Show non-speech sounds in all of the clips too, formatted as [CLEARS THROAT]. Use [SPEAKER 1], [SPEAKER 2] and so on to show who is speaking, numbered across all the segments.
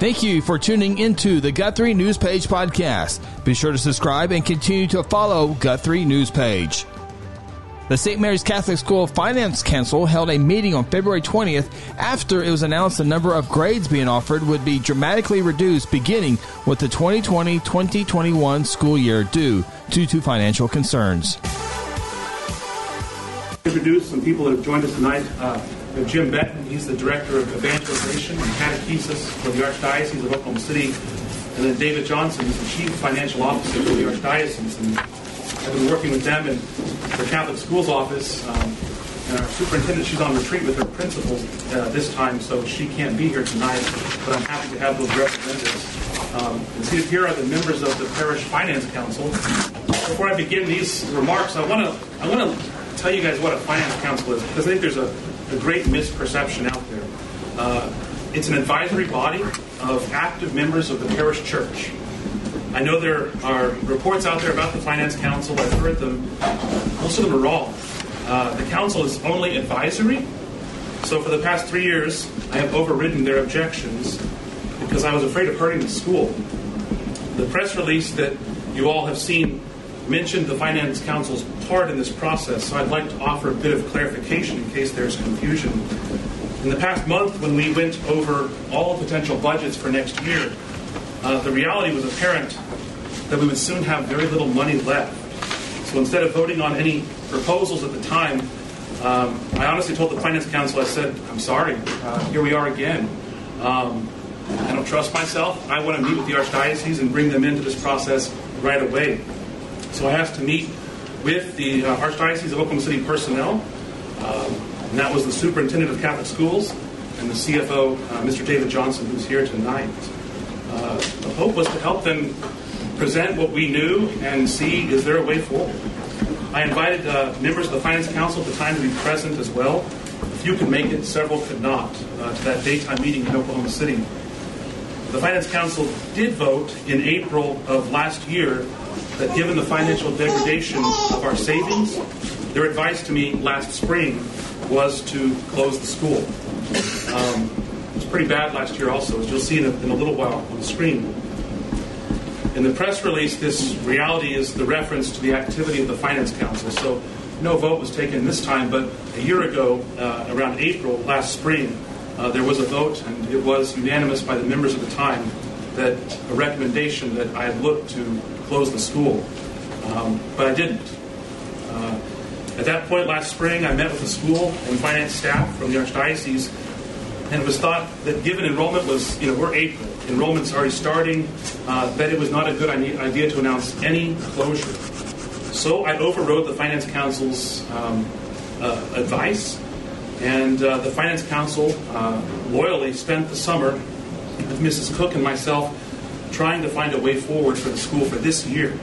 [SPEAKER 1] Thank you for tuning into the Guthrie News Page podcast. Be sure to subscribe and continue to follow Guthrie News Page. The St. Mary's Catholic School Finance Council held a meeting on February 20th after it was announced the number of grades being offered would be dramatically reduced beginning with the 2020 2021 school year due due to financial concerns.
[SPEAKER 2] Introduce some people that have joined us tonight. Uh, Jim Benton, he's the Director of Evangelization and Catechesis for the Archdiocese of Oklahoma City. And then David Johnson is the Chief Financial Officer for the Archdiocese. And I've been working with them in the Catholic Schools Office. Um, and our superintendent, she's on retreat with her principal uh, this time, so she can't be here tonight. But I'm happy to have those representatives. Um, and seated here are the members of the Parish Finance Council. Before I begin these remarks, I want to I want to tell you guys what a finance council is because I think there's a, a great misperception out there. Uh, it's an advisory body of active members of the parish church. I know there are reports out there about the finance council. I've heard them. Most of them are wrong. Uh, the council is only advisory. So for the past three years, I have overridden their objections because I was afraid of hurting the school. The press release that you all have seen mentioned the Finance Council's part in this process, so I'd like to offer a bit of clarification in case there's confusion. In the past month, when we went over all potential budgets for next year, uh, the reality was apparent that we would soon have very little money left. So instead of voting on any proposals at the time, um, I honestly told the Finance Council, I said, I'm sorry, uh, here we are again. Um, I don't trust myself. I want to meet with the Archdiocese and bring them into this process right away. So I asked to meet with the uh, Archdiocese of Oklahoma City personnel, um, and that was the Superintendent of Catholic Schools and the CFO, uh, Mr. David Johnson, who's here tonight. Uh, the hope was to help them present what we knew and see is there a way forward. I invited uh, members of the Finance Council at the time to be present as well. A few could make it, several could not, uh, to that daytime meeting in Oklahoma City. The Finance Council did vote in April of last year that given the financial degradation of our savings, their advice to me last spring was to close the school. Um, it was pretty bad last year, also, as you'll see in a, in a little while on the screen. In the press release, this reality is the reference to the activity of the Finance Council. So no vote was taken this time, but a year ago, uh, around April last spring, uh, there was a vote, and it was unanimous by the members at the time that a recommendation that I looked to close the school, um, but I didn't. Uh, at that point last spring, I met with the school and finance staff from the Archdiocese, and it was thought that given enrollment was, you know, we're April, enrollment's already starting, uh, that it was not a good idea to announce any closure. So I overrode the Finance Council's um, uh, advice, and uh, the Finance Council uh, loyally spent the summer with Mrs. Cook and myself trying to find a way forward for the school for this year.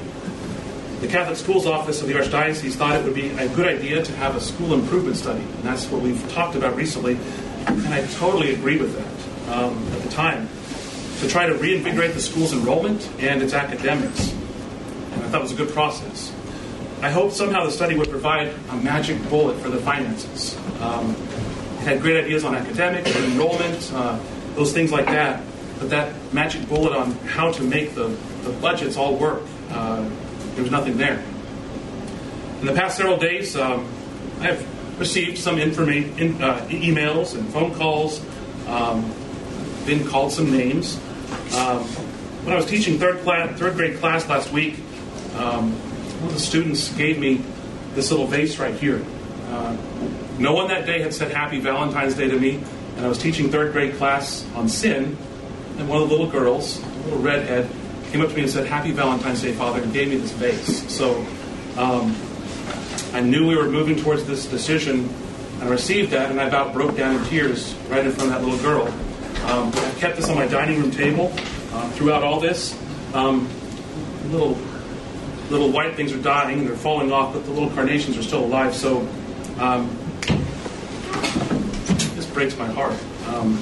[SPEAKER 2] The Catholic Schools Office of the Archdiocese thought it would be a good idea to have a school improvement study, and that's what we've talked about recently, and I totally agree with that um, at the time, to try to reinvigorate the school's enrollment and its academics. And I thought it was a good process. I hoped somehow the study would provide a magic bullet for the finances. Um, it had great ideas on academics, enrollment, uh, those things like that but that magic bullet on how to make the, the budgets all work, uh, there was nothing there. In the past several days, um, I have received some informa- in, uh, emails and phone calls, um, been called some names. Um, when I was teaching third, class, third grade class last week, um, one of the students gave me this little vase right here. Uh, no one that day had said Happy Valentine's Day to me, and I was teaching third grade class on sin, and one of the little girls, a little redhead, came up to me and said, Happy Valentine's Day, Father, and gave me this vase. So um, I knew we were moving towards this decision, and I received that, and I about broke down in tears right in front of that little girl. Um, I kept this on my dining room table uh, throughout all this. Um, little little white things are dying and they're falling off, but the little carnations are still alive. So um, this breaks my heart. Um,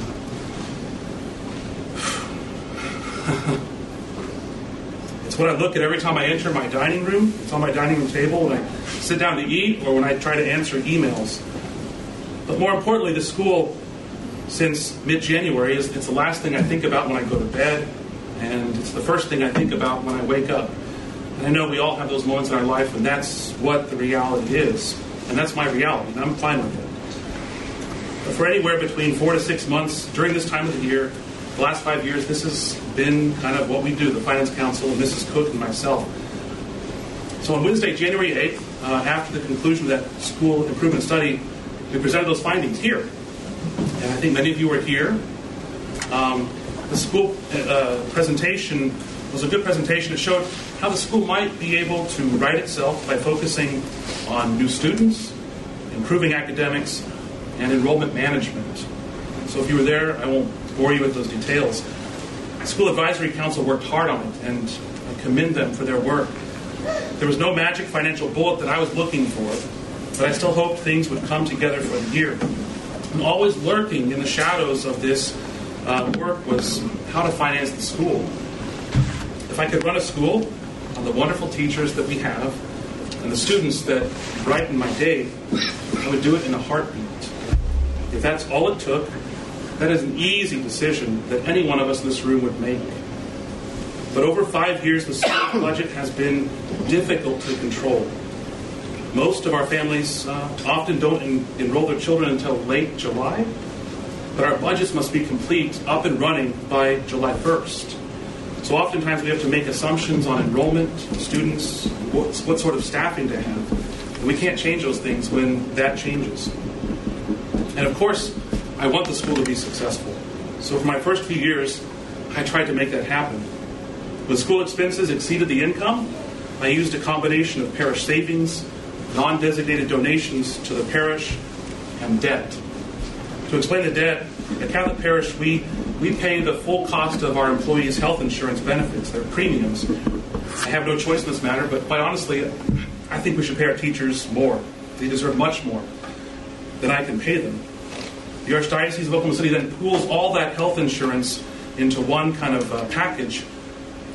[SPEAKER 2] [LAUGHS] it's what I look at every time I enter my dining room. It's on my dining room table when I sit down to eat or when I try to answer emails. But more importantly, the school since mid January is it's the last thing I think about when I go to bed, and it's the first thing I think about when I wake up. And I know we all have those moments in our life, and that's what the reality is. And that's my reality, and I'm fine with it. But for anywhere between four to six months during this time of the year, the last five years, this has been kind of what we do, the Finance Council, and Mrs. Cook and myself. So on Wednesday, January 8th, uh, after the conclusion of that school improvement study, we presented those findings here. And I think many of you were here. Um, the school uh, presentation was a good presentation. It showed how the school might be able to right itself by focusing on new students, improving academics, and enrollment management. So if you were there, I won't bore you with those details. School Advisory Council worked hard on it, and I commend them for their work. There was no magic financial bullet that I was looking for, but I still hoped things would come together for the year. And always lurking in the shadows of this uh, work was how to finance the school. If I could run a school on the wonderful teachers that we have and the students that brighten my day, I would do it in a heartbeat. If that's all it took, that is an easy decision that any one of us in this room would make. But over five years, the school [COUGHS] budget has been difficult to control. Most of our families uh, often don't en- enroll their children until late July, but our budgets must be complete, up and running by July 1st. So oftentimes we have to make assumptions on enrollment, students, what, what sort of staffing to have. And we can't change those things when that changes. And of course, I want the school to be successful. So for my first few years, I tried to make that happen. When school expenses exceeded the income, I used a combination of parish savings, non designated donations to the parish, and debt. To explain the debt, at Catholic Parish, we, we pay the full cost of our employees' health insurance benefits, their premiums. I have no choice in this matter, but quite honestly, I think we should pay our teachers more. They deserve much more than I can pay them. The Archdiocese of Oklahoma City then pools all that health insurance into one kind of uh, package,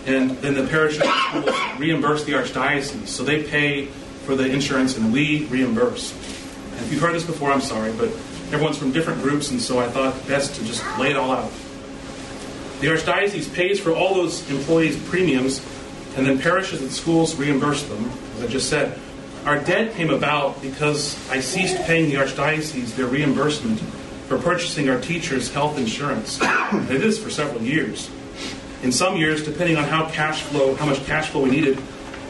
[SPEAKER 2] and then the parish [COUGHS] reimburse the Archdiocese. So they pay for the insurance, and we reimburse. And if you've heard this before, I'm sorry, but everyone's from different groups, and so I thought best to just lay it all out. The Archdiocese pays for all those employees' premiums, and then parishes and schools reimburse them, as I just said. Our debt came about because I ceased paying the Archdiocese their reimbursement for purchasing our teachers' health insurance. And it is for several years. In some years, depending on how cash flow, how much cash flow we needed,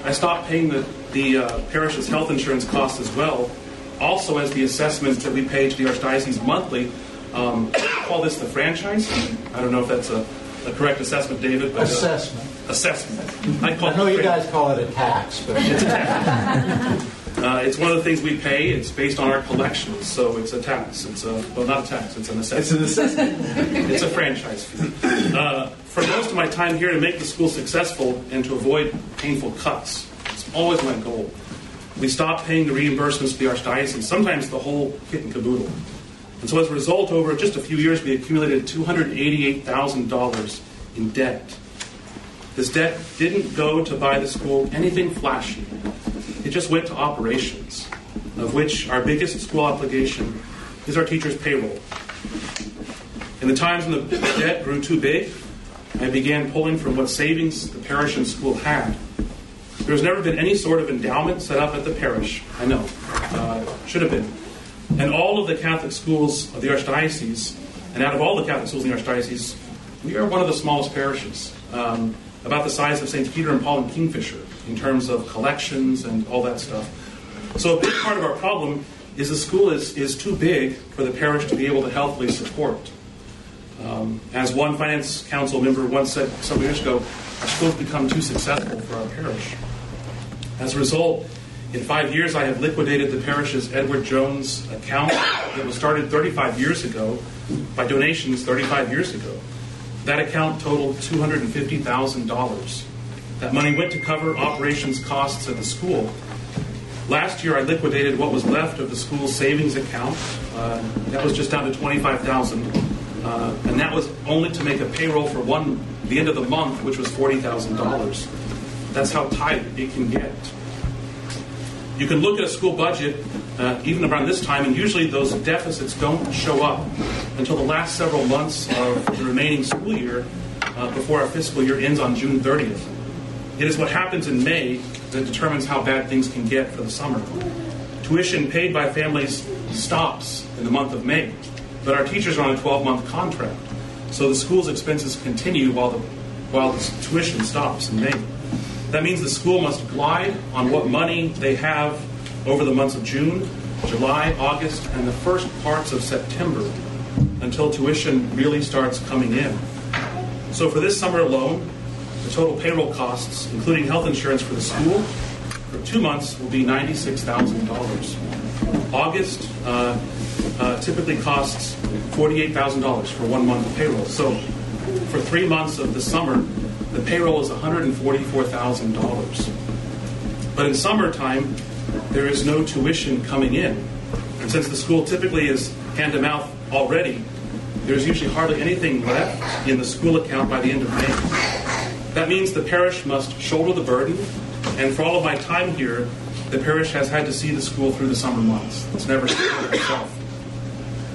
[SPEAKER 2] I stopped paying the, the uh, parish's health insurance costs as well, also as the assessments that we pay to the Archdiocese monthly. Um, [COUGHS] call this the franchise. I don't know if that's a, a correct assessment, David. But, uh,
[SPEAKER 3] Assessment.
[SPEAKER 2] assessment. I, call
[SPEAKER 3] I know you guys call it a tax, but [LAUGHS] [LAUGHS]
[SPEAKER 2] Uh, it's one of the things we pay. It's based on our collections, so it's a tax. It's a well, not a tax. It's an assessment.
[SPEAKER 3] it's an assessment. [LAUGHS]
[SPEAKER 2] It's a franchise fee. Uh, for most of my time here, to make the school successful and to avoid painful cuts. It's always my goal. We stopped paying the reimbursements to the Archdiocese, sometimes the whole kit and caboodle. And so as a result, over just a few years, we accumulated $288,000 in debt. This debt didn't go to buy the school anything flashy. It just went to operations, of which our biggest school obligation is our teachers' payroll. In the times when the debt grew too big, I began pulling from what savings the parish and school had. There's never been any sort of endowment set up at the parish. I know. Uh, should have been. And all of the Catholic schools of the Archdiocese, and out of all the Catholic schools in the Archdiocese, we are one of the smallest parishes, um, about the size of St. Peter and Paul and Kingfisher in terms of collections and all that stuff. So a big part of our problem is the school is, is too big for the parish to be able to healthily support. Um, as one finance council member once said several years ago, our school's become too successful for our parish. As a result, in five years, I have liquidated the parish's Edward Jones account that was started 35 years ago by donations 35 years ago. That account totaled $250,000. That money went to cover operations costs at the school. Last year, I liquidated what was left of the school's savings account. Uh, that was just down to 25000 uh, and that was only to make a payroll for one the end of the month, which was $40,000. That's how tight it can get. You can look at a school budget uh, even around this time, and usually those deficits don't show up until the last several months of the remaining school year uh, before our fiscal year ends on June 30th. It is what happens in May that determines how bad things can get for the summer. Tuition paid by families stops in the month of May, but our teachers are on a 12 month contract, so the school's expenses continue while the, while the tuition stops in May. That means the school must glide on what money they have over the months of June, July, August, and the first parts of September until tuition really starts coming in. So for this summer alone, the total payroll costs, including health insurance for the school, for two months will be $96,000. August uh, uh, typically costs $48,000 for one month of payroll. So for three months of the summer, the payroll is $144,000. But in summertime, there is no tuition coming in. And since the school typically is hand to mouth already, there's usually hardly anything left in the school account by the end of May. That means the parish must shoulder the burden, and for all of my time here, the parish has had to see the school through the summer months. It's never supported itself.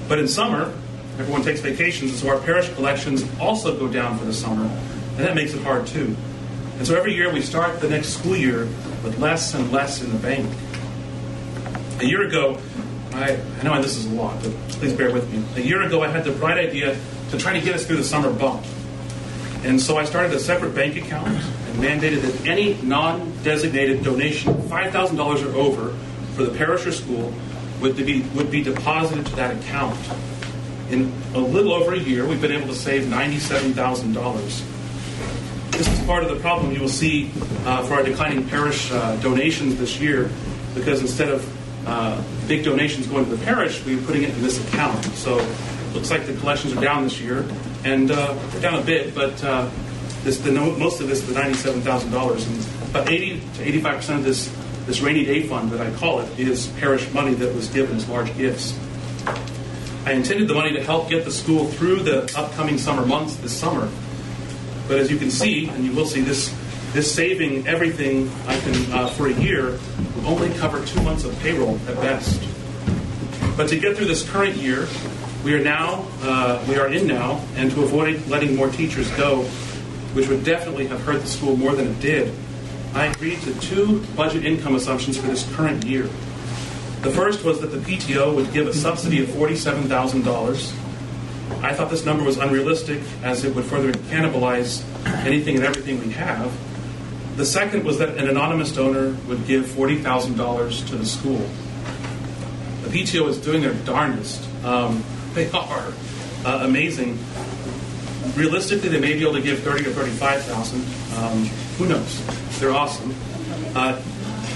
[SPEAKER 2] But in summer, everyone takes vacations, and so our parish collections also go down for the summer, and that makes it hard too. And so every year we start the next school year with less and less in the bank. A year ago, I, I know this is a lot, but please bear with me. A year ago, I had the bright idea to try to get us through the summer bump. And so I started a separate bank account and mandated that any non designated donation, $5,000 or over, for the parish or school would be, would be deposited to that account. In a little over a year, we've been able to save $97,000. This is part of the problem you will see uh, for our declining parish uh, donations this year, because instead of uh, big donations going to the parish, we're putting it in this account. So it looks like the collections are down this year, and uh, down a bit, but uh, this, the, most of this, is the ninety-seven thousand dollars, and about eighty to eighty-five percent of this this rainy day fund that I call it is parish money that was given as large gifts. I intended the money to help get the school through the upcoming summer months this summer, but as you can see, and you will see this this saving everything I can uh, for a year will only cover two months of payroll at best. But to get through this current year, we are now uh, we are in now, and to avoid letting more teachers go, which would definitely have hurt the school more than it did, I agreed to two budget income assumptions for this current year. The first was that the PTO would give a subsidy of forty-seven thousand dollars. I thought this number was unrealistic, as it would further cannibalize anything and everything we have. The second was that an anonymous donor would give $40,000 to the school. The PTO is doing their darndest. Um, [LAUGHS] they are uh, amazing. Realistically, they may be able to give 30 or 35,000. Um, who knows? They're awesome. Uh,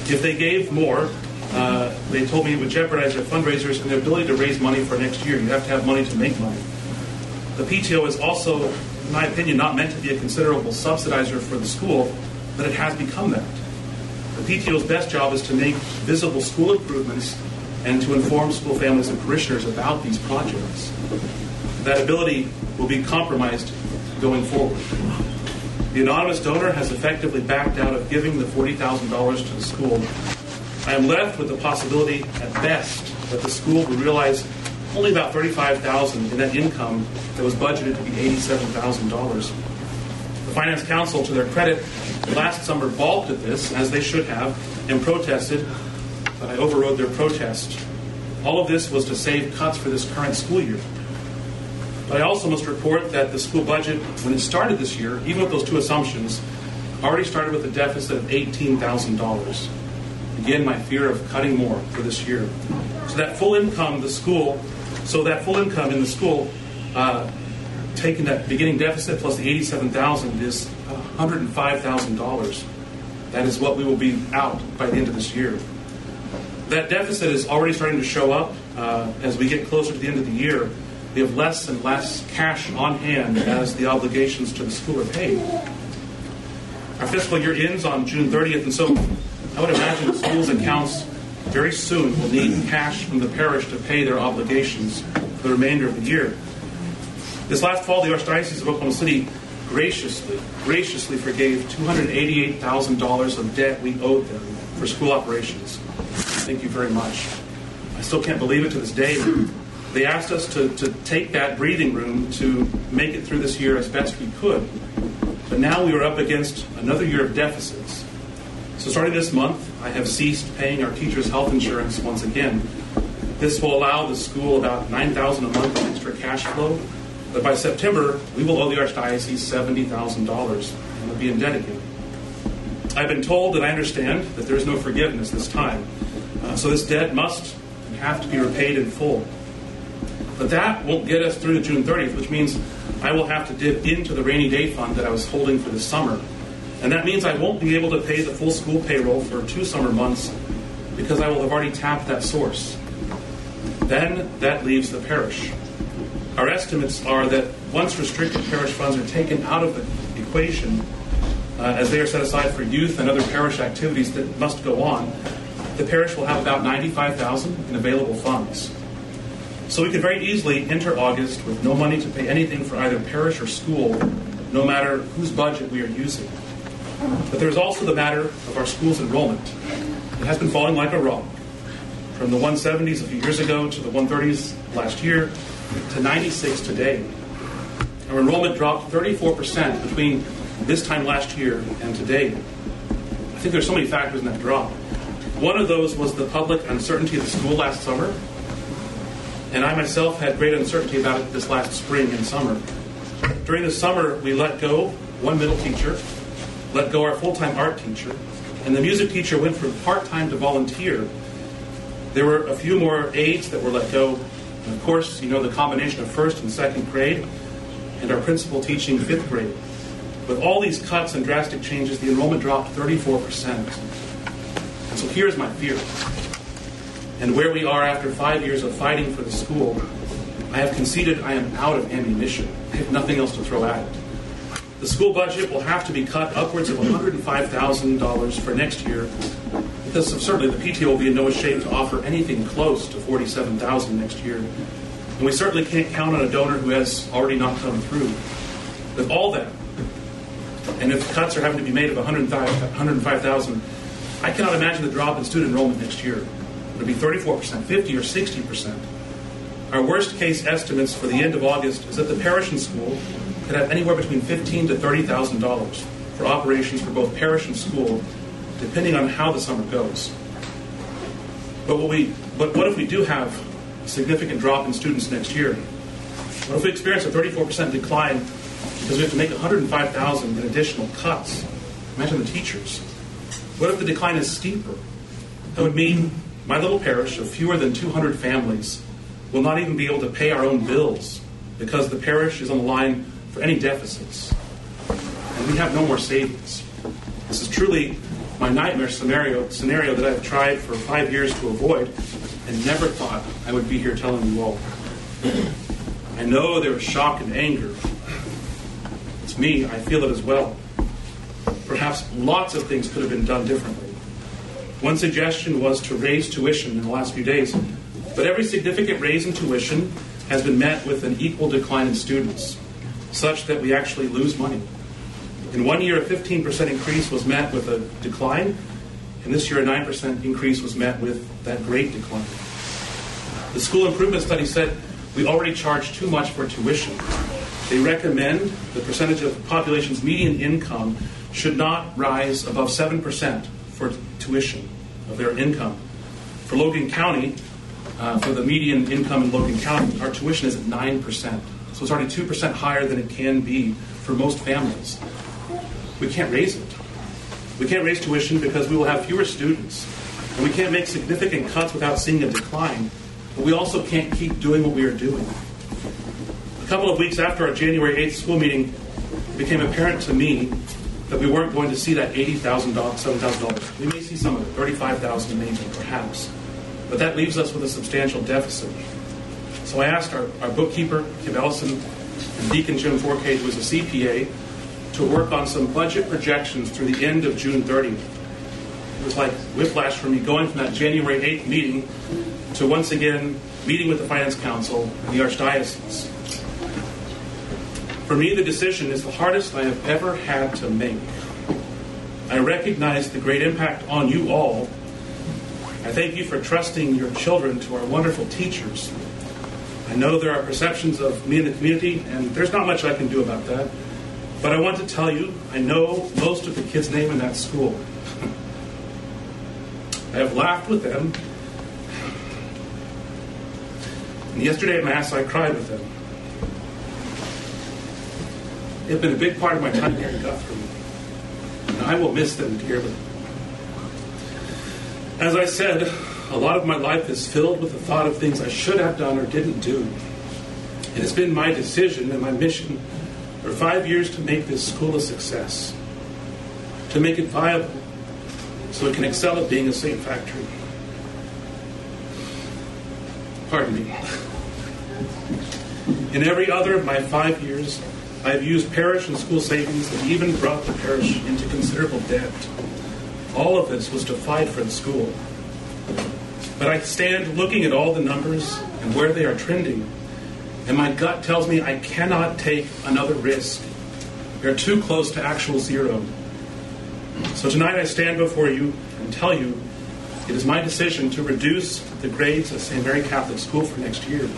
[SPEAKER 2] if they gave more, uh, they told me it would jeopardize their fundraisers and their ability to raise money for next year. You have to have money to make money. The PTO is also, in my opinion, not meant to be a considerable subsidizer for the school but it has become that. The PTO's best job is to make visible school improvements and to inform school families and parishioners about these projects. That ability will be compromised going forward. The anonymous donor has effectively backed out of giving the $40,000 to the school. I am left with the possibility, at best, that the school will realize only about $35,000 in net income that was budgeted to be $87,000. The Finance Council, to their credit, last summer balked at this, as they should have, and protested, but I overrode their protest. All of this was to save cuts for this current school year. But I also must report that the school budget, when it started this year, even with those two assumptions, already started with a deficit of $18,000. Again, my fear of cutting more for this year. So that full income, the school, so that full income in the school uh, taking that beginning deficit plus the 87,000 is $105,000. That is what we will be out by the end of this year. That deficit is already starting to show up uh, as we get closer to the end of the year. We have less and less cash on hand as the obligations to the school are paid. Our fiscal year ends on June 30th, and so I would imagine school's accounts very soon will need cash from the parish to pay their obligations for the remainder of the year. This last fall, the Archdiocese of Oklahoma City graciously, graciously forgave $288,000 of debt we owed them for school operations. Thank you very much. I still can't believe it to this day. They asked us to, to take that breathing room to make it through this year as best we could. But now we are up against another year of deficits. So starting this month, I have ceased paying our teachers' health insurance once again. This will allow the school about 9000 a month in extra cash flow. But by September, we will owe the Archdiocese $70,000 and will be in debt again. I've been told that I understand that there is no forgiveness this time. Uh, so this debt must have to be repaid in full. But that won't get us through to June 30th, which means I will have to dip into the rainy day fund that I was holding for the summer. And that means I won't be able to pay the full school payroll for two summer months because I will have already tapped that source. Then that leaves the parish. Our estimates are that once restricted parish funds are taken out of the equation, uh, as they are set aside for youth and other parish activities that must go on, the parish will have about 95,000 in available funds. So we could very easily enter August with no money to pay anything for either parish or school, no matter whose budget we are using. But there's also the matter of our school's enrollment. It has been falling like a rock, from the 170s a few years ago to the 130s last year to 96 today. Our enrollment dropped 34% between this time last year and today. I think there's so many factors in that drop. One of those was the public uncertainty of the school last summer, and I myself had great uncertainty about it this last spring and summer. During the summer, we let go one middle teacher, let go our full time art teacher, and the music teacher went from part time to volunteer. There were a few more aides that were let go. And of course, you know the combination of first and second grade, and our principal teaching fifth grade. With all these cuts and drastic changes, the enrollment dropped 34%. And so here's my fear. And where we are after five years of fighting for the school, I have conceded I am out of ammunition. I have nothing else to throw at it. The school budget will have to be cut upwards of $105,000 for next year because certainly the PTO will be in no shape to offer anything close to $47,000 next year. And we certainly can't count on a donor who has already not come through. With all that, and if cuts are having to be made of 105,000, I cannot imagine the drop in student enrollment next year. It'll be 34%, 50 or 60%. Our worst case estimates for the end of August is that the parish and school could have anywhere between fifteen to thirty thousand dollars for operations for both parish and school, depending on how the summer goes. But what we, but what if we do have a significant drop in students next year? What if we experience a 34% decline because we have to make 105,000 in additional cuts? Imagine the teachers. What if the decline is steeper? That would mean my little parish of fewer than 200 families will not even be able to pay our own bills because the parish is on the line for any deficits. And we have no more savings. This is truly my nightmare scenario, scenario that I've tried for five years to avoid and never thought I would be here telling you all. I know there is shock and anger. It's me, I feel it as well. Perhaps lots of things could have been done differently. One suggestion was to raise tuition in the last few days, but every significant raise in tuition has been met with an equal decline in students, such that we actually lose money. In one year, a 15% increase was met with a decline, and this year, a 9% increase was met with that great decline. The school improvement study said we already charge too much for tuition. They recommend the percentage of the population's median income should not rise above 7% for tuition of their income. For Logan County, uh, for the median income in Logan County, our tuition is at 9%. So it's already 2% higher than it can be for most families. We can't raise it. We can't raise tuition because we will have fewer students. And we can't make significant cuts without seeing a decline. But we also can't keep doing what we are doing. A couple of weeks after our January 8th school meeting, it became apparent to me that we weren't going to see that $80,000, $7,000. We may see some of it, 35000 maybe, perhaps. But that leaves us with a substantial deficit. So I asked our, our bookkeeper, Kim Ellison, and Deacon Jim Forcade, who is a CPA, to work on some budget projections through the end of June 30th. It was like whiplash for me going from that January 8th meeting to once again meeting with the Finance Council and the Archdiocese. For me, the decision is the hardest I have ever had to make. I recognize the great impact on you all I thank you for trusting your children to our wonderful teachers. I know there are perceptions of me in the community, and there's not much I can do about that. But I want to tell you, I know most of the kids' name in that school. I have laughed with them. And yesterday at Mass, I cried with them. They've been a big part of my time here in Guthrie. And I will miss them dearly. As I said, a lot of my life is filled with the thought of things I should have done or didn't do. And It has been my decision and my mission for five years to make this school a success, to make it viable so it can excel at being a saint factory. Pardon me. In every other of my five years, I have used parish and school savings and even brought the parish into considerable debt. All of this was to fight for the school. But I stand looking at all the numbers and where they are trending, and my gut tells me I cannot take another risk. We are too close to actual zero. So tonight I stand before you and tell you it is my decision to reduce the grades at St. Mary Catholic School for next year.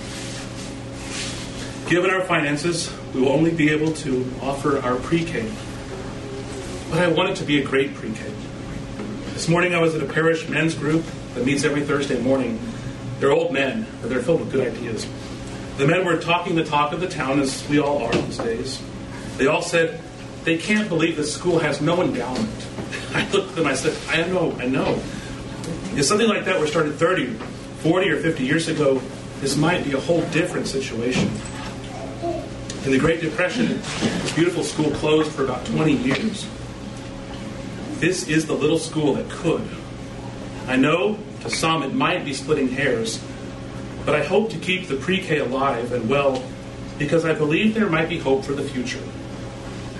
[SPEAKER 2] Given our finances, we will only be able to offer our pre K. But I want it to be a great pre K. This morning I was at a parish men's group that meets every Thursday morning. They're old men, but they're filled with good ideas. The men were talking the talk of the town, as we all are these days. They all said, they can't believe this school has no endowment. [LAUGHS] I looked at them, I said, I know, I know. If something like that were started 30, 40, or 50 years ago, this might be a whole different situation. In the Great Depression, this beautiful school closed for about 20 years. This is the little school that could. I know to some it might be splitting hairs, but I hope to keep the pre K alive and well because I believe there might be hope for the future.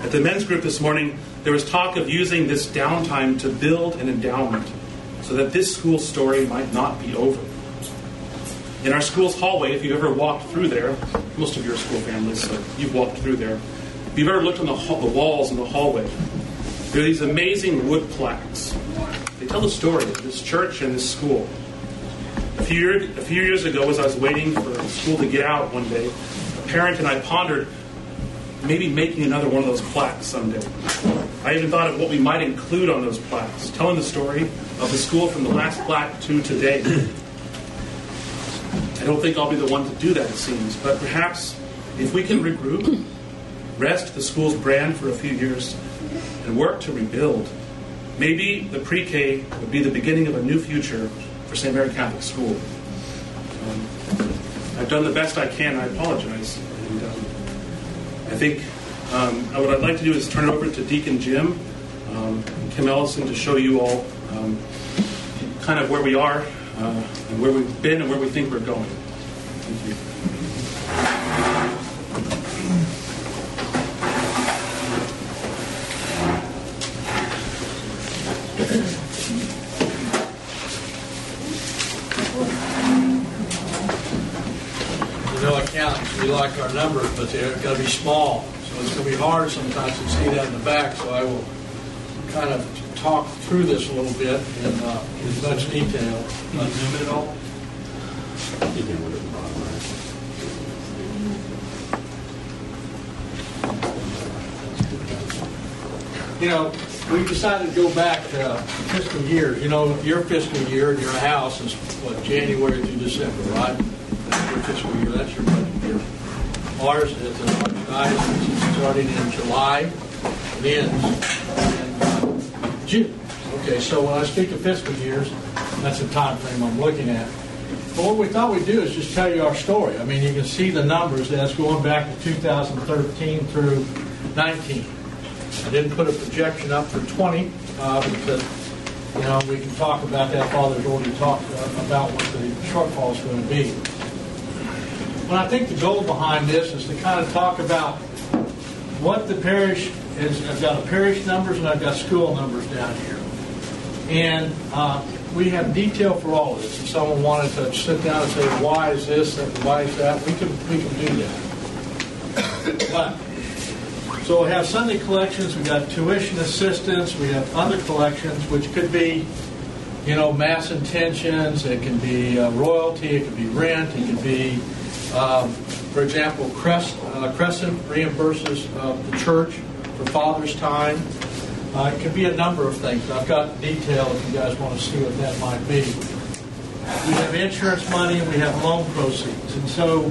[SPEAKER 2] At the men's group this morning, there was talk of using this downtime to build an endowment so that this school story might not be over. In our school's hallway, if you've ever walked through there, most of your school families, so you've walked through there. If you've ever looked on the, the walls in the hallway, there are these amazing wood plaques. They tell the story of this church and this school. A few, year, a few years ago, as I was waiting for school to get out one day, a parent and I pondered maybe making another one of those plaques someday. I even thought of what we might include on those plaques, telling the story of the school from the last plaque to today. I don't think I'll be the one to do that, it seems, but perhaps if we can regroup, rest the school's brand for a few years, and work to rebuild, maybe the pre K would be the beginning of a new future for St. Mary Catholic School. Um, I've done the best I can, I apologize. And, um, I think um, what I'd like to do is turn it over to Deacon Jim um, and Kim Ellison to show you all um, kind of where we are uh, and where we've been and where we think we're going. Thank you.
[SPEAKER 4] You know, accountants, we like our numbers, but they're going to be small. So it's going to be hard sometimes to see that in the back. So I will kind of talk through this a little bit in uh, as much detail. Can you zoom it at all? You know, we decided to go back to fiscal years. You know, your fiscal year in your house is what January through December, right? That's your fiscal year. That's your budget year. Ours is an archdiocese is starting in July and ends in uh, June. Okay, so when I speak of fiscal years, that's the time frame I'm looking at. But what we thought we'd do is just tell you our story. I mean, you can see the numbers that's going back to 2013 through 19. I didn't put a projection up for 20 uh, because, you know, we can talk about that. Father's already talked uh, about what the shortfall is going to be. But I think the goal behind this is to kind of talk about what the parish is. I've got a parish numbers and I've got school numbers down here. And uh, we have detail for all of this. If someone wanted to sit down and say, why is this and why is that, we can, we can do that. But so we have Sunday collections, we've got tuition assistance, we have other collections, which could be you know, mass intentions, it can be uh, royalty, it can be rent, it can be, um, for example, Crest, uh, Crescent reimburses uh, the church for Father's Time. Uh, it could be a number of things. I've got detail if you guys want to see what that might be. We have insurance money and we have loan proceeds. And so,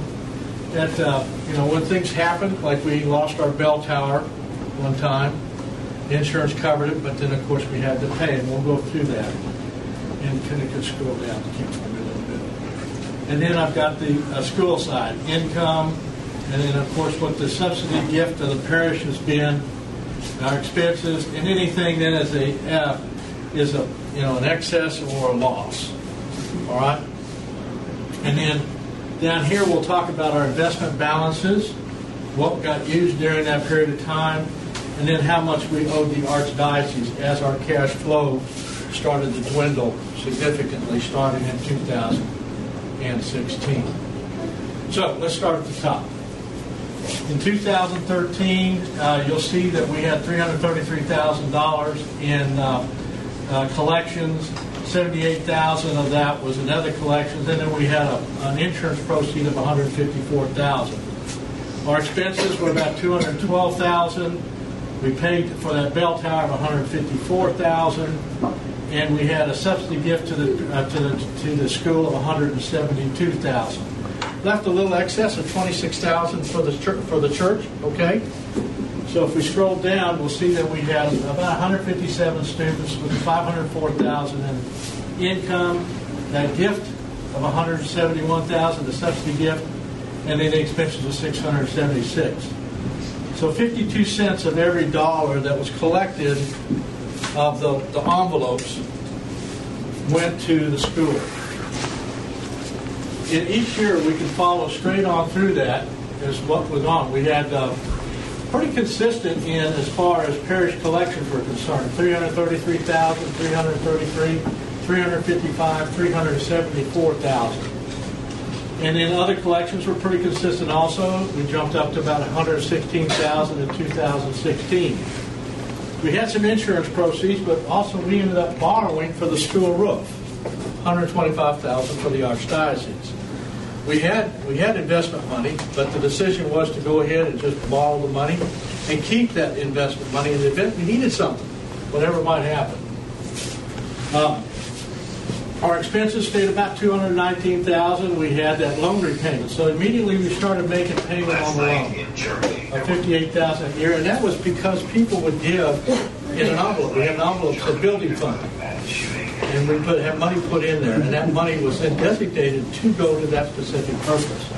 [SPEAKER 4] that, uh, you know, when things happen, like we lost our bell tower one time, the insurance covered it, but then of course we had to pay, and we'll go through that. And kind of could scroll down to keep a little bit. And then I've got the uh, school side, income, and then of course what the subsidy gift of the parish has been, our expenses, and anything that is a F is a you know an excess or a loss. All right. And then down here we'll talk about our investment balances, what got used during that period of time, and then how much we owed the archdiocese as our cash flow started to dwindle significantly starting in 2016. So let's start at the top. In 2013, uh, you'll see that we had $333,000 in uh, uh, collections. 78,000 of that was in other collections, and then we had a, an insurance proceed of 154,000. Our expenses were about 212,000. We paid for that bell tower of 154,000, and we had a subsidy gift to the uh, to the to the school of 172,000. Left a little excess of 26,000 for the for the church. Okay. So if we scroll down, we'll see that we had about 157 students with 504,000 in income, that gift of 171,000, the subsidy gift, and then the expenses of 676. So 52 cents of every dollar that was collected of the, the envelopes went to the school. In each year, we can follow straight on through that is what was on. We had uh, pretty consistent in as far as parish collections were concerned. 333,000, 333, 355, 374,000. And then other collections were pretty consistent also. We jumped up to about 116,000 in 2016. We had some insurance proceeds, but also we ended up borrowing for the school roof, 125,000 for the archdiocese. We had we had investment money, but the decision was to go ahead and just borrow the money and keep that investment money in the event we needed something, whatever might happen. Um, our expenses stayed about 219,000. We had that loan repayment, so immediately we started making payment on the loan of 58,000 a year, and that was because people would give in an envelope. We had an envelope for building fund, and we put have money put in there, and that money was then designated to go to that specific purpose.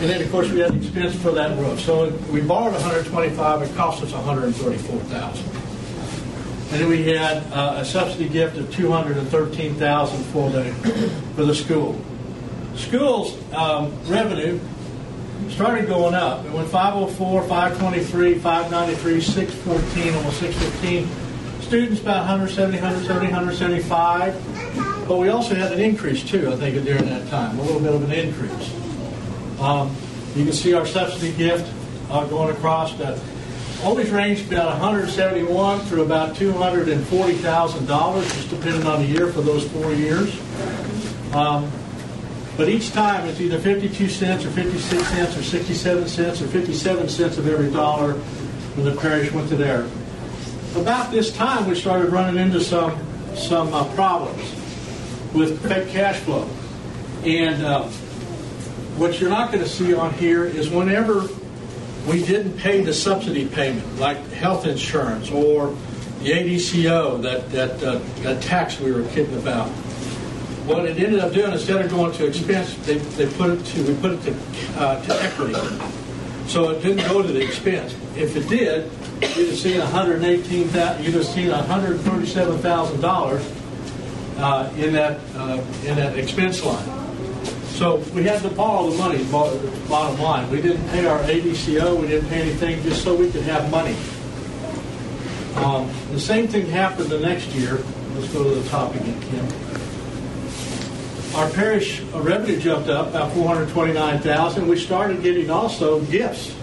[SPEAKER 4] And then, of course, we had expense for that roof. So we borrowed 125. It cost us 134,000. And then we had uh, a subsidy gift of 213,000 for the for the school. Schools um, revenue started going up. It went 504, 523, 593, 614, almost 615. Students about 170, 170, 175. But we also had an increase too, I think, during that time, a little bit of an increase. Um, you can see our subsidy gift uh, going across. The, always ranged about 171 through about 240 thousand dollars, just depending on the year for those four years. Um, but each time it's either 52 cents or 56 cents or 67 cents or 57 cents of every dollar when the parish went to there. About this time, we started running into some some uh, problems with cash flow, and uh, what you're not going to see on here is whenever we didn't pay the subsidy payment, like health insurance or the ADCO, that that uh, that tax we were kidding about. What it ended up doing, instead of going to expense, they, they put it to we put it to uh, to equity. So it didn't go to the expense. If it did, you'd have seen 118 you'd have seen 137 thousand dollars uh, in that uh, in that expense line. So we had to borrow the money, bottom line. We didn't pay our ADCO, we didn't pay anything just so we could have money. Um, the same thing happened the next year. Let's go to the top again, Kim. Our parish revenue jumped up about 429000 We started getting also gifts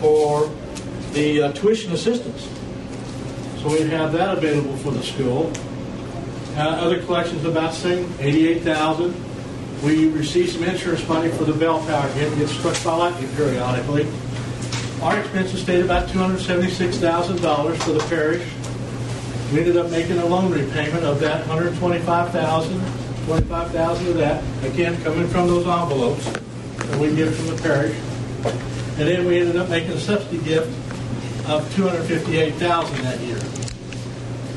[SPEAKER 4] for the uh, tuition assistance. So we have that available for the school. Uh, other collections about same, 88,000. We received some insurance money for the bell tower. It gets struck by lightning periodically. Our expenses stayed about $276,000 for the parish. We ended up making a loan repayment of that $125,000. 25,000 of that, again, coming from those envelopes that we get from the parish. And then we ended up making a subsidy gift of 258,000 that year.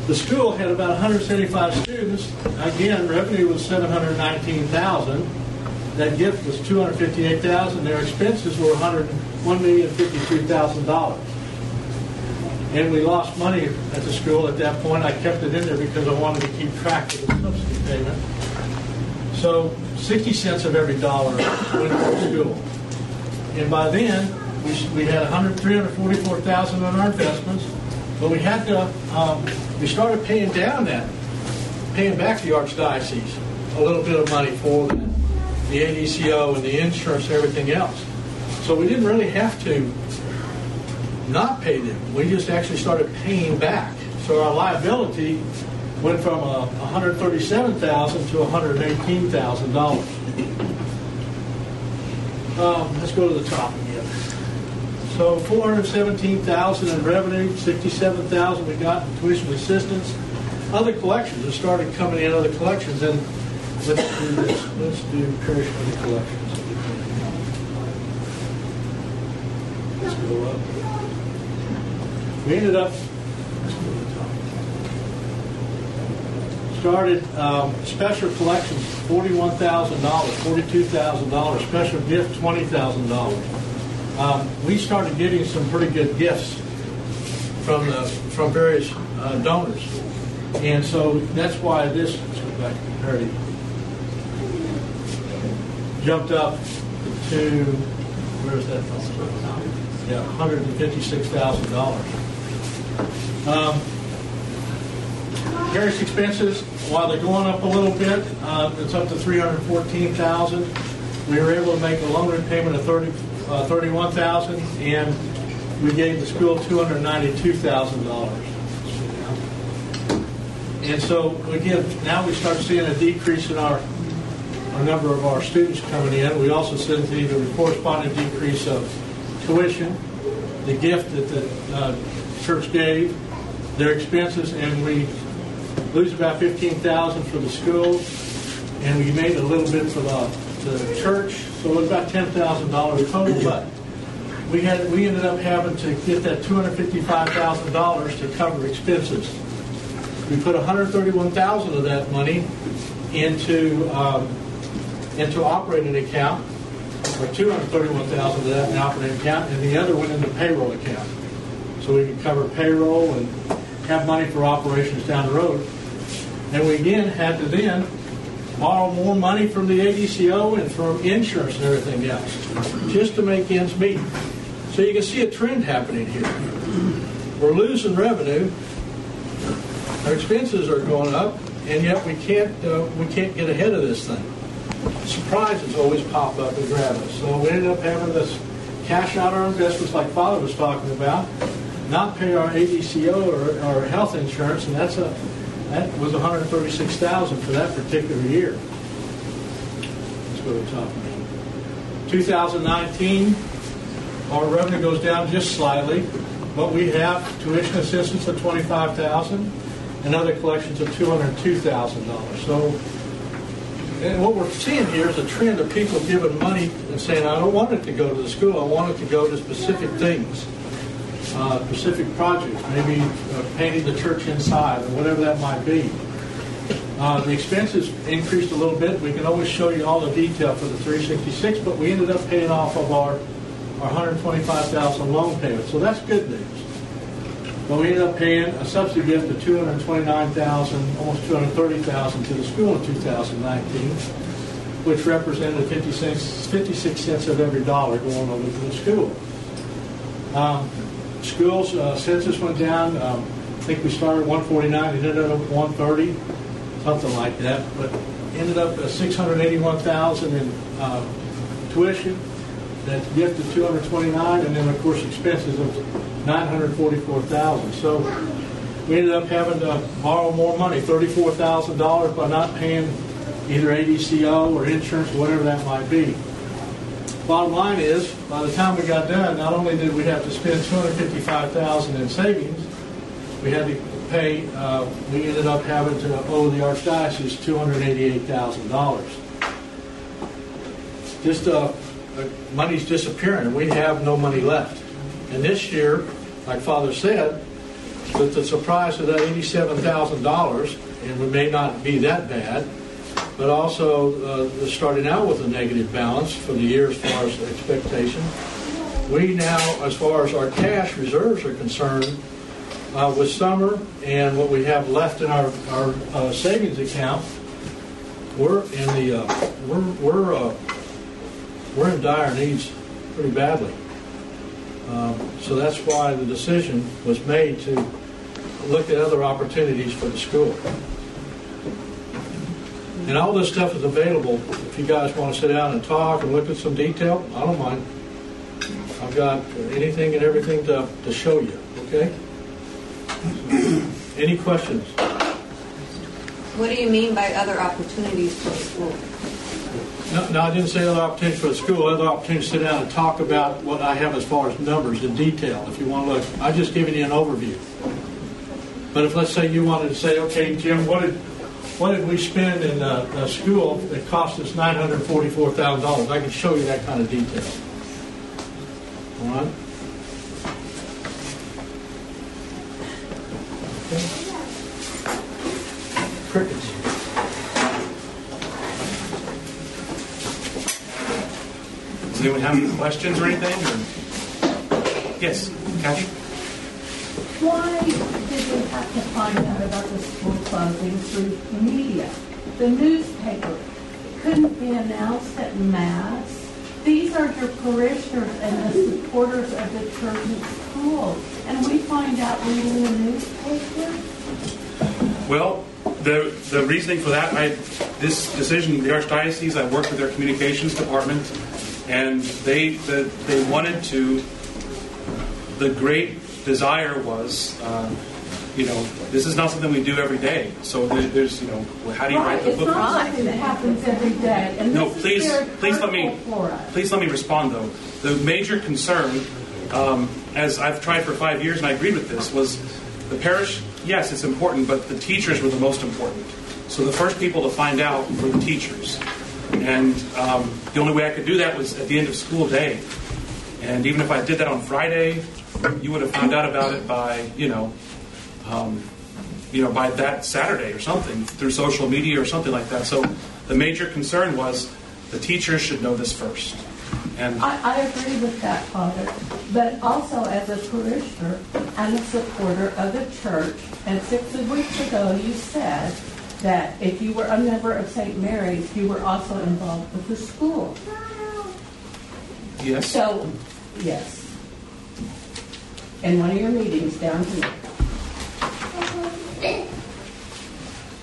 [SPEAKER 4] The school had about 175 students. Again, revenue was 719,000. That gift was 258,000. Their expenses were 100 $1,053,000. And we lost money at the school at that point. I kept it in there because I wanted to keep track of the subsidy payment. So 60 cents of every dollar went to the school. And by then, we, we had 100, 344,000 on our investments, but we had to, um, we started paying down that, paying back the archdiocese a little bit of money for that, the ADCO and the insurance and everything else. So we didn't really have to not pay them. We just actually started paying back. So our liability went from uh, 137,000 to 118,000 dollars. Um, let's go to the top again. So 417,000 in revenue, 67,000 we got in tuition assistance. Other collections have started coming in. Other collections, and let's do this. Let's do parish other collections. Let's go up. We ended up started um, special collections forty-one thousand dollars, forty-two thousand dollars. Special gift twenty thousand dollars. Um, we started getting some pretty good gifts from the from various uh, donors, and so that's why this. Back parity. Jumped up to where is that? Yeah, one hundred and fifty-six thousand dollars. Um, Parish expenses, while they're going up a little bit, uh, it's up to three hundred fourteen thousand. We were able to make a loan repayment of thirty, uh, thirty-one thousand, and we gave the school two hundred ninety-two thousand dollars. And so, again, now we start seeing a decrease in our, our number of our students coming in. We also see the corresponding decrease of tuition, the gift that the uh, church gave, their expenses, and we lose about fifteen thousand for the school, and we made a little bit for the, the church, so it was about ten thousand dollars total. But we had we ended up having to get that two hundred fifty-five thousand dollars to cover expenses. We put one hundred thirty-one thousand of that money into um, into operating account, or two hundred thirty-one thousand of that in operating account, and the other went into payroll account, so we could cover payroll and have money for operations down the road. And we again had to then borrow more money from the ADCO and from insurance and everything else, just to make ends meet. So you can see a trend happening here. We're losing revenue, our expenses are going up, and yet we can't uh, we can't get ahead of this thing. Surprises always pop up and grab us. So we ended up having this cash out our investments, like Father was talking about, not pay our ADCO or our health insurance, and that's a that was 136,000 for that particular year. Let's go to the top. 2019, our revenue goes down just slightly, but we have tuition assistance of 25,000 and other collections of $202,000. So, and what we're seeing here is a trend of people giving money and saying, I don't want it to go to the school, I want it to go to specific things uh, specific projects, maybe uh, painting the church inside or whatever that might be. Uh, the expenses increased a little bit. We can always show you all the detail for the 366, but we ended up paying off of our, our 125,000 loan payment. So that's good news. But we ended up paying a subsidy gift of 229,000, almost 230,000 to the school in 2019, which represented 56, 56 cents of every dollar going over to the school. Um, schools uh, census went down. Um, I think we started at 149, it ended up 130, something like that. But ended up at 681,000 in uh, tuition. That gift of 229, and then of course expenses of 944,000. So we ended up having to borrow more money, thirty-four thousand dollars, by not paying either ADCO or insurance, whatever that might be. Bottom line is, by the time we got done, not only did we have to spend two hundred fifty-five thousand in savings, we had to pay. Uh, we ended up having to owe the archdiocese two hundred eighty-eight thousand dollars. Just uh, money's disappearing. We have no money left. And this year, like Father said, with the surprise of that eighty-seven thousand dollars, and we may not be that bad, but also uh, starting out with a negative balance for the year as far as expectation. We now, as far as our cash reserves are concerned, uh, with summer and what we have left in our, our uh, savings account, we're in the uh, we're we're uh, we're in dire needs pretty badly. Um, so that's why the decision was made to look at other opportunities for the school. And all this stuff is available if you guys want to sit down and talk and look at some detail. I don't mind. I've got anything and everything to, to show you, okay? Any questions?
[SPEAKER 5] What do you mean by other opportunities for the school?
[SPEAKER 4] No, no, I didn't say other opportunities for the school, other opportunities to sit down and talk about what I have as far as numbers in detail, if you want to look. I just giving you an overview. But if, let's say, you wanted to say, okay, Jim, what did, what did we spend in uh, a school that cost us $944,000? I can show you that kind of detail. All right? Crickets.
[SPEAKER 2] Does anyone have any questions or anything? Or? Yes, Kathy?
[SPEAKER 6] Why did we have to find out about the school closing through media? The newspaper couldn't be announced at mass. These are your parishioners and the supporters of the church and school. And we find out reading the newspaper?
[SPEAKER 2] Well, the the reasoning for that, I this decision, the archdiocese, I worked with their communications department, and they the, they wanted to. The great desire was, uh, you know, this is not something we do every day. So there, there's, you know, how do you write the
[SPEAKER 6] it's
[SPEAKER 2] book?
[SPEAKER 6] not something that happens every day. And
[SPEAKER 2] No, please, please let me,
[SPEAKER 6] hurtful for us.
[SPEAKER 2] please let me respond though. The major concern, um, as I've tried for five years and I agreed with this, was the parish. Yes, it's important, but the teachers were the most important. So the first people to find out were the teachers, and um, the only way I could do that was at the end of school day. And even if I did that on Friday, you would have found out about it by, you know, um, you know, by that Saturday or something through social media or something like that. So the major concern was the teachers should know this first. And
[SPEAKER 6] I, I agree with that, Father. But also as a parishioner and a supporter of the church, and six weeks ago you said that if you were a member of St. Mary's, you were also involved with the school.
[SPEAKER 2] yes,
[SPEAKER 6] So, yes. In one of your meetings down here.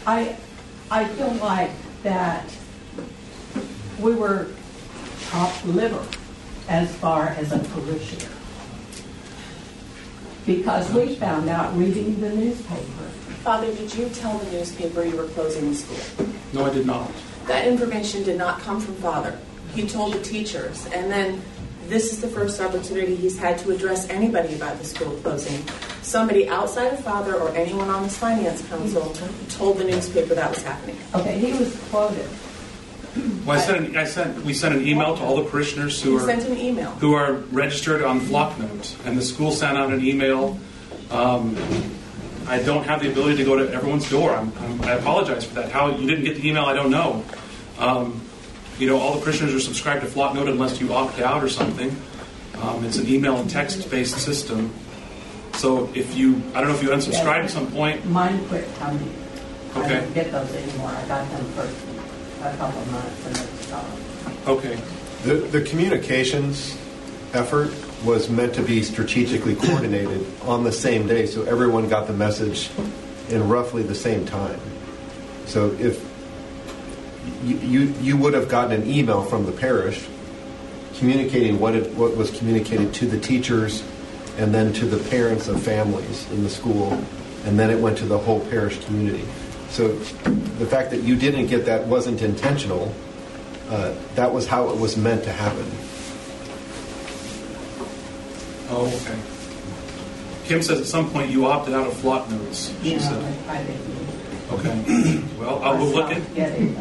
[SPEAKER 6] I, I feel like that we were top liver as far as a parishioner. Because we found out reading the newspaper.
[SPEAKER 7] Father, did you tell the newspaper you were closing the school?
[SPEAKER 2] no, I did not.
[SPEAKER 7] That information did not come from Father. He told the teachers, and then this is the first opportunity he's had to address anybody about the school closing. Somebody outside of Father or anyone on this finance council told the newspaper that was happening.
[SPEAKER 6] Okay, he was quoted.
[SPEAKER 2] Well, I sent, an, I sent, we sent an email to all the parishioners who
[SPEAKER 7] He
[SPEAKER 2] are
[SPEAKER 7] sent an email.
[SPEAKER 2] who are registered on Flocknote, and the school sent out an email. Um, I don't have the ability to go to everyone's door. I'm, I'm, I apologize for that. How you didn't get the email, I don't know. Um, you know, all the parishioners are subscribed to Flocknote unless you opt out or something. Um, it's an email and text-based system. So if you, I don't know if you unsubscribed at some point.
[SPEAKER 6] Mine quit coming. I
[SPEAKER 2] Okay.
[SPEAKER 6] don't get those anymore. I got them for a couple months and it stopped.
[SPEAKER 2] Okay.
[SPEAKER 3] The, the communications effort was meant to be strategically coordinated on the same day, so everyone got the message in roughly the same time. So if you, you, you would have gotten an email from the parish communicating what, it, what was communicated to the teachers and then to the parents of families in the school and then it went to the whole parish community. So the fact that you didn't get that wasn't intentional. Uh, that was how it was meant to happen.
[SPEAKER 2] Oh, okay. Kim says at some point you opted out of flock notes. She
[SPEAKER 8] You
[SPEAKER 2] said.
[SPEAKER 8] know, I didn't.
[SPEAKER 2] Okay. [CLEARS THROAT] Well, uh, I will look in.
[SPEAKER 8] Get it.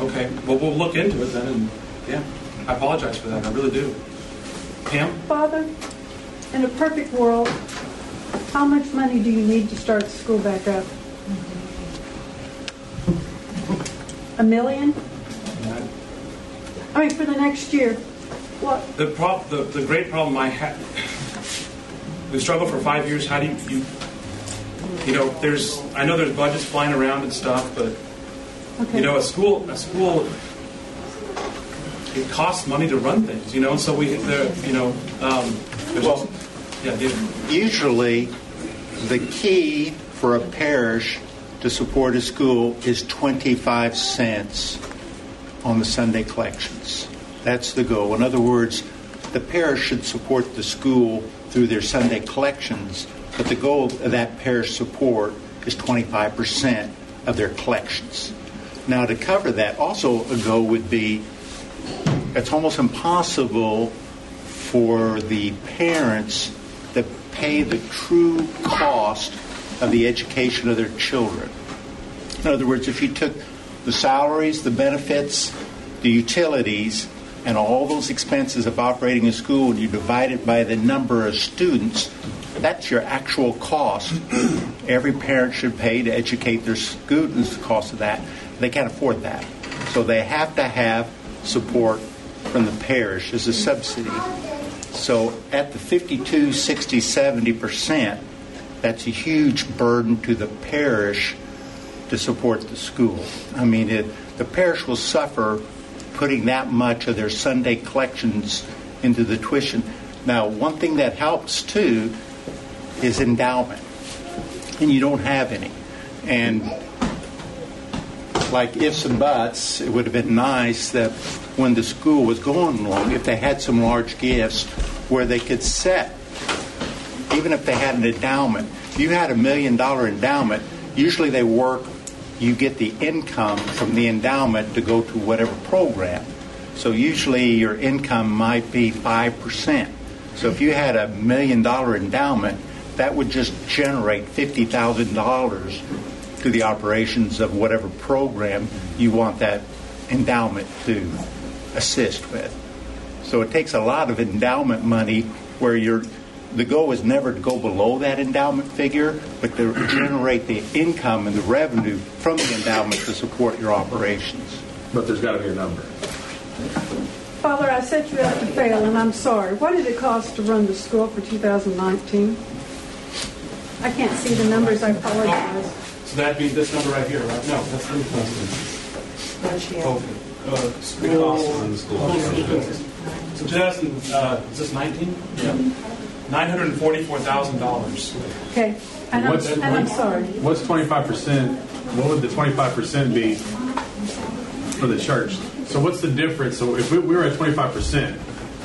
[SPEAKER 2] Okay. Well, we'll look into it then, and yeah, I apologize for that. I really do. Pam.
[SPEAKER 9] Father, in a perfect world, how much money do you need to start the school back up? A million? I mean, for the next year? What?
[SPEAKER 2] The prob- the, the great problem I had, we struggled for five years. How do you, you, you know, there's, I know there's budgets flying around and stuff, but
[SPEAKER 9] Okay.
[SPEAKER 2] you know, a school, a school, it costs money to run things, you know. So we, the, you know, um, there's also, yeah, David.
[SPEAKER 10] Usually, the key for a parish to support a school is 25 cents on the Sunday collections. That's the goal. In other words, the parish should support the school through their Sunday collections, but the goal of that parish support is 25% of their collections. Now, to cover that, also a goal would be it's almost impossible for the parents that pay the true cost of the education of their children. In other words, if you took the salaries, the benefits, the utilities, and all those expenses of operating a school, and you divide it by the number of students, that's your actual cost. [CLEARS THROAT] Every parent should pay to educate their students the cost of that. They can't afford that. So they have to have support from the parish as a subsidy. So at the 52, 60, 70%, that's a huge burden to the parish to support the school. I mean, it, the parish will suffer putting that much of their Sunday collections into the tuition. Now, one thing that helps too is endowment, and you don't have any. And like ifs and buts, it would have been nice that when the school was going along, if they had some large gifts where they could set, even if they had an endowment. If you had a million dollar endowment, usually they work, you get the income from the endowment to go to whatever program. So usually your income might be 5%. So if you had a million dollar endowment, that would just generate $50,000 to the operations of whatever program you want that endowment to assist with. So it takes a lot of endowment money where you're, the goal is never to go below that endowment figure, but to generate the income and the revenue from the endowment to support your operations.
[SPEAKER 11] But there's got to be a number.
[SPEAKER 9] Father, I set you up to fail, and I'm sorry. What did it cost to run the school for 2019? I can't see the numbers, I apologize.
[SPEAKER 2] So that'd be this number right here, right? No, that's the Oh, uh, school. So 2000, uh, is this 19? Yeah. $944,000.
[SPEAKER 9] Okay, and I'm,
[SPEAKER 11] What's-
[SPEAKER 9] and I'm sorry.
[SPEAKER 11] What's 25%? What would the 25% be for the church? So what's the difference? So if we, we were at 25%,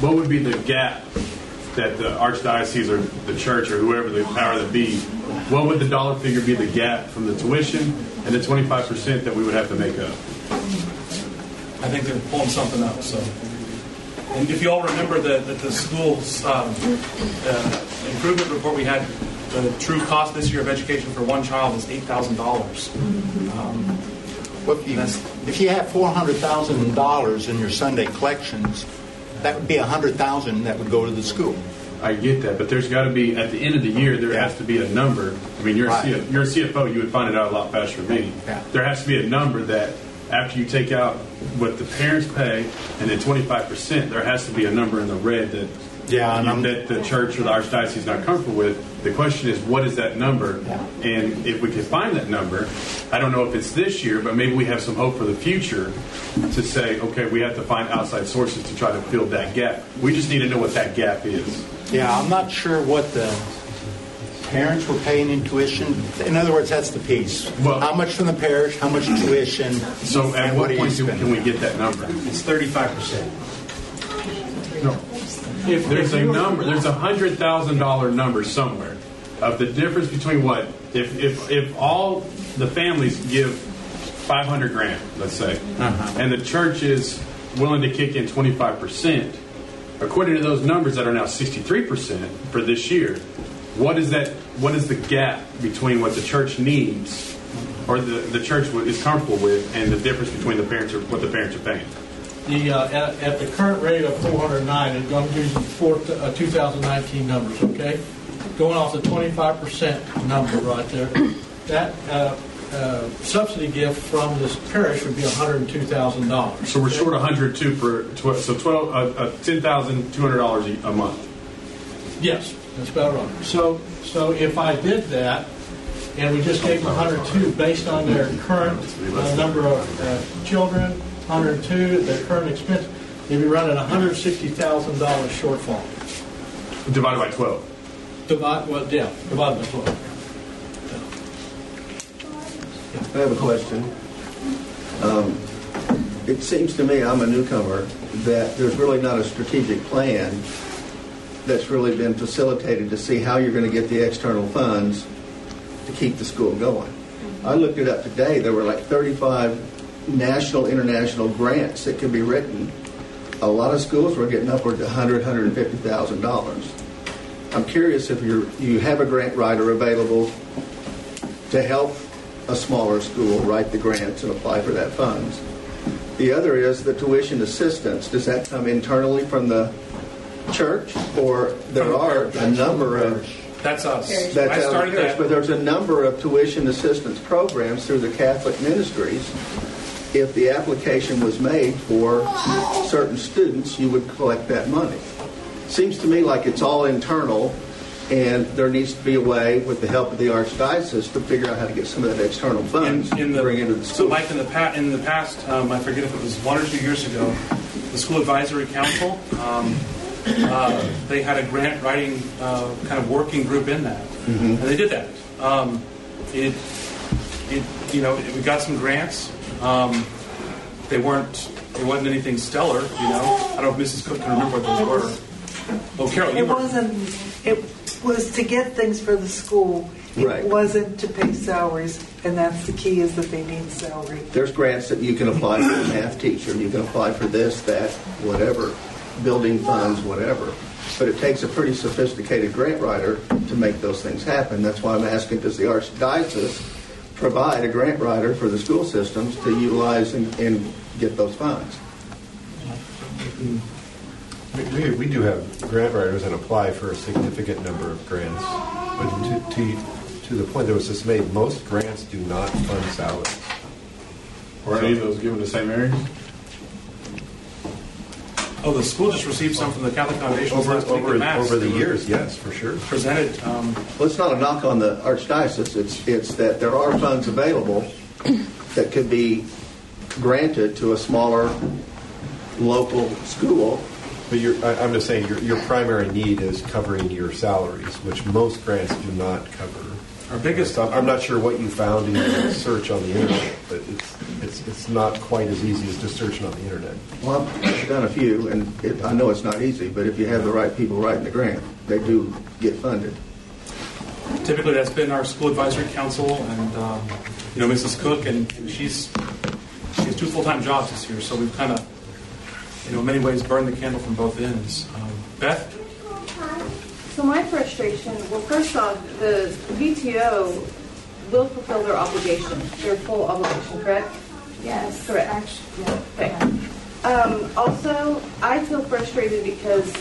[SPEAKER 11] what would be the gap that the archdiocese or the church or whoever the power that be, what would the dollar figure be the gap from the tuition and the 25% that we would have to make up?
[SPEAKER 2] I think they're pulling something up. So, and if you all remember that the, the school's um, uh, improvement report we had, the true cost this year of education for one child is eight thousand dollars. Um,
[SPEAKER 10] Well, if you, if you have $400,000 in your Sunday collections, that would be a 100000 that would go to the school.
[SPEAKER 11] I get that, but there's got to be at the end of the year there
[SPEAKER 10] Yeah.
[SPEAKER 11] has to be a number. I mean, you're
[SPEAKER 10] Right.
[SPEAKER 11] a CFO, you're a CFO, you would find it out a lot faster than me.
[SPEAKER 10] Yeah.
[SPEAKER 11] There has to be a number that after you take out what the parents pay and then 25 percent, there has to be a number in the red that
[SPEAKER 10] Yeah, and
[SPEAKER 11] you- that the church or the archdiocese is not comfortable with. The question is, what is that number?
[SPEAKER 10] Yeah.
[SPEAKER 11] And if we can find that number, I don't know if it's this year, but maybe we have some hope for the future to say, okay, we have to find outside sources to try to fill that gap. We just need to know what that gap is.
[SPEAKER 10] Yeah, I'm not sure what the parents were paying in tuition. In other words, that's the piece.
[SPEAKER 11] Well-
[SPEAKER 10] how much from the parish, how much tuition,
[SPEAKER 11] So at
[SPEAKER 10] and
[SPEAKER 11] what point do, can we get that number?
[SPEAKER 2] it's thirty-five percent.
[SPEAKER 11] No. If there's a number, there's a hundred thousand dollar number somewhere. of the difference between what if if if all the families give 500 grand, let's say, uh-huh. and the church is willing to kick in 25 percent. According to those numbers that are now 63 percent for this year, what is that? What is the gap between what the church needs, or the the church is comfortable with, and the difference between the parents or what the parents are paying?
[SPEAKER 4] The, uh, at, at the current rate of 409, and I'm using four, uh, 2019 numbers, okay? Going off the 25% number right there, that uh, uh, subsidy gift from this parish would be $102,000.
[SPEAKER 11] So we're short 102 per tw- so 12 uh, uh, $10,200 a month.
[SPEAKER 4] Yes, that's about right. So, so if I did that, and we just gave them 102 based on their current uh, number of uh, children, 102, at their current expense, they'd be running a $160,000 shortfall.
[SPEAKER 11] Divided by 12.
[SPEAKER 4] Divide, well, yeah, divided by 12.
[SPEAKER 8] I have a question. Um, It seems to me, I'm a newcomer, that there's really not a strategic plan that's really been facilitated to see how you're going to get the external funds to keep the school going. I looked it up today, there were like 35 national, international grants that could be written. A lot of schools were getting upward to $100,000, $150,000. I'm curious if you're, you have a grant writer available to help a smaller school write the grants and apply for that funds. The other is the tuition assistance. Does that come internally from the church, or there are a number of
[SPEAKER 2] That's us.
[SPEAKER 8] that's
[SPEAKER 2] I
[SPEAKER 8] out
[SPEAKER 2] started
[SPEAKER 8] parish,
[SPEAKER 2] that.
[SPEAKER 8] but there's a number of tuition assistance programs through the Catholic ministries. If the application was made for certain students, you would collect that money. Seems to me like it's all internal, and there needs to be a way, with the help of the archdiocese, to figure out how to get some of that external funds
[SPEAKER 2] in, in
[SPEAKER 8] to
[SPEAKER 2] the,
[SPEAKER 8] bring into the
[SPEAKER 2] so
[SPEAKER 8] school.
[SPEAKER 2] Mike, in the past, in the past, um, I forget if it was one or two years ago, the school advisory council, um, uh, they had a grant writing uh, kind of working group in that, and they did that. Um, it, it, you know, we got some grants. Um, they weren't, it wasn't anything stellar, you know. I don't know if Mrs. Cook can remember what those were. Oh, Carol, you
[SPEAKER 12] It
[SPEAKER 2] were.
[SPEAKER 12] wasn't, it was to get things for the school.
[SPEAKER 8] Right.
[SPEAKER 12] It wasn't to pay salaries, and that's the key, is that they need salary.
[SPEAKER 8] There's grants that you can apply for a math teacher, you can apply for this, that, whatever, building funds, whatever. But it takes a pretty sophisticated grant writer to make those things happen. That's why I'm asking, does the archdiocese provide a grant writer for the school systems to utilize and, and get those funds?
[SPEAKER 3] We, we, we do have grant writers that apply for a significant number of grants, but to, to, to the point that was just made, most grants do not fund salaries.
[SPEAKER 11] Or any of those given to St. Mary's?
[SPEAKER 2] Oh, the school just received some from the Catholic Foundation
[SPEAKER 3] Over,
[SPEAKER 2] last
[SPEAKER 3] over,
[SPEAKER 2] in Mass.
[SPEAKER 3] over the years, yes, for sure.
[SPEAKER 2] Presented. Um,
[SPEAKER 8] Well, it's not a knock on the archdiocese, it's, it's that there are funds available that could be granted to a smaller local school
[SPEAKER 3] But your, I, I'm just saying, your, your primary need is covering your salaries, which most grants do not cover.
[SPEAKER 2] Our biggest-
[SPEAKER 3] So I'm not sure what you found in your search on the internet, but it's, it's, it's not quite as easy as just searching on the internet.
[SPEAKER 8] Well, I've done a few, and it, I know it's not easy, but if you have the right people writing the grant, they do get funded.
[SPEAKER 2] typically that's been our school advisory council and um, you know Mrs. Cook and, and she's she has two full-time jobs this year so we've kind of you know in many ways burned the candle from both ends um, Beth
[SPEAKER 13] So my frustration, well, first off, the PTO will fulfill their obligation, their full obligation, correct?
[SPEAKER 6] Yes.
[SPEAKER 13] Correct.
[SPEAKER 6] Yeah.
[SPEAKER 13] Okay. Um, also, I feel frustrated because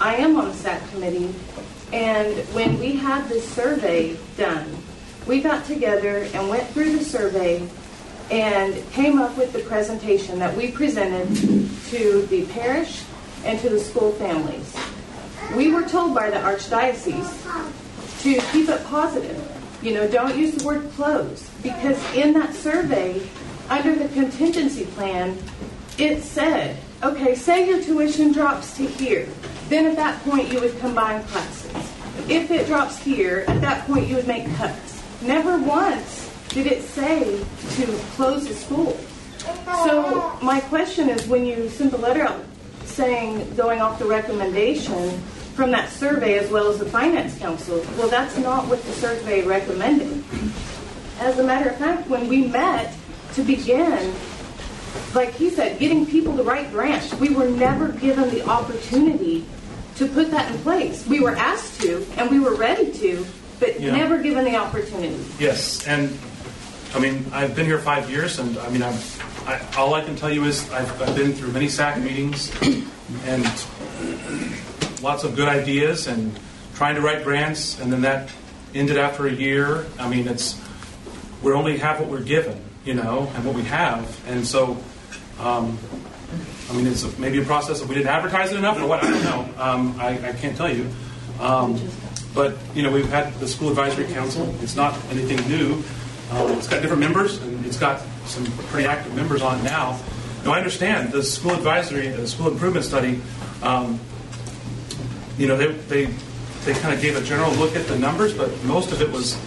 [SPEAKER 13] I am on a SAC committee, and when we had this survey done, we got together and went through the survey and came up with the presentation that we presented to the parish and to the school families. We were told by the archdiocese to keep it positive. You know, don't use the word close because in that survey, under the contingency plan, it said, okay, say your tuition drops to here, then at that point you would combine classes. If it drops here, at that point you would make cuts. Never once did it say to close the school. So my question is, when you sent the letter out saying, going off the recommendation from that survey as well as the finance council. Well, that's not what the survey recommended. As a matter of fact, when we met to begin, like he said, getting people the right grants, we were never given the opportunity to put that in place. We were asked to, and we were ready to, but
[SPEAKER 2] Yeah.
[SPEAKER 13] never given the opportunity.
[SPEAKER 2] Yes, and I mean, I've been here five years, and I mean, I'm, I, all I can tell you is I've, I've been through many SAC meetings and lots of good ideas and trying to write grants, and then that ended after a year. I mean, it's we only have what we're given, you know, and what we have, and so. Um, I mean, it's a, maybe a process that we didn't advertise it enough, or what? I don't know. Um, I, I can't tell you. Um, but you know, we've had the school advisory council. It's not anything new. Um, it's got different members, and it's got some pretty active members on it now. Now, I understand the school advisory, the school improvement study. Um, you know, they they they kind of gave a general look at the numbers, but most of it was,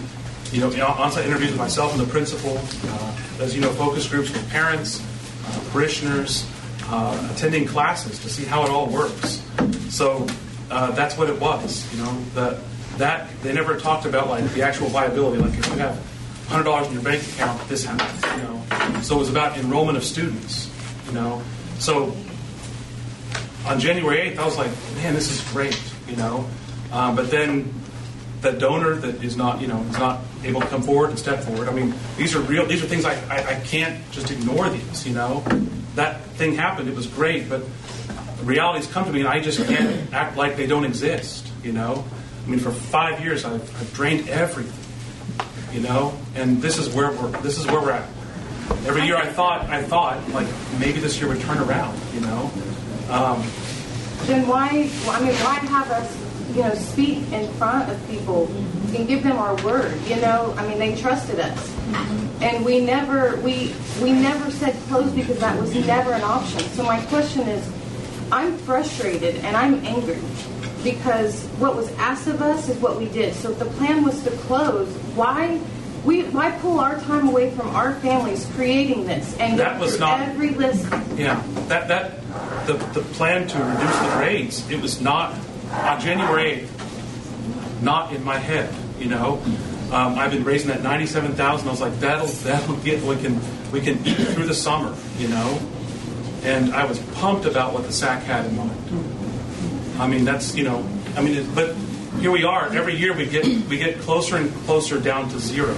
[SPEAKER 2] you know, on-site interviews with myself and the principal, uh, as you know, focus groups with parents, uh, parishioners, uh, attending classes to see how it all works. So uh, that's what it was. You know, that that they never talked about like the actual viability. Like if you have hundred dollars in your bank account, this happens. You know, so it was about enrollment of students. You know, so on January 8th, I was like, man, this is great, you know. Um, but then the donor that is not, you know, is not able to come forward and step forward. I mean, these are real. These are things I, I, I can't just ignore. These, you know, that thing happened. It was great, but realities come to me, and I just can't act like they don't exist. You know, I mean, for five years, I've, I've drained everything. You know, and this is where we're. This is where we're at. Every year, I thought, I thought, like maybe this year would turn around. You know. Um,
[SPEAKER 13] then why, I mean, why have us, you know, speak in front of people mm-hmm. and give them our word? You know, I mean, they trusted us, mm-hmm. and we never, we, we never said close because that was never an option. So my question is, I'm frustrated and I'm angry because what was asked of us is what we did. So if the plan was to close, why? We, why pull our time away from our families creating this and
[SPEAKER 2] That
[SPEAKER 13] go
[SPEAKER 2] was
[SPEAKER 13] through
[SPEAKER 2] not-
[SPEAKER 13] every list?
[SPEAKER 2] Yeah, that that the the plan to reduce the grades. It was not on January 8th, not in my head. You know, um, I've been raising that ninety-seven thousand. I was like, that'll that'll get we can we can eat through the summer. You know, and I was pumped about what the SAC had in mind. I mean, that's you know, I mean, it, but here we are. Every year we get we get closer and closer down to zero,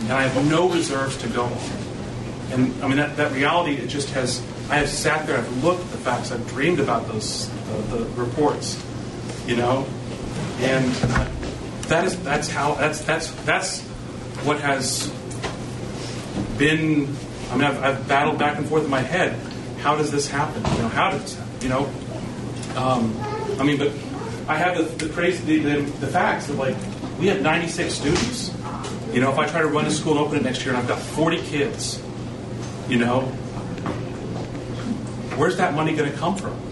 [SPEAKER 2] and I have no reserves to go on. And I mean, that, that reality, it just has, I have sat there, I've looked at the facts, I've dreamed about those, the, the reports, you know? And uh, that is, that's how, that's, that's, that's what has been, I mean, I've, I've battled back and forth in my head. How does this happen? You know, how does this happen? You know? Um, I mean, but I have the, the crazy, the, the, the facts that like, we have 96 students. You know, if I try to run a school and open it next year and I've got 40 kids, you know, where's that money going to come from?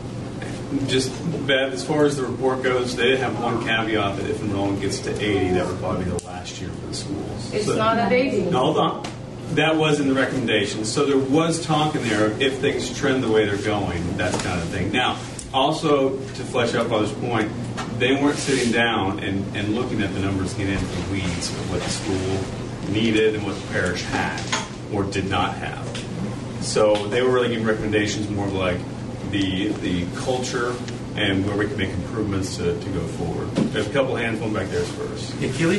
[SPEAKER 14] Just, Bev, as far as the report goes, they did have one caveat that if enrollment gets to 80, that would probably be the last year for the schools.
[SPEAKER 13] It's
[SPEAKER 14] So-
[SPEAKER 13] not at 80.
[SPEAKER 14] Hold on. That was in the recommendation. So there was talk in there of if things trend the way they're going, that kind of thing. Now, also to flesh out Father's point, they weren't sitting down and, and looking at the numbers, getting into the weeds of what the school needed and what the parish had or did not have. So they were really giving recommendations more of like the the culture and where we can make improvements to, to go forward. There's a couple handful back there first.
[SPEAKER 2] Yeah, Keely?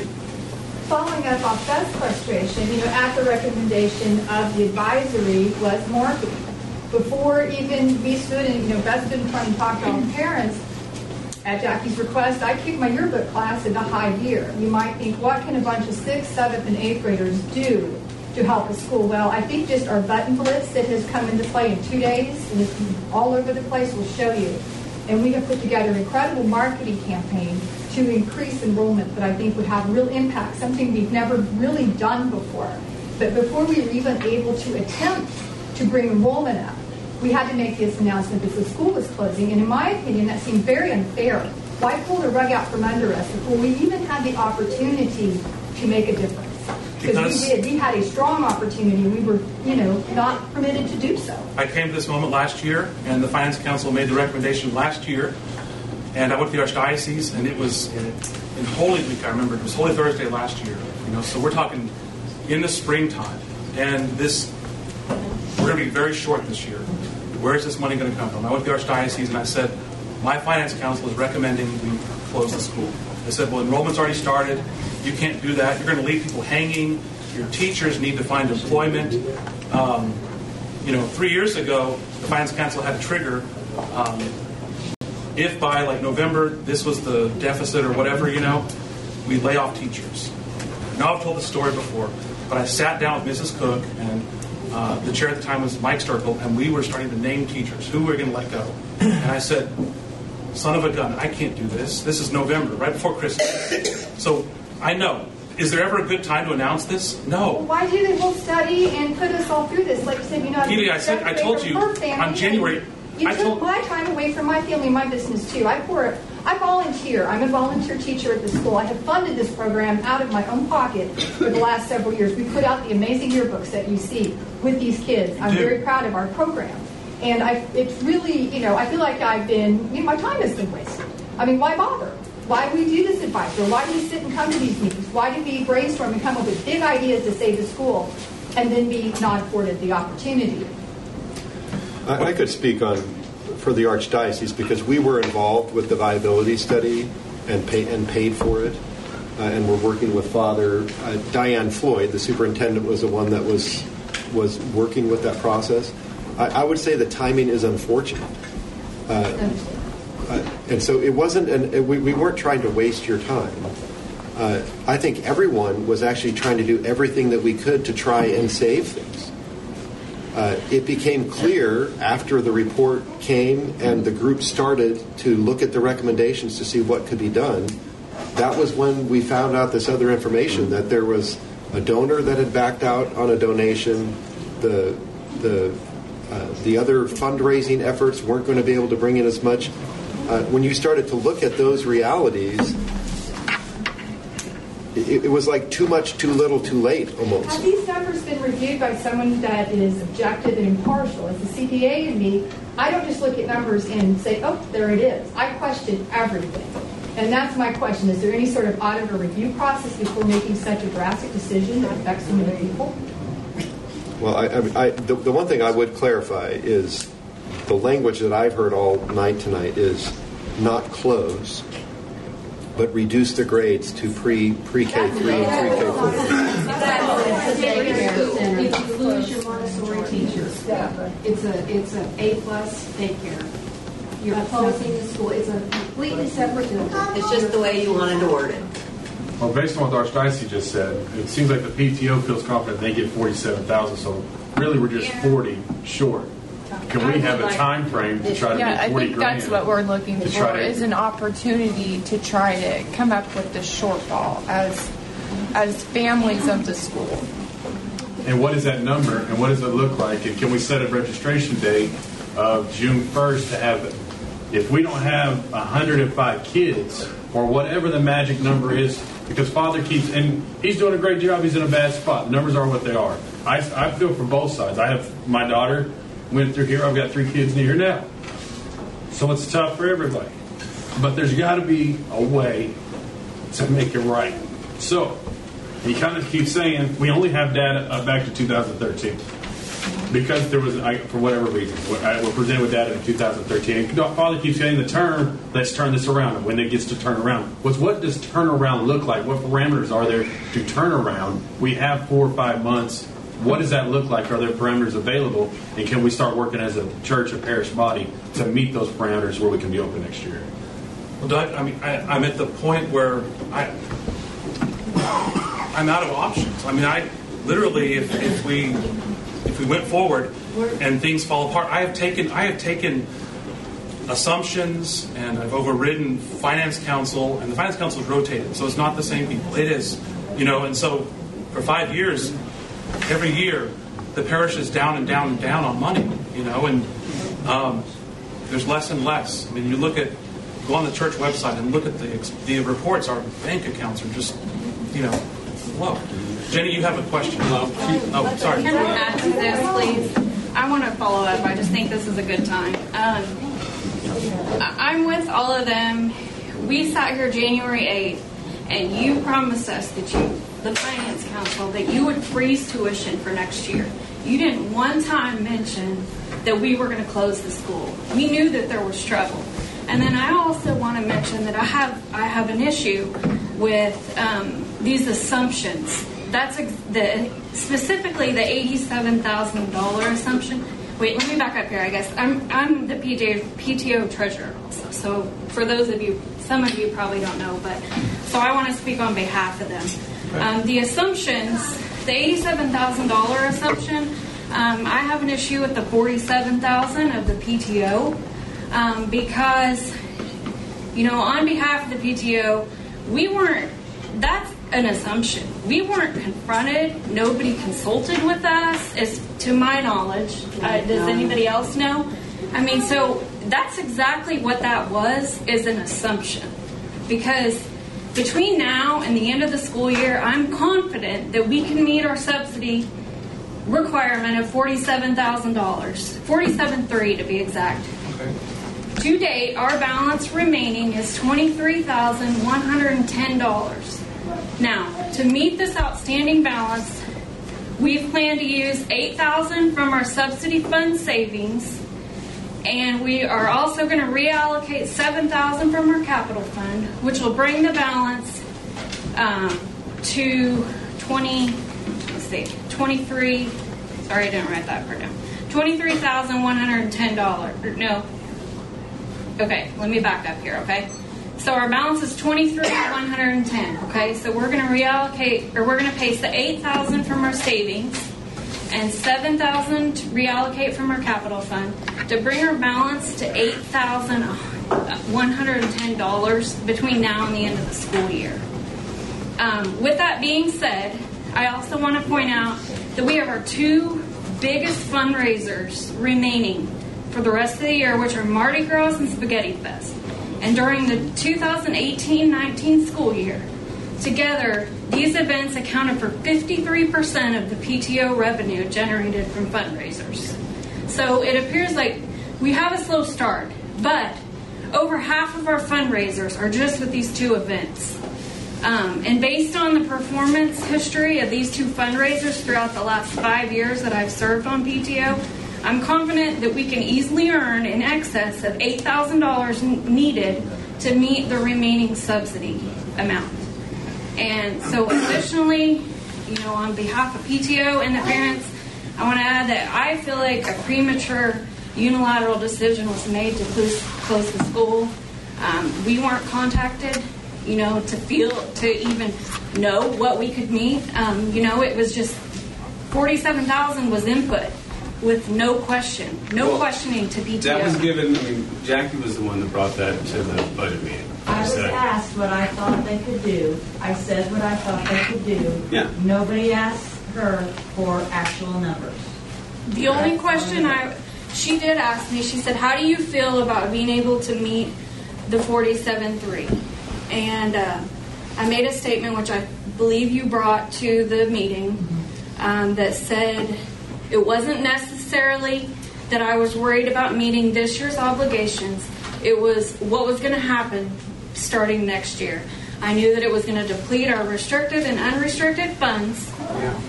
[SPEAKER 15] Following up on Beth's frustration, you know, at the recommendation of the advisory was marketing. Before even we stood and, you know, Beth stood in front and talked to all parents, at Jackie's request, I kicked my yearbook class into high gear. You might think, what can a bunch of sixth, seventh, and eighth graders do to help the school? Well, I think just our button blitz that has come into play in two days and it's all over the place will show you. And we have put together an incredible marketing campaign to increase enrollment that I think would have real impact, something we've never really done before. But before we were even able to attempt to bring enrollment up, we had to make this announcement that the school was closing. And in my opinion, that seemed very unfair. Why pull the rug out from under us before we even had the opportunity to make a difference? Because we did. We had a strong opportunity. We were, you know, not permitted to do so.
[SPEAKER 2] I came to this moment last year, and the Finance Council made the recommendation last year, And I went to the Archdiocese, and it was in, in Holy Week, I remember. It was Holy Thursday last year. You know, so we're talking in the springtime. And this, we're going to be very short this year. Where is this money going to come from? I went to the Archdiocese, and I said, my finance council is recommending we close the school. They said, well, enrollment's already started. You can't do that. You're going to leave people hanging. Your teachers need to find employment. Um, you know, three years ago, the finance council had a trigger. Um, if by like November this was the deficit or whatever, you know, we lay off teachers. Now I've told the story before, but I sat down with Mrs. Cook and uh, the chair at the time was Mike Sturkle, and we were starting to name teachers who we're going to let go. And I said, "Son of a gun, I can't do this. This is November, right before Christmas. So I know. Is there ever a good time to announce this? No.
[SPEAKER 15] Why do the whole study and put us all through this? Like you said, you know,
[SPEAKER 2] Keely, I said- I told you on January-
[SPEAKER 15] You
[SPEAKER 2] I
[SPEAKER 15] took
[SPEAKER 2] told-
[SPEAKER 15] my time away from my family, my business too. I pour, I volunteer. I'm a volunteer teacher at the school. I have funded this program out of my own pocket for the last several years. We put out the amazing yearbooks that you see with these kids. I'm
[SPEAKER 2] do.
[SPEAKER 15] very proud of our program, and I, it's really, you know, I feel like I've been, you know, my time has been wasted. I mean, why bother? Why do we do this advisory? Why do we sit and come to these meetings? Why do we brainstorm and come up with big ideas to save the school and then be not afforded the opportunity?
[SPEAKER 3] I, I could speak on for the archdiocese because we were involved with the viability study and pay, and paid for it, uh, and we're working with Father uh, Diane Floyd, the superintendent, was the one that was was working with that process. I, I would say the timing is unfortunate. Uh, and so it wasn't, an, we, we weren't trying to waste your time. Uh, I think everyone was actually trying to do everything that we could to try and save things. Uh, it became clear after the report came and the group started to look at the recommendations to see what could be done. That was when we found out this other information that there was a donor that had backed out on a donation. The the uh, the other fundraising efforts weren't going to be able to bring in as much. Uh, when you started to look at those realities, it, it was like too much, too little, too late almost.
[SPEAKER 15] Have these numbers been reviewed by someone that is objective and impartial? As a CPA in me, I don't just look at numbers and say, oh, there it is. I question everything. And that's my question. Is there any sort of audit or review process before making such a drastic decision that affects so many people?
[SPEAKER 3] Well, I, I, I, the, the one thing I would clarify is the language that I've heard all night tonight is not close, but reduce the grades to pre pre K three and pre K four.
[SPEAKER 6] If you lose your Montessori teachers, it's a, it's a A plus daycare. You're closing the school, it's a completely separate building.
[SPEAKER 5] It's just the way you wanted to word it.
[SPEAKER 11] Well, based on what the Archdiocese just said, it seems like the PTO feels confident they get forty-seven thousand, so really we're just forty short. Can we have a time frame to try to
[SPEAKER 16] Yeah, I
[SPEAKER 11] forty
[SPEAKER 16] think
[SPEAKER 11] grand?
[SPEAKER 16] that's what we're looking
[SPEAKER 11] to
[SPEAKER 16] for
[SPEAKER 11] to-
[SPEAKER 16] is an opportunity to try to come up with the shortfall as as families of the school.
[SPEAKER 11] And what is that number, and what does it look like? And can we set a registration date of June 1st to have, it if we don't have 105 kids, or whatever the magic number is, because Father keeps, and he's doing a great job, he's in a bad spot. Numbers are what they are. I, I feel for both sides. I have, my daughter went through here, I've got three kids in here now. So it's tough for everybody. But there's got to be a way to make it right. So, he kind of keeps saying we only have data uh, back to 2013 because there was, I, for whatever reason, I- we're presented with data in 2013. And Father keeps saying the term, let's turn this around. When it gets to turn around, what's what does turn around look like? What parameters are there to turn around? We have four or five months. What does that look like? Are there parameters available? And can we start working as a church, a parish body, to meet those parameters where we can be open next year?
[SPEAKER 2] Well, Doug, I mean, I, I'm at the point where I, I'm out of options. I mean, I literally, if, if we, if we went forward and things fall apart, I have taken, I have taken assumptions and I've overridden finance council, and the finance council is rotated, so it's not the same people. It is, you know, and so for five years, every year, the parish is down and down and down on money, you know, and um, there's less and less. I mean, you look at, go on the church website and look at the the reports. Our bank accounts are just, you know, low. Jenny, you have a question. Oh, sorry.
[SPEAKER 17] Can I add to this, please? I want to follow up. I just think this is a good time. Um, I'm with all of them. We sat here January 8th, and you promised us that you, the finance council, that you would freeze tuition for next year. You didn't one time mention that we were going to close the school. We knew that there was trouble. And then I also want to mention that I have I have an issue with um, these assumptions. That's ex- the specifically the eighty-seven thousand dollar assumption. Wait, let me back up here. I guess I'm I'm the PTO, PTO treasurer. also. so for those of you, some of you probably don't know, but so I want to speak on behalf of them. Um, the assumptions, the eighty-seven thousand dollar assumption. Um, I have an issue with the forty-seven thousand of the PTO um, because you know, on behalf of the PTO, we weren't, that's an assumption. We weren't confronted. Nobody consulted with us, as to my knowledge. Uh, does anybody else know? I mean, so that's exactly what that was, is an assumption. Because between now and the end of the school year, I'm confident that we can meet our subsidy requirement of $47,000. $47,300 to be exact. Okay. To date, our balance remaining is $23,110. Now, to meet this outstanding balance, we've planned to use 8,000 from our subsidy fund savings, and we are also going to reallocate 7,000 from our capital fund, which will bring the balance um, to 20, let's see, 23, sorry, I didn't write that part down. $23,110. No, Okay, let me back up here, okay? So our balance is twenty-three one hundred and ten. Okay, so we're going to reallocate, or we're going to pay the eight thousand from our savings and seven thousand to reallocate from our capital fund to bring our balance to eight thousand one hundred and ten dollars between now and the end of the school year. Um, with that being said, I also want to point out that we have our two biggest fundraisers remaining for the rest of the year, which are Mardi Gras and Spaghetti Fest. And during the 2018-19 school year, together, these events accounted for 53% of the PTO revenue generated from fundraisers. So it appears like we have a slow start, but over half of our fundraisers are just with these two events. Um, and based on the performance history of these two fundraisers throughout the last five years that I've served on PTO, I'm confident that we can easily earn in excess of $8,000 needed to meet the remaining subsidy amount. And so, additionally, you know, on behalf of PTO and the parents, I want to add that I feel like a premature unilateral decision was made to close, close the school. Um, we weren't contacted, you know, to feel to even know what we could meet. Um, you know, it was just forty-seven thousand was input with no question, no
[SPEAKER 14] Well,
[SPEAKER 17] questioning to PTO.
[SPEAKER 14] That was given, I mean, Jackie was the one that brought that to the budget meeting.
[SPEAKER 18] I was
[SPEAKER 14] Said-
[SPEAKER 18] asked what I thought they could do. I said what I thought they could do.
[SPEAKER 14] Yeah.
[SPEAKER 18] Nobody asked her for actual numbers.
[SPEAKER 17] The only question I, she did ask me, she said, how do you feel about being able to meet the forty-seven three? And, uh, I made a statement, which I believe you brought to the meeting, um, that said it wasn't necessarily that I was worried about meeting this year's obligations. It was what was gonna happen starting next year. I knew that it was gonna deplete our restricted and unrestricted funds,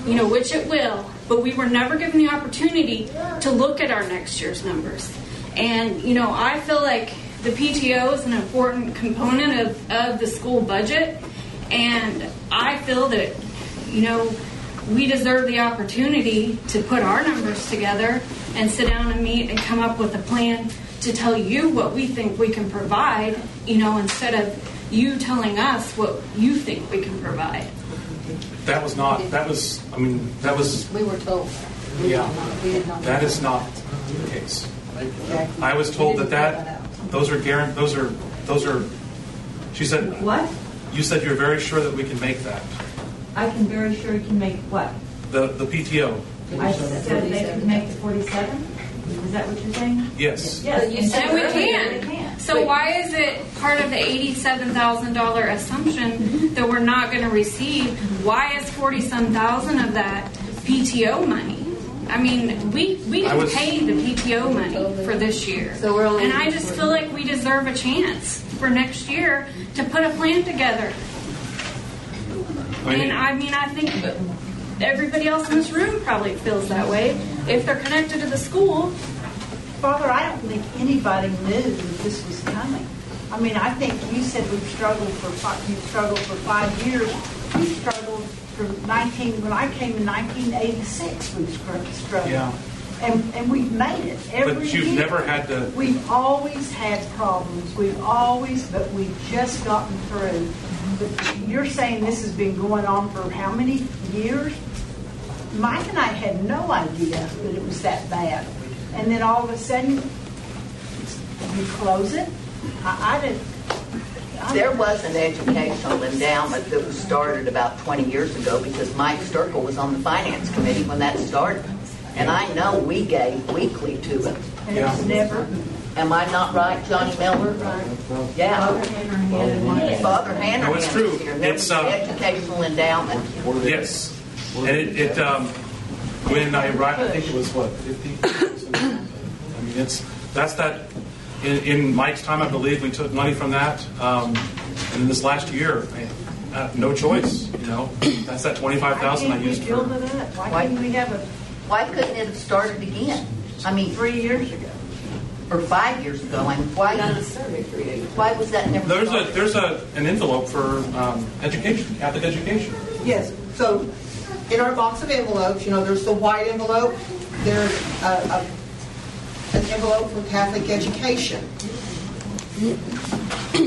[SPEAKER 17] you know, which it will, but we were never given the opportunity to look at our next year's numbers. And, you know, I feel like the PTO is an important component of, of the school budget, and I feel that, you know, we deserve the opportunity to put our numbers together and sit down and meet and come up with a plan to tell you what we think we can provide, you know, instead of you telling us what you think we can provide.
[SPEAKER 2] That was not, that was, I mean, that was,
[SPEAKER 5] We were told. We
[SPEAKER 2] Yeah.
[SPEAKER 5] not- We did not.
[SPEAKER 2] that is not the case. I was told that that, those are guaran, those are, those are, she said,
[SPEAKER 18] What?
[SPEAKER 2] you said you're very sure that we can make that.
[SPEAKER 18] I can very sure you can make what?
[SPEAKER 2] The, the PTO,
[SPEAKER 18] I said they could make the 47? Is that what you're saying?
[SPEAKER 2] yes.
[SPEAKER 18] Yes.
[SPEAKER 17] You said we can.
[SPEAKER 18] can.
[SPEAKER 17] So why is it part of the eighty-seven thousand dollar assumption that we're not going to receive? Why is forty-some thousand of that PTO money? I mean, we we
[SPEAKER 2] I was-
[SPEAKER 17] pay the PTO money for this year,
[SPEAKER 5] So we're only-
[SPEAKER 17] and I just feel like we deserve a chance for next year to put a plan together.
[SPEAKER 2] I mean-
[SPEAKER 17] and I mean, I think everybody else in this room probably feels that way if they're connected to the school.
[SPEAKER 18] Father, I don't think anybody knew that this was coming. I mean, I think you said we've struggled for five, you've struggled for five years. We struggled for 19, when I came in 1986, we struggled.
[SPEAKER 2] Yeah.
[SPEAKER 18] And, and we've made it every
[SPEAKER 2] But you've
[SPEAKER 18] year.
[SPEAKER 2] never had to.
[SPEAKER 18] We've always had problems. We've always, but we've just gotten through. But you're saying this has been going on for how many years? Mike and I had no idea that it was that bad. And then all of a sudden, you close it? I, I didn't.
[SPEAKER 19] There was an educational endowment that was started about 20 years ago because Mike Sturkle was on the finance committee when that started. And I know we gave weekly to it.
[SPEAKER 18] And it's never.
[SPEAKER 19] Am I not right, Johnny Miller? Yeah. Father Hanrahan
[SPEAKER 2] No, it's true.
[SPEAKER 19] here. There was
[SPEAKER 2] It's,
[SPEAKER 19] an
[SPEAKER 2] um,
[SPEAKER 19] educational endowment.
[SPEAKER 2] Yes. And it, it um, when I arrived, I think it was what, 50? I mean, it's, that's that, in, in Mike's time, I believe, we took money from that. Um, and in this last year, I have no choice, you know. That's that 25,000 I
[SPEAKER 18] Why can't we
[SPEAKER 2] used
[SPEAKER 18] build
[SPEAKER 2] for.
[SPEAKER 18] it? Why couldn't we have a,
[SPEAKER 19] Why couldn't it have started again? I mean,
[SPEAKER 18] three years ago?
[SPEAKER 19] or five years ago, and why, why was that never
[SPEAKER 2] There's a, there's a, an envelope for um, education, Catholic education.
[SPEAKER 20] Yes, so in our box of envelopes, you know, there's the white envelope, there's a, a, an envelope for Catholic education.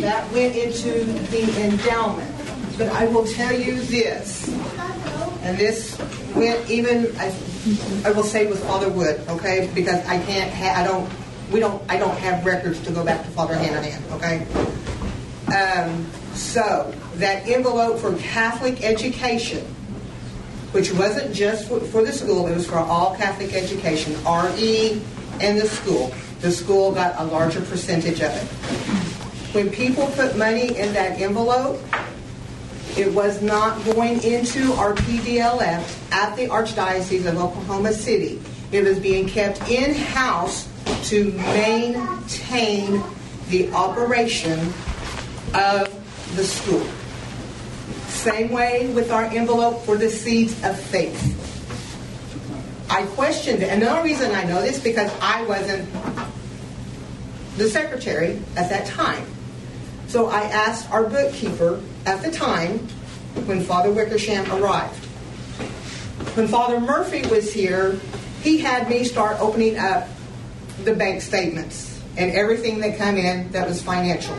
[SPEAKER 20] That went into the endowment. But I will tell you this, and this went even, I, I will say with Father Wood, okay, because I can't, ha- I don't, we don't, I don't have records to go back to Father Hanahan, okay? Um, so, that envelope for Catholic education, which wasn't just for, for the school, it was for all Catholic education, RE and the school. The school got a larger percentage of it. When people put money in that envelope, it was not going into our PDLF at the Archdiocese of Oklahoma City. It was being kept in-house to maintain the operation of the school. Same way with our envelope for the seeds of faith. I questioned it, and the only reason I know this because I wasn't the secretary at that time. So I asked our bookkeeper at the time when Father Wickersham arrived. When Father Murphy was here, he had me start opening up the bank statements and everything that come in that was financial.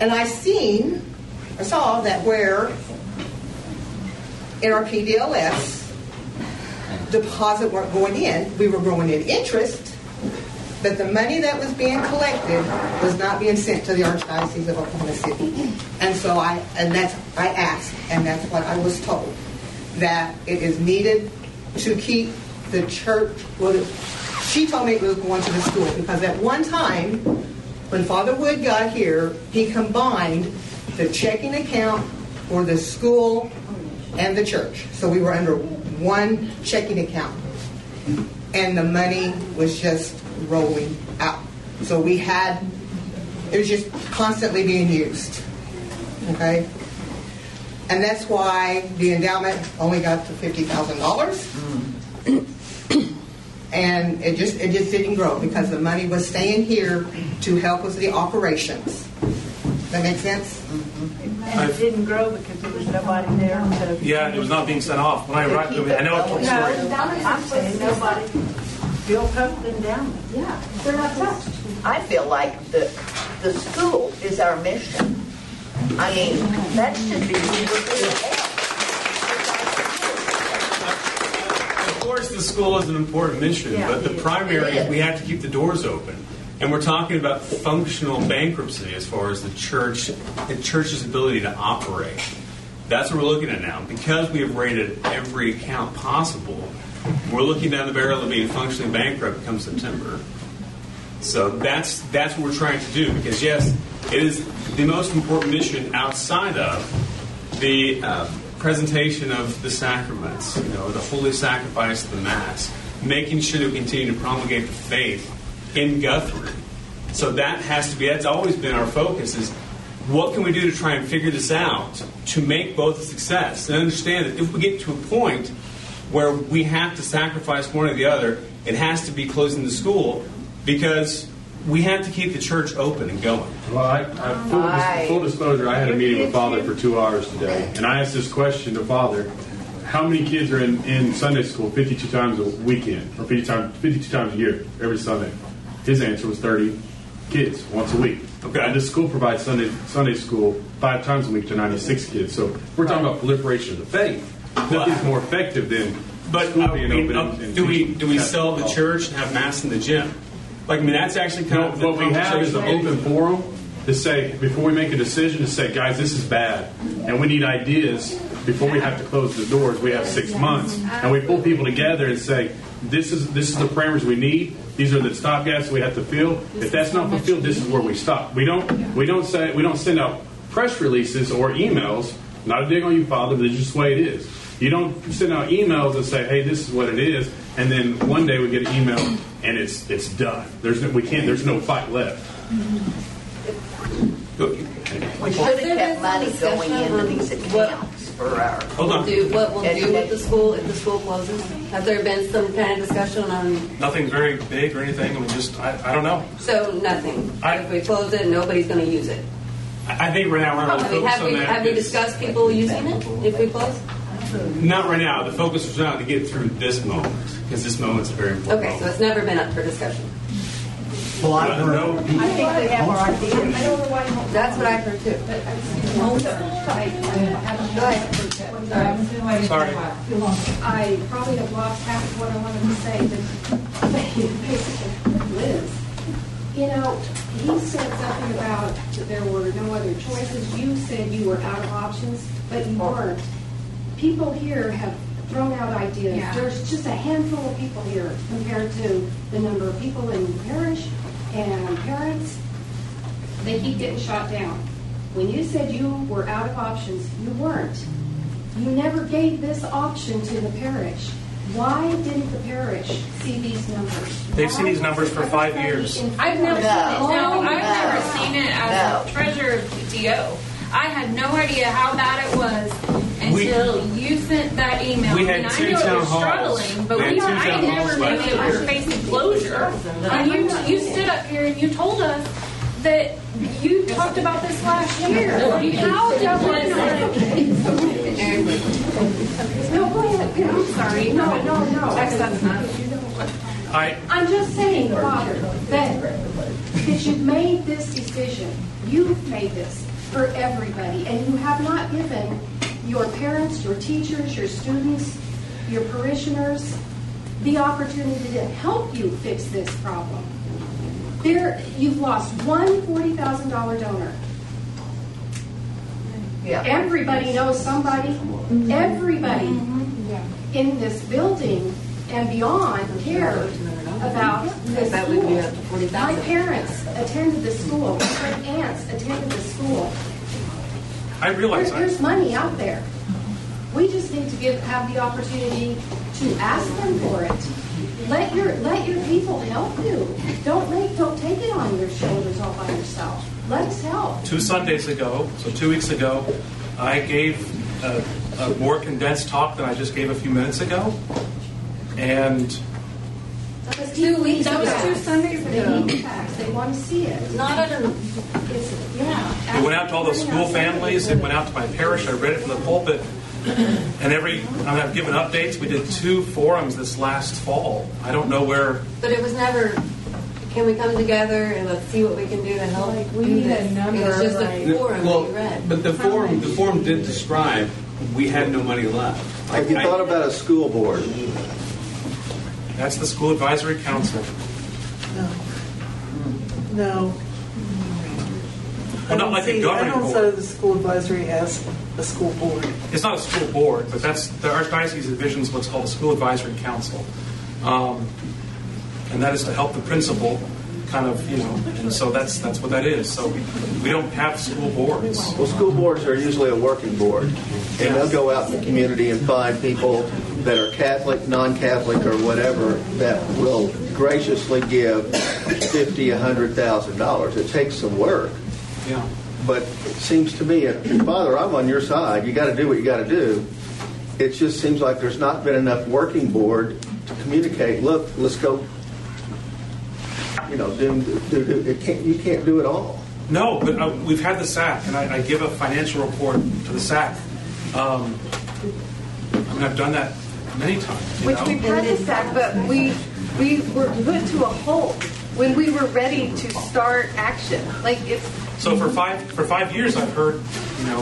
[SPEAKER 20] And I seen, I saw that where in our PDLS, deposit weren't going in, we were going in interest, but the money that was being collected was not being sent to the Archdiocese of Oklahoma City. And so I, and that's, I asked, and that's what I was told, that it is needed to keep the church, well, she told me it was going to the school, because at one time, when Father Wood got here, he combined the checking account for the school and the church. So we were under one checking account. And the money was just rolling out. So we had, it was just constantly being used. Okay? And that's why the endowment only got to $50,000. Mm. And it just it just didn't grow because the money was staying here to help with the operations. That makes sense?
[SPEAKER 18] And it didn't grow because there was nobody there.
[SPEAKER 2] Yeah, it was not being sent off. When I arrived, I know I told the
[SPEAKER 18] No,
[SPEAKER 2] story.
[SPEAKER 18] I'm saying nobody built up the endowment.
[SPEAKER 19] Yeah, they're not touched. I feel like the, the school is our mission. I mean, that should be
[SPEAKER 14] Of course, the school is an important mission,
[SPEAKER 19] Yeah,
[SPEAKER 14] but the primary
[SPEAKER 19] It
[SPEAKER 14] is
[SPEAKER 19] is.
[SPEAKER 14] we have to keep the doors open. And we're talking about functional bankruptcy as far as the church, the church's ability to operate. That's what we're looking at now. Because we have rated every account possible, we're looking down the barrel of being functionally bankrupt come September. So that's that's what we're trying to do. Because yes, it is the most important mission outside of the uh, presentation of the sacraments, you know, the holy sacrifice of the Mass. making sure that we continue to promulgate the faith in Guthrie. So that has to be, that's always been our focus is what can we do to try and figure this out to make both a success? And understand that if we get to a point where we have to sacrifice one or the other, it has to be closing the school because we have to keep the church open and going.
[SPEAKER 11] Well, I, I, full, dis- full disclosure, I had a meeting with Father for two hours today, and I asked this question to Father: How many kids are in, in Sunday school 52 times a weekend, or 50 times, 52 times a year, every Sunday? His answer was 30 kids once a week. Okay. And this school provides Sunday Sunday school five times a week to 96 kids. So we're talking about proliferation of the faith. Nothing's more effective than
[SPEAKER 14] But
[SPEAKER 11] school
[SPEAKER 14] uh,
[SPEAKER 11] being
[SPEAKER 14] I
[SPEAKER 11] open.
[SPEAKER 14] uh,
[SPEAKER 11] and-
[SPEAKER 14] do we do we sell the church and have mass in the gym? Like I mean, that's actually kind
[SPEAKER 11] No,
[SPEAKER 14] of the
[SPEAKER 11] what we have is an open forum to say before we make a decision to say, guys, this is bad, and we need ideas before we have to close the doors. We have six months, and we pull people together and say, this is this is the parameters we need. These are the stopgaps we have to fill. If that's not fulfilled, this is where we stop. We don't we don't say we don't send out press releases or emails. Not a dig on you, Father, but it's just the way it is. You don't send out emails and say, "Hey, this is what it is," and then one day we get an email and it's it's done. There's no, we can't. There's no fight left.
[SPEAKER 19] We should have kept money going into these accounts for our.
[SPEAKER 14] Hold on.
[SPEAKER 5] Do, what we'll do with the school if the school closes? Has there been some kind of discussion on,
[SPEAKER 2] Nothing very big or anything. I mean, just I, I don't know.
[SPEAKER 5] so nothing? If we close it, nobody's going to use it?
[SPEAKER 14] I I think right now we're
[SPEAKER 5] I mean,
[SPEAKER 14] focus
[SPEAKER 5] have
[SPEAKER 14] on
[SPEAKER 5] we,
[SPEAKER 14] that.
[SPEAKER 5] have we
[SPEAKER 14] is-
[SPEAKER 5] discussed people using it if we close?
[SPEAKER 14] Not right now. The focus was now to get through this moment because this moment's a very important.
[SPEAKER 5] Okay, so it's never been up for discussion.
[SPEAKER 14] Well, I've heard.
[SPEAKER 5] I think they have our ideas.
[SPEAKER 13] I don't know why.
[SPEAKER 5] That's what I've heard too. Go ahead.
[SPEAKER 2] Sorry.
[SPEAKER 13] I probably have lost half of what I wanted to say, but basically, Liz, you know, he said something about that there were no other choices. You said you were out of options, but you weren't. People here have thrown out ideas.
[SPEAKER 17] Yeah.
[SPEAKER 13] There's just a handful of people here compared to the number of people in the parish and parents. They keep getting shot down. When you said you were out of options, you weren't. You never gave this option to the parish. Why didn't the parish see these numbers?
[SPEAKER 2] They've seen these numbers for five years.
[SPEAKER 17] I've oh, never
[SPEAKER 19] No.
[SPEAKER 17] seen it. No,
[SPEAKER 19] No.
[SPEAKER 17] I've never seen it as
[SPEAKER 19] No.
[SPEAKER 17] a treasurer of PTO. I had no idea how bad it was
[SPEAKER 14] We-
[SPEAKER 17] until you sent that email.
[SPEAKER 14] We had
[SPEAKER 17] and
[SPEAKER 14] two
[SPEAKER 17] I knew it
[SPEAKER 14] town
[SPEAKER 17] was
[SPEAKER 14] halls.
[SPEAKER 17] struggling, but
[SPEAKER 14] We had
[SPEAKER 17] we
[SPEAKER 14] two
[SPEAKER 17] were, I
[SPEAKER 14] town
[SPEAKER 17] never
[SPEAKER 14] halls
[SPEAKER 17] knew
[SPEAKER 14] last
[SPEAKER 17] it was
[SPEAKER 14] year.
[SPEAKER 17] facing closure. And you, you stood up here and you told us that you talked about this last year. How did
[SPEAKER 13] No, go ahead. I'm sorry. No, no, no.
[SPEAKER 17] That's not.
[SPEAKER 2] I
[SPEAKER 13] I'm just saying, Father, that, that you've made this decision. You've made this for everybody, and you have not given your parents, your teachers, your students, your parishioners the opportunity to help you fix this problem. There, you've lost one $40,000 donor.
[SPEAKER 19] Yeah.
[SPEAKER 13] Everybody knows somebody. Everybody in this building and beyond care about this
[SPEAKER 5] That would be up to
[SPEAKER 13] school. My parents attended the school. My aunts attended the school.
[SPEAKER 2] I realize
[SPEAKER 13] There- There's money out there. We just need to give, have the opportunity to ask them for it. Let your, let your people help you. Don't make, don't take it on your shoulders all by yourself. Let us help.
[SPEAKER 2] two Sundays ago, so two weeks ago, I gave a, a more condensed talk than I just gave a few minutes ago, and
[SPEAKER 13] That was two weeks
[SPEAKER 17] That was two Sundays
[SPEAKER 13] They
[SPEAKER 17] ago.
[SPEAKER 13] need the facts. They want to see it.
[SPEAKER 5] Not at an,
[SPEAKER 13] It's, yeah.
[SPEAKER 2] it went out to all the school families. It went out to my parish. I read it from the pulpit, and every I mean, I've given updates. We did two forums this last fall. I don't know where.
[SPEAKER 5] but it was never, can we come together and let's see what we can do to help
[SPEAKER 21] we
[SPEAKER 5] do
[SPEAKER 21] need a number,
[SPEAKER 5] It was just a forum
[SPEAKER 14] Well,
[SPEAKER 5] that you read.
[SPEAKER 14] but the forum, the forum did describe we had no money left.
[SPEAKER 8] Have you
[SPEAKER 14] I-
[SPEAKER 8] thought about a school board?
[SPEAKER 2] That's the school advisory council.
[SPEAKER 12] No. No.
[SPEAKER 2] Well, not like a
[SPEAKER 12] See, I don't
[SPEAKER 2] board.
[SPEAKER 12] see the school advisory as a school board.
[SPEAKER 2] It's not a school board, but that's the archdiocese envisions what's called a school advisory council, um, and that is to help the principal kind of, you know, and so that's that's what that is. So we, we don't have school boards.
[SPEAKER 8] Well, school boards are usually a working board, and they'll go out in the community and find people that are Catholic, non-Catholic, or whatever that will graciously give fifty, a hundred thousand dollars. It takes some work.
[SPEAKER 2] Yeah.
[SPEAKER 8] But it seems to me, Father, I'm on your side. You got to do what you got to do. It just seems like there's not been enough working board to communicate. Look, let's go. You know, do, do, do it can't, you can't do it all.
[SPEAKER 2] No, but uh, we've had the SAC, and I, I give a financial report to the SAC. Um, I mean, I've done that many times. You
[SPEAKER 13] Which
[SPEAKER 2] know?
[SPEAKER 13] we've had this back, but we, we were put to a halt when we were ready to start action. Like, it's,
[SPEAKER 2] So for five for five years, I've heard you know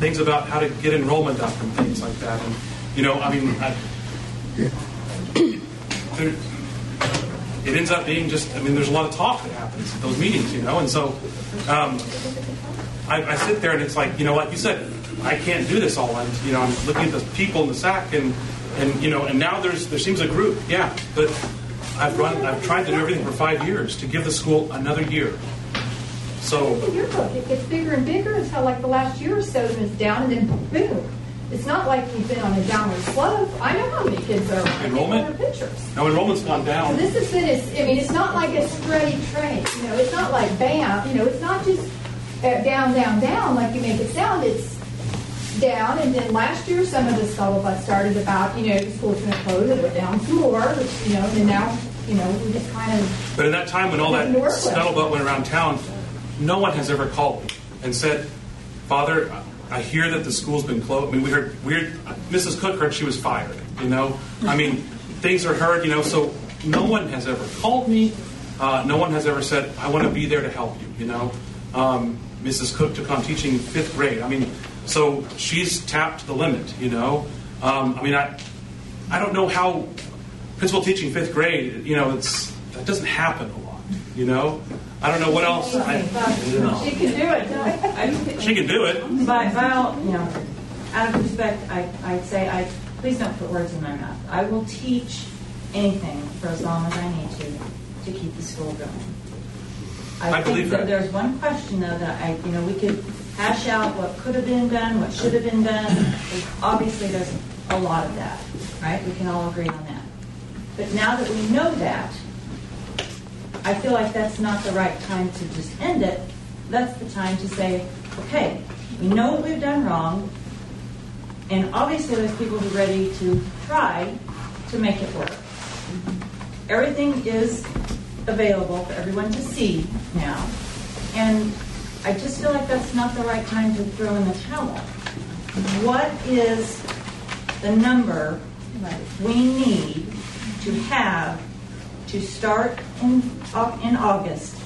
[SPEAKER 2] things about how to get enrollment up and things like that, and you know, I mean, I, [CLEARS THROAT] there, it ends up being just. I mean, there's a lot of talk that happens at those meetings, you know, and so um, I, I sit there and it's like, you know, like you said, I can't do this all. And you know, I'm looking at the people in the SAC, and and you know, and now there's there seems a group, yeah, but I've run, I've tried to do everything for five years to give the school another year. So
[SPEAKER 15] at your book. It gets bigger and bigger until like the last year or so, and it's down, and then boom. It's not like we've been on a downward slope. I know how many kids are.
[SPEAKER 2] Enrollment?
[SPEAKER 15] pictures.
[SPEAKER 2] now enrollment's gone
[SPEAKER 15] So
[SPEAKER 2] down.
[SPEAKER 15] this has been, it's, I mean, it's not like a steady train. You know, it's not like bam. You know, it's not just uh, down, down, down like you make it sound. It's down, and then last year some of the scuttlebutt started about, you know, the school's going to close, and we're down some more, which, you know, and now, you know, we just kind of
[SPEAKER 2] But in that time when all that scuttlebutt went around town, no one has ever called me and said, Father, I hear that the school's been closed. I mean, we heard, we heard, Mrs. Cook heard she was fired, you know? I mean, things are heard, you know, so no one has ever called me. Uh, no one has ever said, I want to be there to help you, you know? Um, Mrs. Cook took on teaching fifth grade. I mean, so she's tapped the limit, you know? Um, I mean, I, I don't know how principal teaching fifth grade, you know, it's that doesn't happen a lot, you know. I don't know what else. I,
[SPEAKER 15] She can do it.
[SPEAKER 2] she can do it.
[SPEAKER 22] But, all, you know, out of respect, I, I'd say, I, please don't put words in my mouth. I will teach anything for as long as I need to, to keep the school going.
[SPEAKER 2] I
[SPEAKER 22] think
[SPEAKER 2] believe that.
[SPEAKER 22] There's one question though that I, you know, we could hash out what could have been done, what should have been done. Obviously, there's a lot of that, right? We can all agree on that. But now that we know that, I feel like that's not the right time to just end it. That's the time to say, okay, we know what we've done wrong, and obviously there's people who are ready to try to make it work. Everything is available for everyone to see now, and I just feel like that's not the right time to throw in the towel. What is the number we need to have to start in, uh, in August,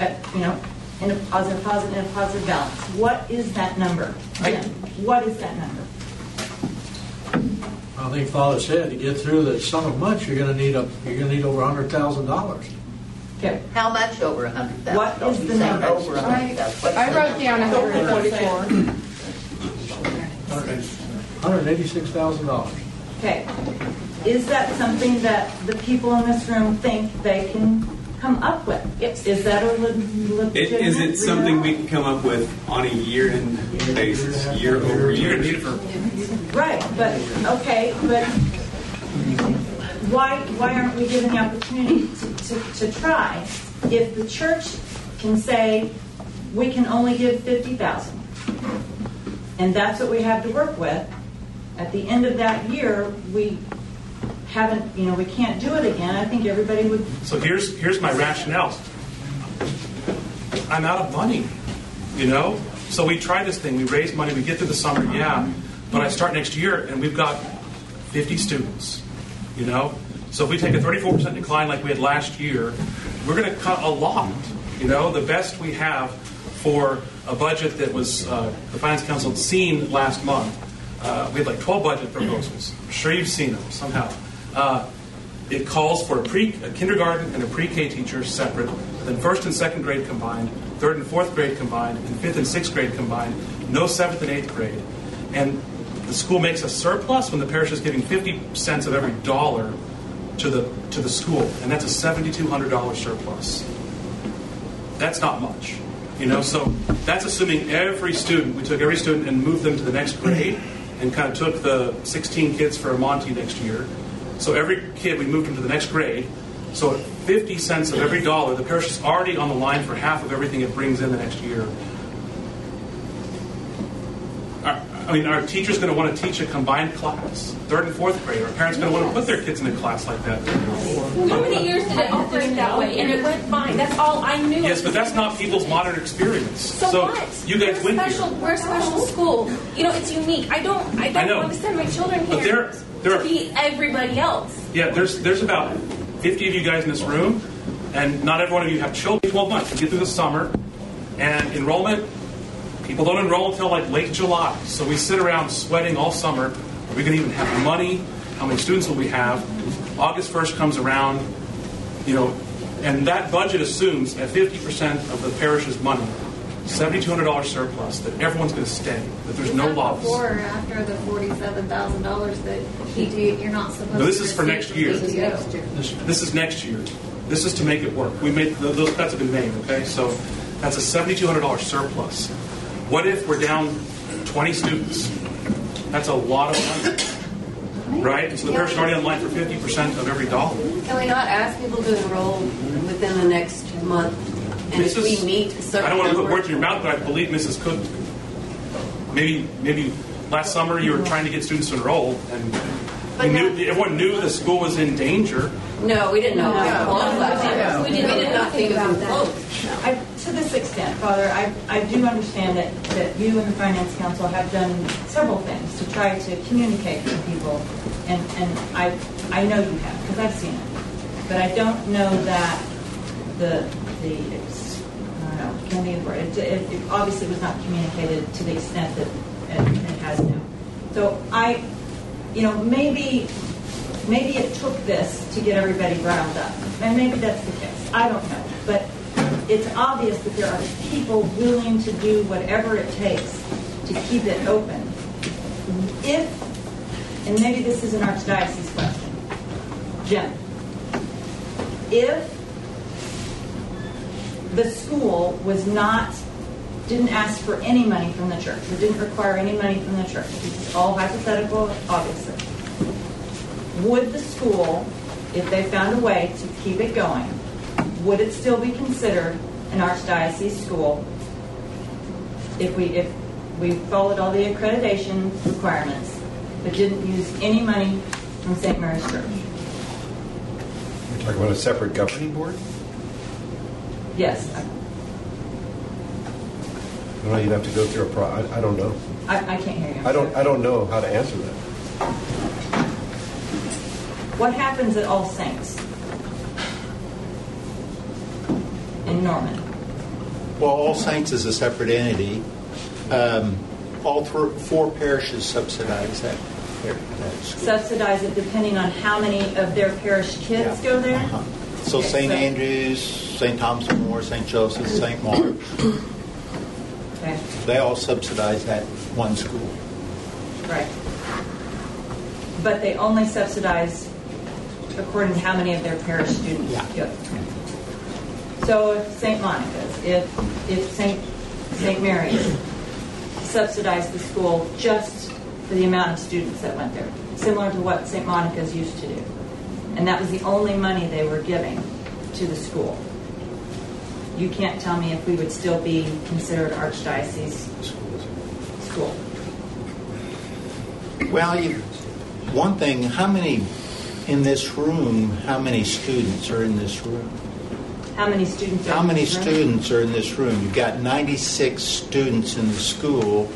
[SPEAKER 22] at, you know, in a positive, positive, in a positive balance. What is that number? Jim, What is that number?
[SPEAKER 4] I think Father said, to get through the summer months, you're gonna need a, you're gonna need over hundred thousand dollars.
[SPEAKER 22] Okay.
[SPEAKER 19] How much over a hundred thousand?
[SPEAKER 22] What is
[SPEAKER 19] Don't
[SPEAKER 22] the number?
[SPEAKER 19] Over a hundred thousand.
[SPEAKER 16] I wrote down 144.
[SPEAKER 4] Hundred and eighty-six thousand dollars.
[SPEAKER 22] Okay. Is that something that the people in this room think they can come up with? Is that a le-
[SPEAKER 14] It,
[SPEAKER 22] legitimate?
[SPEAKER 14] is it something we can come up with on a year-end basis, year over year?
[SPEAKER 22] Right, but, okay, but why, why aren't we given the opportunity to, to, to try? If the church can say, we can only give fifty thousand, and that's what we have to work with, at the end of that year, we haven't, you know, we can't do it again, I think everybody would,
[SPEAKER 2] So here's here's my rationale. I'm out of money, you know. So we try this thing. We raise money. We get through the summer, yeah. But I start next year, and we've got 50 students, you know. So if we take a 34% decline like we had last year, we're going to cut a lot. You know, the best we have for a budget that was uh, the Finance Council had seen last month. Uh, we had like 12 budget proposals. I'm sure you've seen them somehow. Uh, it calls for a pre a kindergarten and a pre-K teacher separate, then first and second grade combined, third and fourth grade combined, and fifth and sixth grade combined. No seventh and eighth grade, and the school makes a surplus when the parish is giving 50 cents of every dollar to the to the school, and that's a seventy-two hundred dollar surplus. That's not much, you know. So that's assuming every student. We took every student and moved them to the next grade, and kind of took the 16 kids for a Monty next year. So every kid we moved them to the next grade. So at 50 cents of every dollar, the parish is already on the line for half of everything it brings in the next year. Are- I mean, are teachers going to want to teach a combined class, third and fourth grade? Are parents going to want to put their kids in a class like that?
[SPEAKER 17] How many years did it operate that way? And it went fine. That's all I knew.
[SPEAKER 2] Yes, but that's not people's modern experience.
[SPEAKER 17] So, what?
[SPEAKER 2] you guys
[SPEAKER 17] we're
[SPEAKER 2] went
[SPEAKER 17] special.
[SPEAKER 2] here.
[SPEAKER 17] We're a special school. You know, it's unique. I don't. I
[SPEAKER 2] I
[SPEAKER 17] don't
[SPEAKER 2] know.
[SPEAKER 17] want to send my children here
[SPEAKER 2] But
[SPEAKER 17] here
[SPEAKER 2] there- there
[SPEAKER 17] to
[SPEAKER 2] are-
[SPEAKER 17] be everybody else.
[SPEAKER 2] Yeah, there's there's about 50 of you guys in this room, and not every one of you have children. 12 months. You get through the summer, and enrollment. People don't enroll until like late July, so we sit around sweating all summer. Are we going to even have money? How many students will we have? August 1st comes around, you know, and that budget assumes at 50% of the parish's money, $7,200 surplus, that everyone's going to stay, that there's no loss.
[SPEAKER 5] Before or after the forty-seven thousand dollars that PTO, you're not supposed to.
[SPEAKER 2] No, this is for
[SPEAKER 5] receive
[SPEAKER 2] next year. This is next year. This is to make it work. We made those cuts have been made. Okay, so that's a seventy-two hundred dollars surplus. What if we're down twenty students? That's a lot of money, right? So the parish is already on line for fifty percent of every dollar.
[SPEAKER 5] Can we not ask people to enroll within the next month? And if we meet a certain
[SPEAKER 2] I don't want to put words in your mouth, but I believe Mrs. Cook. Maybe, maybe last summer you were trying to get students to enroll, and
[SPEAKER 5] But
[SPEAKER 2] knew,
[SPEAKER 5] not-
[SPEAKER 2] everyone knew the school was in danger.
[SPEAKER 5] No, we didn't know.
[SPEAKER 22] No.
[SPEAKER 5] it was closed last year.
[SPEAKER 22] No.
[SPEAKER 5] We did, we did not think about that.
[SPEAKER 22] I, to this extent, Father, I, I do understand that, that you and the Finance Council have done several things to try to communicate with people, and, and I, I know you have, because I've seen it. But I don't know that the, the, I don't know, can be, it, it, it obviously was not communicated to the extent that it, it has now. So I, you know, maybe, maybe it took this to get everybody riled up, and maybe that's the case. I don't know, but it's obvious that there are people willing to do whatever it takes to keep it open. If, and maybe this is an archdiocese question, Jim, if the school was not, didn't ask for any money from the church, or didn't require any money from the church, is all hypothetical, obviously, would the school, if they found a way to keep it going, would it still be considered an archdiocese school if we, if we followed all the accreditation requirements, but didn't use any money from St. Mary's Church?
[SPEAKER 3] You're talking about a separate governing board?
[SPEAKER 22] Yes,
[SPEAKER 3] I don't know, you'd have to go through a pro, I, I don't know.
[SPEAKER 22] I, I can't hear you.
[SPEAKER 3] I don't, I don't know how to answer that.
[SPEAKER 22] What happens at All Saints in Norman?
[SPEAKER 10] Well, All Saints is a separate entity. Um, all thr four parishes subsidize that, that.
[SPEAKER 22] Subsidize it depending on how many of their parish kids go there?
[SPEAKER 10] So
[SPEAKER 22] Okay,
[SPEAKER 10] St.
[SPEAKER 22] so-
[SPEAKER 10] Andrews, St. Thomas More, St. Joseph, St. Mark,
[SPEAKER 22] Okay,
[SPEAKER 10] they all subsidize that one school.
[SPEAKER 22] right. But they only subsidize according to how many of their parish students go. So if St. Monica's, if, if St. St. Mary's subsidized the school just for the amount of students that went there, similar to what St. Monica's used to do. And that was the only money they were giving to the school. You can't tell me if we would still be considered archdiocese school.
[SPEAKER 10] Well, you, one thing, how many in this room, how many students are in this room?
[SPEAKER 22] How many students are
[SPEAKER 10] How
[SPEAKER 22] in
[SPEAKER 10] many
[SPEAKER 22] this room?
[SPEAKER 10] students are in this room? You've got 96 students in the school.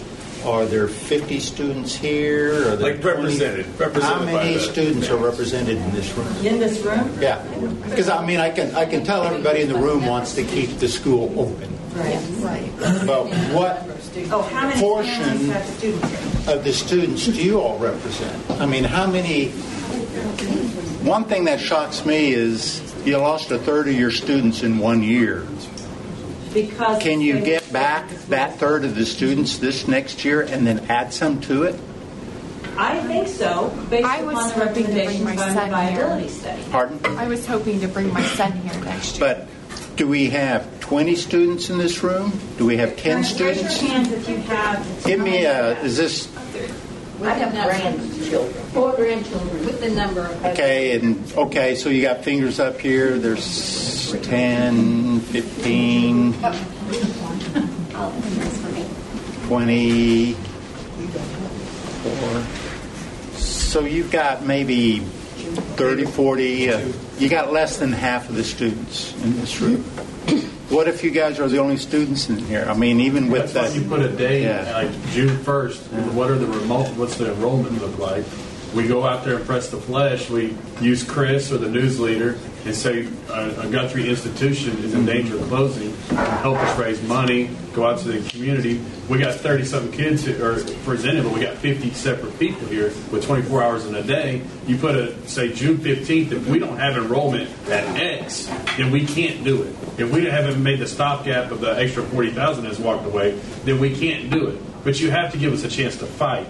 [SPEAKER 10] Are there 50 students here? Are there
[SPEAKER 23] Like represented-
[SPEAKER 10] 20?
[SPEAKER 23] represented
[SPEAKER 10] How many
[SPEAKER 23] the
[SPEAKER 10] students are represented in this room?
[SPEAKER 22] In this room?
[SPEAKER 10] Yeah, because I mean, I can I can tell everybody in the room wants to keep the school open,
[SPEAKER 22] Right. Right.
[SPEAKER 10] but what
[SPEAKER 22] Oh, how many
[SPEAKER 10] Portion-
[SPEAKER 22] families have students here?
[SPEAKER 10] of the students do you all represent? I mean, how many? One thing that shocks me is you lost a third of your students in one year.
[SPEAKER 22] Because
[SPEAKER 10] Can you get back that third of the students this next year and then add some to it?
[SPEAKER 22] I think so, based
[SPEAKER 16] I was
[SPEAKER 22] upon the
[SPEAKER 16] hoping to bring
[SPEAKER 22] recommendations
[SPEAKER 16] my
[SPEAKER 22] by the
[SPEAKER 16] son
[SPEAKER 22] viability
[SPEAKER 16] here.
[SPEAKER 22] study.
[SPEAKER 10] Pardon?
[SPEAKER 16] I was hoping to bring my son here next year.
[SPEAKER 10] But do we have 20 students in this room? Do we have 10
[SPEAKER 22] Raise
[SPEAKER 10] students?
[SPEAKER 22] your hands if you have.
[SPEAKER 10] Give me a, is this,
[SPEAKER 22] I have grandchildren.
[SPEAKER 5] Four grandchildren with the number of.
[SPEAKER 10] okay, and, okay, so you got fingers up here, there's 10, 15, 20, So you've got maybe 30, 40, uh, you got less than half of the students in this room. What if you guys are the only students in here? I mean, even with
[SPEAKER 11] That's
[SPEAKER 10] that.
[SPEAKER 11] you put a date,
[SPEAKER 10] Yeah.
[SPEAKER 11] like June first, what are the remote, what's the enrollment look like? We go out there and press the flesh, we use Chris or the news leader and say a, uh, a Guthrie institution is in danger of closing, help us raise money, go out to the community. We got thirty something kids who are presented, but we got fifty separate people here with twenty-four hours in a day. You put a, say June fifteenth, if we don't have enrollment at X, then we can't do it. If we haven't made the stopgap of the extra forty thousand that's walked away, then we can't do it. But you have to give us a chance to fight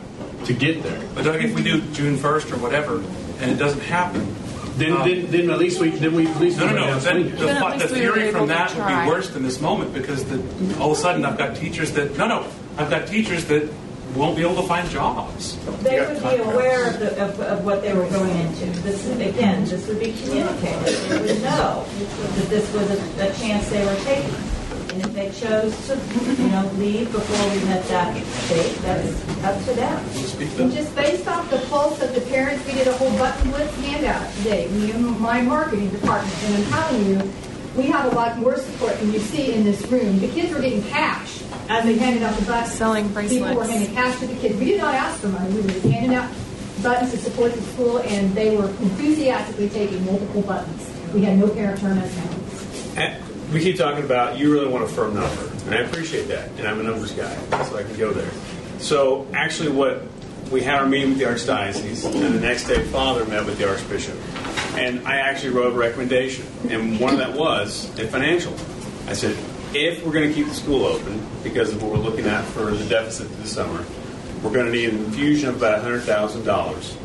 [SPEAKER 11] to get there.
[SPEAKER 2] But Doug, if we do June 1st or whatever, and it doesn't happen,
[SPEAKER 11] Then,
[SPEAKER 2] um,
[SPEAKER 11] then, then at least we, then we at least
[SPEAKER 2] No, no, no.
[SPEAKER 11] have
[SPEAKER 2] Then
[SPEAKER 11] swing it.
[SPEAKER 2] the, the theory from that would be worse than this moment because the, all of a sudden I've got teachers that no, no, I've got teachers that won't be able to find jobs.
[SPEAKER 22] They would be aware of, the, of, of what they were going into. This, again, this would be communicated. They would know that this was a, a chance they were taking. And if they chose to, you know, leave before we met that date, that's up to them.
[SPEAKER 15] And just based off the pulse of the parents, we did a whole button blitz handout today, me and my marketing department, and I'm telling you, we have a lot more support than you see in this room. The kids were getting cash as they handed out the buttons.
[SPEAKER 16] Selling bracelets.
[SPEAKER 15] People were handing cash to the kids. We did not ask for money. We were just handing out buttons to support the school, and they were enthusiastically taking multiple buttons. We had no parent turn us down.
[SPEAKER 14] We keep talking about you really want a firm number, and I appreciate that, and I'm a numbers guy, so I can go there. So actually, what we had our meeting with the archdiocese, and the next day, Father met with the archbishop, and I actually wrote a recommendation, and one of that was a financial. I said, if we're going to keep the school open because of what we're looking at for the deficit this summer, we're going to need an infusion of about hundred thousand dollars.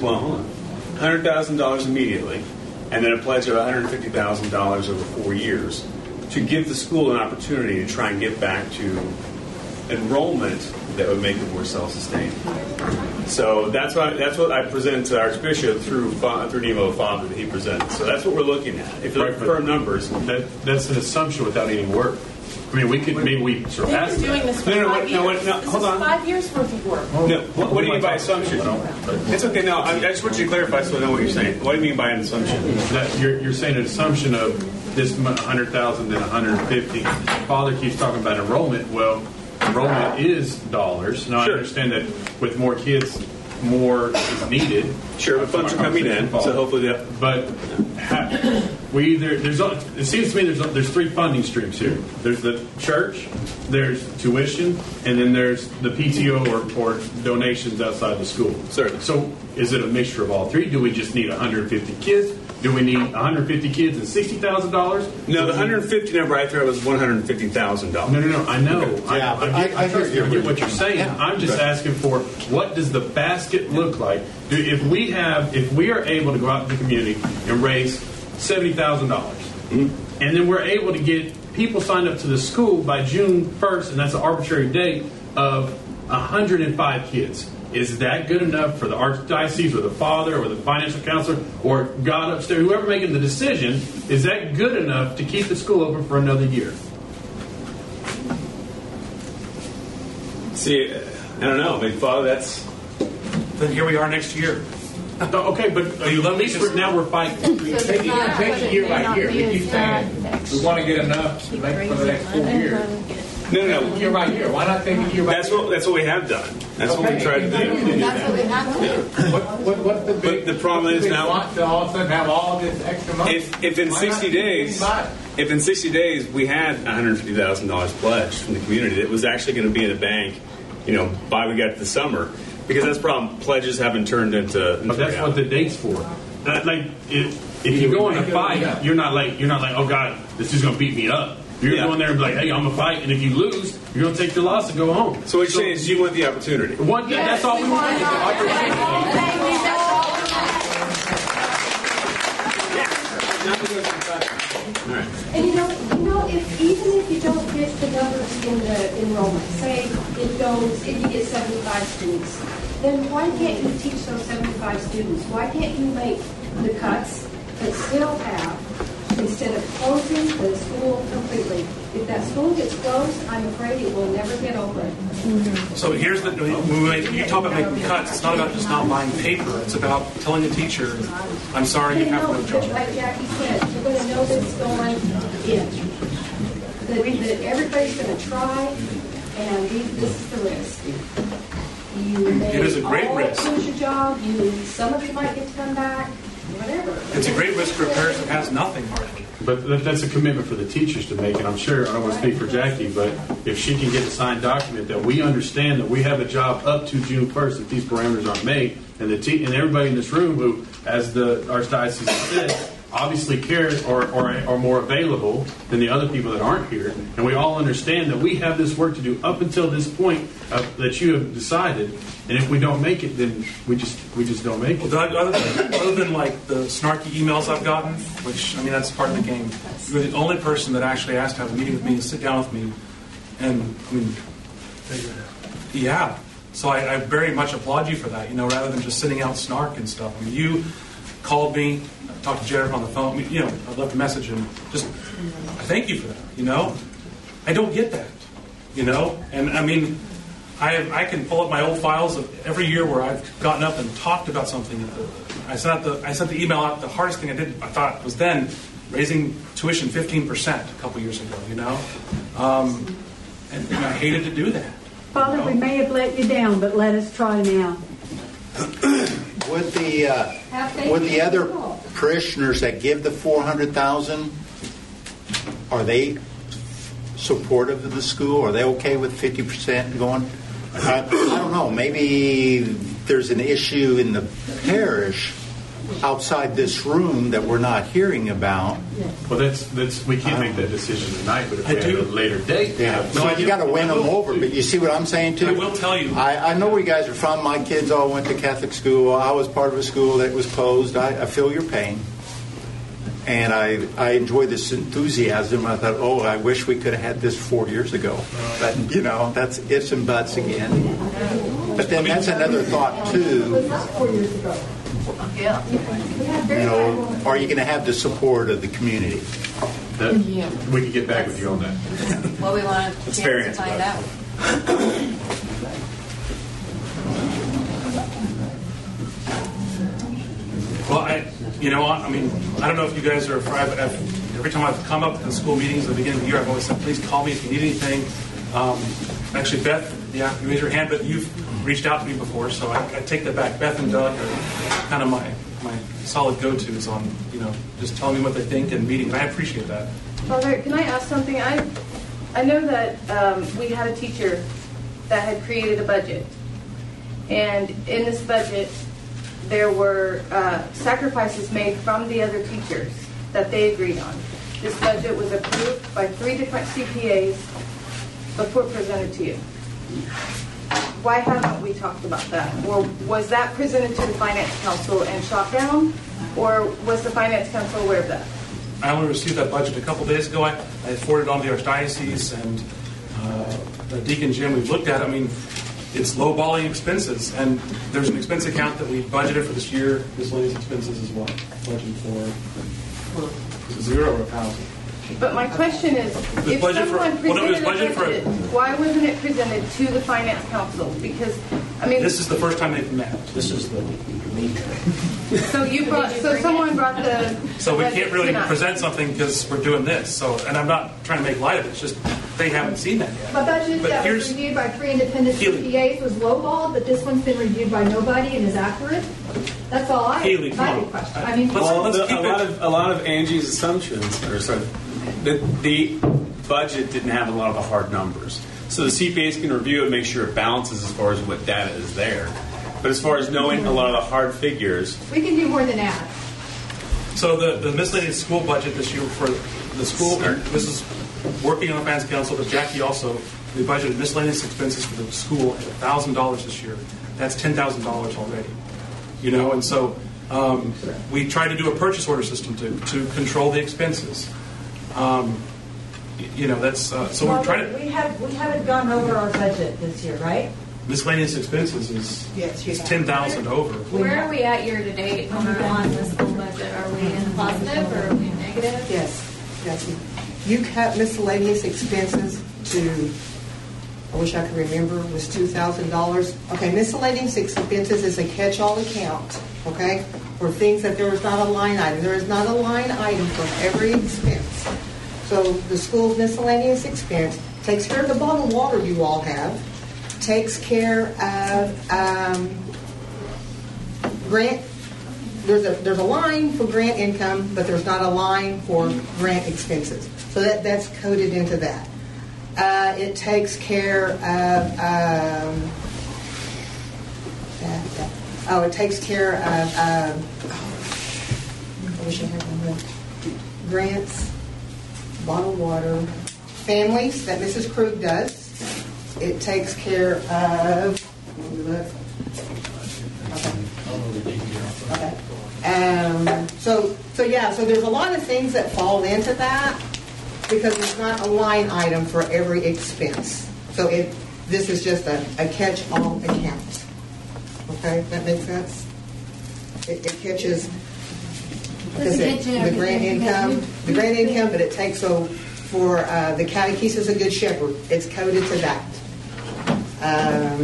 [SPEAKER 14] Well, hold on. $100,000 immediately, and then a pledge of $150,000 over four years to give the school an opportunity to try and get back to enrollment that would make it more self-sustaining. So that's what that's what I present to Archbishop through through Nemo Father that he presents. So that's what we're looking at. If you look at firm numbers,
[SPEAKER 11] that that's an assumption without any work. I mean, we could maybe we
[SPEAKER 24] They've
[SPEAKER 11] surpass
[SPEAKER 24] been doing this for five years. This is five years worth of work.
[SPEAKER 14] No, what, what do you mean by assumption? It's okay. No, I, I just want you to clarify so I know what you're saying. What do you mean by an assumption?
[SPEAKER 11] That you're, you're saying an assumption of this mu- 100,000 and 150. Father keeps talking about enrollment. Well, enrollment is dollars. Now, I understand that with more kids, more is needed.
[SPEAKER 14] Sure, but funds are coming in, so hopefully that.
[SPEAKER 11] But ha- we either there's it seems to me there's there's three funding streams here. There's the church, there's tuition, and then there's the PTO or, or donations outside the school.
[SPEAKER 14] Certainly.
[SPEAKER 11] So is it a mixture of all three? Do we just need 150 kids? Do we need 150 kids and sixty thousand dollars?
[SPEAKER 14] No, the 150 number I threw out was 150 thousand dollars.
[SPEAKER 11] No, no, no. I know. I,
[SPEAKER 14] Yeah,
[SPEAKER 11] I,
[SPEAKER 14] but
[SPEAKER 11] get,
[SPEAKER 14] I- I
[SPEAKER 11] I,
[SPEAKER 14] hear you.
[SPEAKER 11] I get what you're saying.
[SPEAKER 14] Yeah.
[SPEAKER 11] I'm just
[SPEAKER 14] Right.
[SPEAKER 11] asking for what does the basket look like? Do, if we have, if we are able to go out to the community and raise seventy thousand dollars,
[SPEAKER 14] Mm-hmm.
[SPEAKER 11] and then we're able to get people signed up to the school by June 1st, and that's an arbitrary date of 105 kids. Is that good enough for the archdiocese or the father or the financial counselor or God upstairs, whoever making the decision? Is that good enough to keep the school open for another year?
[SPEAKER 14] See, I don't know. I mean, Father, that's.
[SPEAKER 2] Then here we are next year.
[SPEAKER 11] Oh, okay, but at least we're, now we're fighting.
[SPEAKER 23] We take it, take it year by year. We keep saying, we want to get enough to make for the next four years.
[SPEAKER 14] No, no, no.
[SPEAKER 23] Year by year. Why not take it year by
[SPEAKER 14] That's what that's what we have done. That's what we
[SPEAKER 23] Okay.
[SPEAKER 14] tried to do.
[SPEAKER 15] That's what we have done. do.
[SPEAKER 23] What, what, what's the big?
[SPEAKER 14] But the problem is
[SPEAKER 23] we
[SPEAKER 14] now-
[SPEAKER 23] want to all of a sudden have all this extra money.
[SPEAKER 14] If, if in
[SPEAKER 23] Why
[SPEAKER 14] 60 days, if in 60 days we had $150,000 pledged from the community that was actually going to be in the bank, you know, by we got to the summer, because that's the problem. Pledges haven't turned into. into
[SPEAKER 11] But that's what the date's for. That, like, if, if you go in a fight, you're not like you're not like, oh God, this is going to beat me up. You're
[SPEAKER 14] Yeah.
[SPEAKER 11] going there and be like, hey, I'm gonna fight, and if you lose, you're gonna take your loss and go home.
[SPEAKER 14] So what you're saying is you want the opportunity.
[SPEAKER 11] One, that's all we want. is the opportunity.
[SPEAKER 25] And you know, you know, if even if you don't get the numbers in the enrollment, say it goes, if you get 75 students, then why can't you teach those 75 students? Why can't you make the cuts but still have, instead of closing the school completely? If that school gets closed, I'm afraid it will never get open.
[SPEAKER 2] So here's the, when we- you talk about making cuts, it's not about just not buying paper. It's about telling the teacher, I'm sorry, you have no job.
[SPEAKER 25] like Jackie said, you're going to know that it's going in. That, that everybody's going to try, and this is the risk. You may
[SPEAKER 2] It is a great risk.
[SPEAKER 25] lose your job. You, some of you might get to come back. Whatever.
[SPEAKER 2] It's a great risk for a parent that has nothing hardly.
[SPEAKER 11] But that- that's a commitment for the teachers to make, and I'm sure, I don't want to speak for Jackie, but if she can get a signed document that we understand that we have a job up to June 1st, if these parameters aren't made, and the te- and everybody in this room who, as the Archdiocese said, obviously cares or, or are more available than the other people that aren't here, and we all understand that we have this work to do up until this point uh, that you have decided, and if we don't make it, then we just we just don't make it.
[SPEAKER 2] Well, Doug, other than, other than like the snarky emails I've gotten, which I mean that's part of the game. You're the only person that actually asked to have a meeting with me and sit down with me, and I mean, yeah. So I, I very much applaud you for that. You know, rather than just sending out snark and stuff. I mean, you called me, talked to Jared on the phone. I mean, you know, I left a message and just I thank you for that. You know, I don't get that. You know, and I mean. I, I can pull up my old files of every year where I've gotten up and talked about something. I sent out the I sent the email out. The hardest thing I did, I thought, was then raising tuition 15 percent a couple years ago. You know, um, and, and I hated to do that.
[SPEAKER 26] Father, we may have let you down, but let us try now. [COUGHS]
[SPEAKER 10] Would the uh, would the other
[SPEAKER 25] people.
[SPEAKER 10] parishioners that give the four hundred thousand are they supportive of the school? Are they okay with fifty percent going? I, I don't know. Maybe there's an issue in the parish outside this room that we're not hearing about.
[SPEAKER 11] Well, that's that's we can't make that decision tonight, but if
[SPEAKER 10] I
[SPEAKER 11] we
[SPEAKER 10] do.
[SPEAKER 11] have a later date,
[SPEAKER 10] Yeah, so you got to win them over. But you see what I'm saying too.
[SPEAKER 2] I will tell you.
[SPEAKER 10] I, I know where you guys are from. My kids all went to Catholic school. I was part of a school that was closed. I, I feel your pain, and I I enjoy this enthusiasm. I thought, oh, I wish we could have had this four years ago. But you know, that's ifs and buts again. But then that's another thought too.
[SPEAKER 25] Four years ago.
[SPEAKER 19] Yeah.
[SPEAKER 10] You know, are you going to have the support of the community?
[SPEAKER 11] That, We can get back with you on that.
[SPEAKER 5] Well, we want a
[SPEAKER 10] That's
[SPEAKER 5] chance to
[SPEAKER 10] answer,
[SPEAKER 5] find out.
[SPEAKER 2] Well, I, you know, what? I mean, I don't know if you guys are afraid, but I've, every time I've come up the school meetings at the beginning of the year, I've always said, please call me if you need anything. Um, actually, Beth, yeah, you raised your hand, but you've reached out to me before, so I, I take that back. Beth and Doug are kind of my, my solid go-tos on, you know, just telling me what they think and meeting, and I appreciate that.
[SPEAKER 13] Father, can I ask something? I, I know that um, we had a teacher that had created a budget. And in this budget, there were uh, sacrifices made from the other teachers that they agreed on. This budget was approved by three different CPAs before presented to you. Why haven't we talked about that? Or was that presented to the Finance Council and shot down? Or was the Finance Council aware of that?
[SPEAKER 2] I only received that budget a couple days ago. I, I forwarded on to the archdiocese and uh, Deacon Jim. We've looked at. it. I mean, it's lowballing expenses, and there's an expense account that we budgeted for this year. Miscellaneous expenses as well. Budget for zero or a thousand.
[SPEAKER 13] But my question is, if
[SPEAKER 2] budget for-
[SPEAKER 13] someone
[SPEAKER 2] well, no, it was
[SPEAKER 13] presented a
[SPEAKER 2] budget for-
[SPEAKER 13] budget, why wasn't it presented to the finance council? Because, I mean,
[SPEAKER 2] This is the first time they've met. This is the meeting. [LAUGHS]
[SPEAKER 13] so you brought, so someone brought the.
[SPEAKER 2] so we can't really
[SPEAKER 13] tonight.
[SPEAKER 2] present something because we're doing this. So, and I'm not trying to make light of it. It's just they haven't seen that yet.
[SPEAKER 15] My budget
[SPEAKER 2] But
[SPEAKER 15] that was
[SPEAKER 2] here's-
[SPEAKER 15] reviewed by three independent
[SPEAKER 2] Keely.
[SPEAKER 15] CPAs was lowballed, but this one's been reviewed by nobody and is accurate. That's all I,
[SPEAKER 14] Keely,
[SPEAKER 15] my
[SPEAKER 14] come on.
[SPEAKER 15] big question. I mean,
[SPEAKER 14] well, the, a lot of a lot of Angie's assumptions, or sorry, the, the budget didn't have a lot of the hard numbers. So the CPAs can review it, make sure it balances as far as what data is there. But as far as knowing a lot of the hard figures,
[SPEAKER 15] we can do more than that.
[SPEAKER 2] So the, the miscellaneous school budget this year for the school, this is working on the finance council, but Jackie also, we budgeted miscellaneous expenses for the school at thousand dollars this year. That's ten thousand dollars already. You know, and so um, we tried to do a purchase order system to to control the expenses. Um, you know, that's uh, so we're trying to
[SPEAKER 22] We have, we haven't gone over our budget this year, right?
[SPEAKER 2] miscellaneous expenses is
[SPEAKER 22] Yes, you
[SPEAKER 2] is
[SPEAKER 22] have.
[SPEAKER 2] ten thousand over.
[SPEAKER 13] Where are we at year to date on our on the school budget? Are we in the positive or are we negative?
[SPEAKER 20] Yes, Jackie. You cut miscellaneous expenses to, I wish I could remember, was $2,000. Okay, miscellaneous expenses is a catch-all account, okay, for things that there is not a line item. There is not a line item for every expense. So the school's miscellaneous expense takes care of the bottled water you all have, takes care of um, grant there's a, there's a line for grant income, but there's not a line for grant expenses. So that, that's coded into that. Uh, it takes care of, um, that- that- oh, it takes care of, um, I wish I had one more. Grants, bottled water, families that Mrs. Krug does. It takes care of. Okay. Um, so, so yeah, so there's a lot of things that fall into that because it's not a line item for every expense. So it, this is just a, a catch-all account. Okay, that makes sense? It, it catches, because it, the grant income, the grant income, but it takes, so for, uh, the catechesis a Good Shepherd, it's coded to that. Um,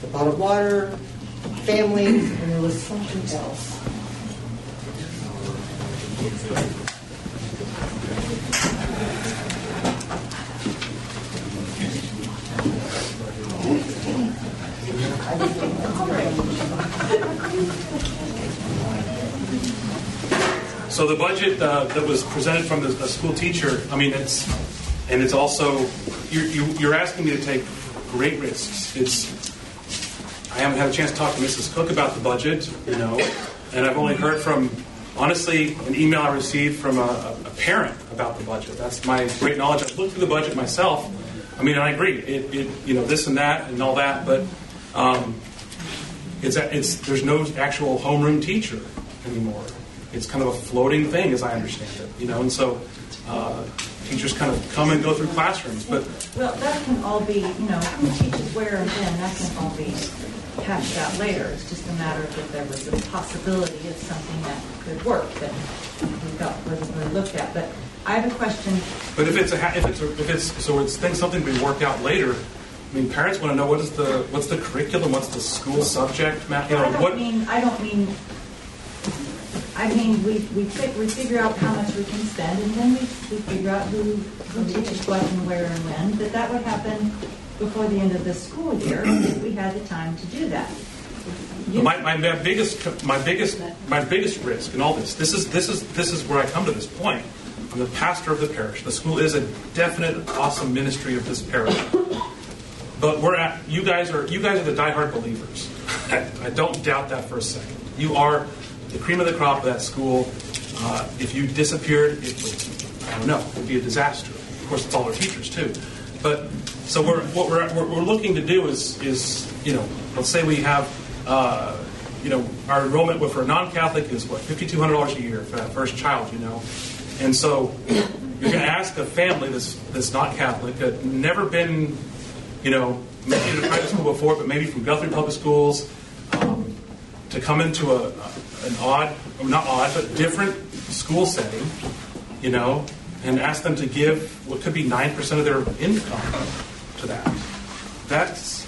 [SPEAKER 20] the bottled water, families, and there was something else. [LAUGHS]
[SPEAKER 2] So the budget uh, that was presented from the, the school teacher, I mean, it's, and it's also, you're, you- you're asking me to take great risks. It's, I haven't had a chance to talk to Mrs. Cook about the budget, you know, and I've only heard from, honestly, an email I received from a, a parent about the budget. That's my great knowledge. I've looked through the budget myself. I mean, I agree, it, it, you know, this and that and all that, but um, it's, it's, there's no actual homeroom teacher anymore. It's kind of a floating thing, as I understand it, you know, and so uh, teachers kind of come and go through classrooms, but
[SPEAKER 22] Well, that can all be, you know, who teaches where and when, that can all be hashed out later. It's just a matter of if there was a possibility of something that could work that we felt wasn't really looked at. But I have a question.
[SPEAKER 2] But if it's a, ha- if it's a, if it's so it's things something we work out later. I mean, parents want to know what is the what's the curriculum, what's the school subject, ma- you know,
[SPEAKER 22] I don't
[SPEAKER 2] what
[SPEAKER 22] mean, I don't mean, I mean, we, we we figure out how much we can spend, and then we, we figure out who, who teaches what and where and when, but that would happen before the end of the school year, if we had the time to do that.
[SPEAKER 2] my, my, my biggest my biggest my biggest risk in all this. This is this is this is where I come to this point. I'm the pastor of the parish. The school is a definite awesome ministry of this parish. But we're at you guys are you guys are the diehard believers. [LAUGHS] I, I don't doubt that for a second. You are the cream of the crop of that school. Uh, if you disappeared, it would, I don't know, it would be a disaster. Of course, it's all our teachers too. But so we're what we're, we're looking to do is is you know let's say we have uh, you know our enrollment for a non-Catholic is what fifty two hundred dollars a year for that first child. You know, and so you're going to ask a family that's that's not Catholic, that never been you know, maybe in a private school before, but maybe from Guthrie Public Schools, um, to come into a, an odd, not odd, but different school setting, you know, and ask them to give what could be 9% of their income to that. That's,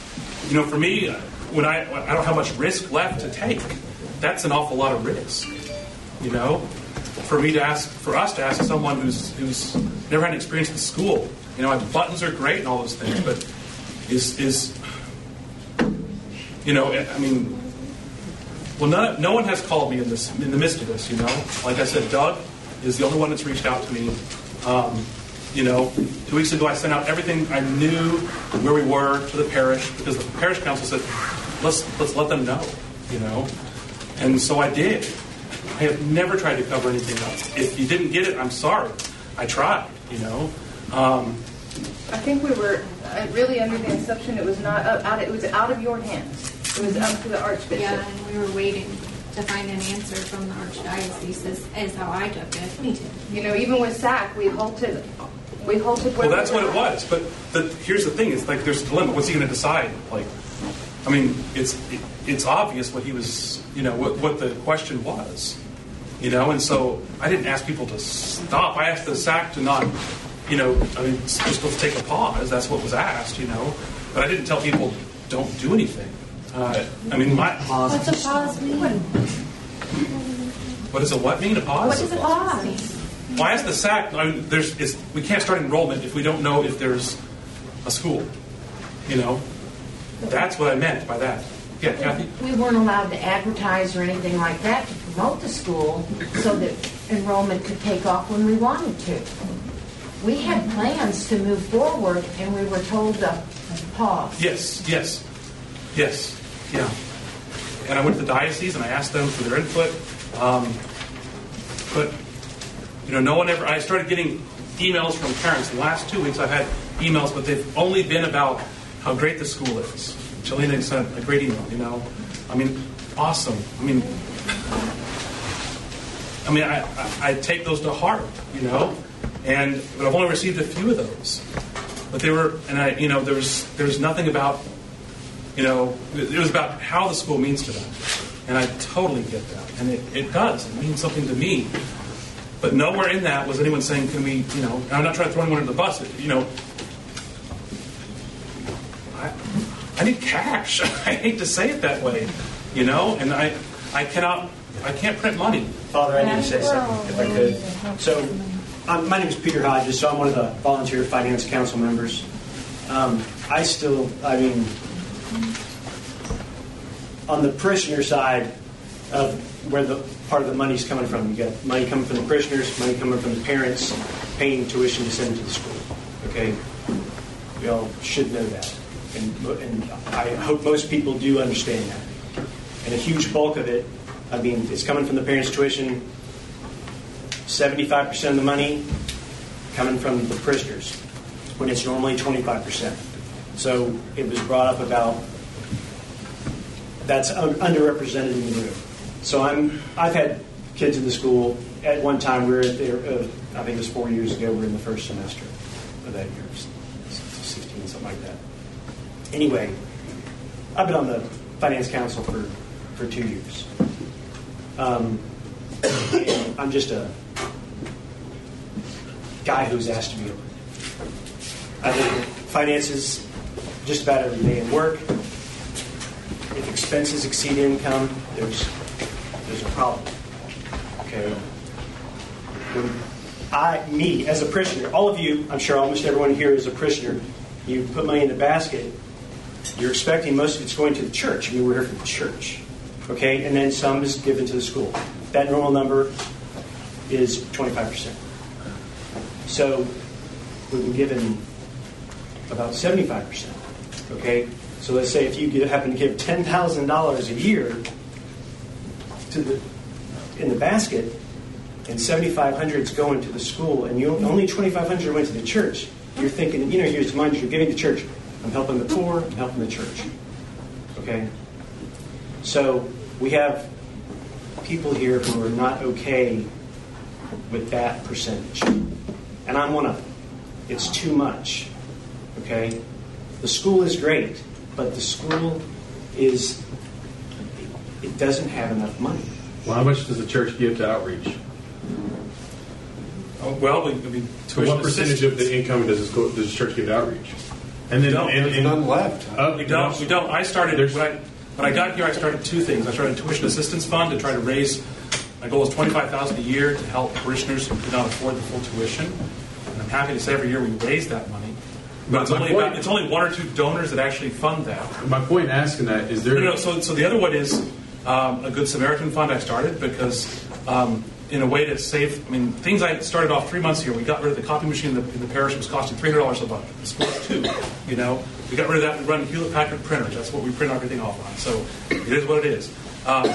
[SPEAKER 2] you know, for me, when I, I don't have much risk left to take, that's an awful lot of risk, you know? For me to ask, for us to ask someone who's, who's never had an experience in school, you know, buttons are great and all those things, but is is you know I mean well none, no one has called me in this in the midst of this you know? Like I said Doug is the only one that's reached out to me. Um, you know two weeks ago I sent out everything I knew where we were to the parish because the parish council said let's let's let them know you know? And so I did. I have never tried to cover anything up. If you didn't get it I'm sorry. I tried you know? Um,
[SPEAKER 13] I think we were uh, really under the assumption it was not out. It was out of your hands. It was up to the archbishop.
[SPEAKER 5] Yeah, and we were waiting to find an answer from the archdiocese, is, is how I took it. Me too.
[SPEAKER 13] You know, even with SAC, we halted. We halted. where
[SPEAKER 2] well, that's
[SPEAKER 13] we
[SPEAKER 2] what it was. But the, here's the thing: it's like there's a dilemma. What's he going to decide? Like, I mean, it's it, it's obvious what he was, you know, what what the question was, you know. And so I didn't ask people to stop. I asked the SAC to not, you know, I mean, just let's take a pause. That's what was asked, you know. But I didn't tell people don't do anything. Uh, I mean, my
[SPEAKER 15] What's a pause mean?
[SPEAKER 2] what does a what mean? A pause?
[SPEAKER 15] What does a pause mean?
[SPEAKER 2] Well, I asked the SAC. I mean, there's, we can't start enrollment if we don't know if there's a school. You know, that's what I meant by that. Yeah, Kathy.
[SPEAKER 27] We weren't allowed to advertise or anything like that to promote the school so that enrollment could take off when we wanted to. We had plans to move forward and we were told to pause.
[SPEAKER 2] Yes, yes, yes, yeah. And I went to the diocese and I asked them for their input. Um, but you know, no one ever. I started getting emails from parents. The last two weeks, I've had emails, but they've only been about how great the school is. Chelina sent a great email. You know, I mean, awesome. I mean, I mean, I, I, I take those to heart. You know, and but I've only received a few of those. But they were, and I, you know, there's was there was nothing about, you know, it was about how the school means to them, and I totally get that, and it, it does. It means something to me. But nowhere in that was anyone saying, "Can we?" You know, and I'm not trying to throw anyone under the bus. You know, I, I need cash. [LAUGHS] I hate to say it that way, you know, and I, I cannot, I can't print money.
[SPEAKER 28] Father, I need to say something if I could. So, um, my name is Peter Hodges, so I'm one of the volunteer finance council members. Um, I still, I mean, on the parishioner side of where the part of the money's coming from, you got money coming from the parishioners, money coming from the parents paying tuition to send to the school. Okay, we all should know that, and, and I hope most people do understand that. And a huge bulk of it, I mean, it's coming from the parents' tuition. 75% of the money coming from the parishioners, when it's normally 25%. So it was brought up about that's un- underrepresented in the room. So I'm I've had kids in the school. At one time, we were there. Uh, I think it was four years ago. We are in the first semester of that year, 16, something like that. Anyway, I've been on the finance council for for two years. Um, [COUGHS] I'm just a guy who's asked to be. I at finances just about every day at work. If expenses exceed income, there's there's a problem. Okay. I, me, as a parishioner, all of you, I'm sure almost everyone here is a parishioner. You put money in the basket. You're expecting most of it's going to the church. I mean, we're here for the church. Okay, and then some is given to the school. That normal number is 25%. So we've been given about 75%. Okay, so let's say if you happen to give $10,000 a year to the in the basket, and 7,500 is going to the school, and you only 2,500 went to the church. You're thinking, you know, your mind you're giving to church. I'm helping the poor. I'm helping the church. Okay. So we have people here who are not okay with that percentage, and I'm one of them. It's too much. Okay. The school is great, but the school is it doesn't have enough money.
[SPEAKER 11] Well, how much does the church give to outreach?
[SPEAKER 2] Oh, well, we, I mean,
[SPEAKER 11] So what percentage of the income does the, school, does the church give to outreach? And then
[SPEAKER 2] don't.
[SPEAKER 11] and, and,
[SPEAKER 3] none left.
[SPEAKER 11] Uh,
[SPEAKER 2] we don't. We don't. I started when I when I got here. I started two things. I started a tuition assistance fund to try to raise. My goal is twenty five thousand a year to help parishioners who cannot afford the full tuition. And I'm happy to say every year we raise that money. But it's only
[SPEAKER 11] point-
[SPEAKER 2] about, it's only one or two donors that actually fund that.
[SPEAKER 11] My point in asking that is there.
[SPEAKER 2] No, no. So, so the other one is um, a Good Samaritan fund I started because, um, in a way to save, I mean, things I started off three months here. We got rid of the copy machine in the, in the parish was costing three hundred dollars a month. The school's two. You know, we got rid of that. We run Hewlett Packard printers. That's what we print everything off on. So it is what it is. Um,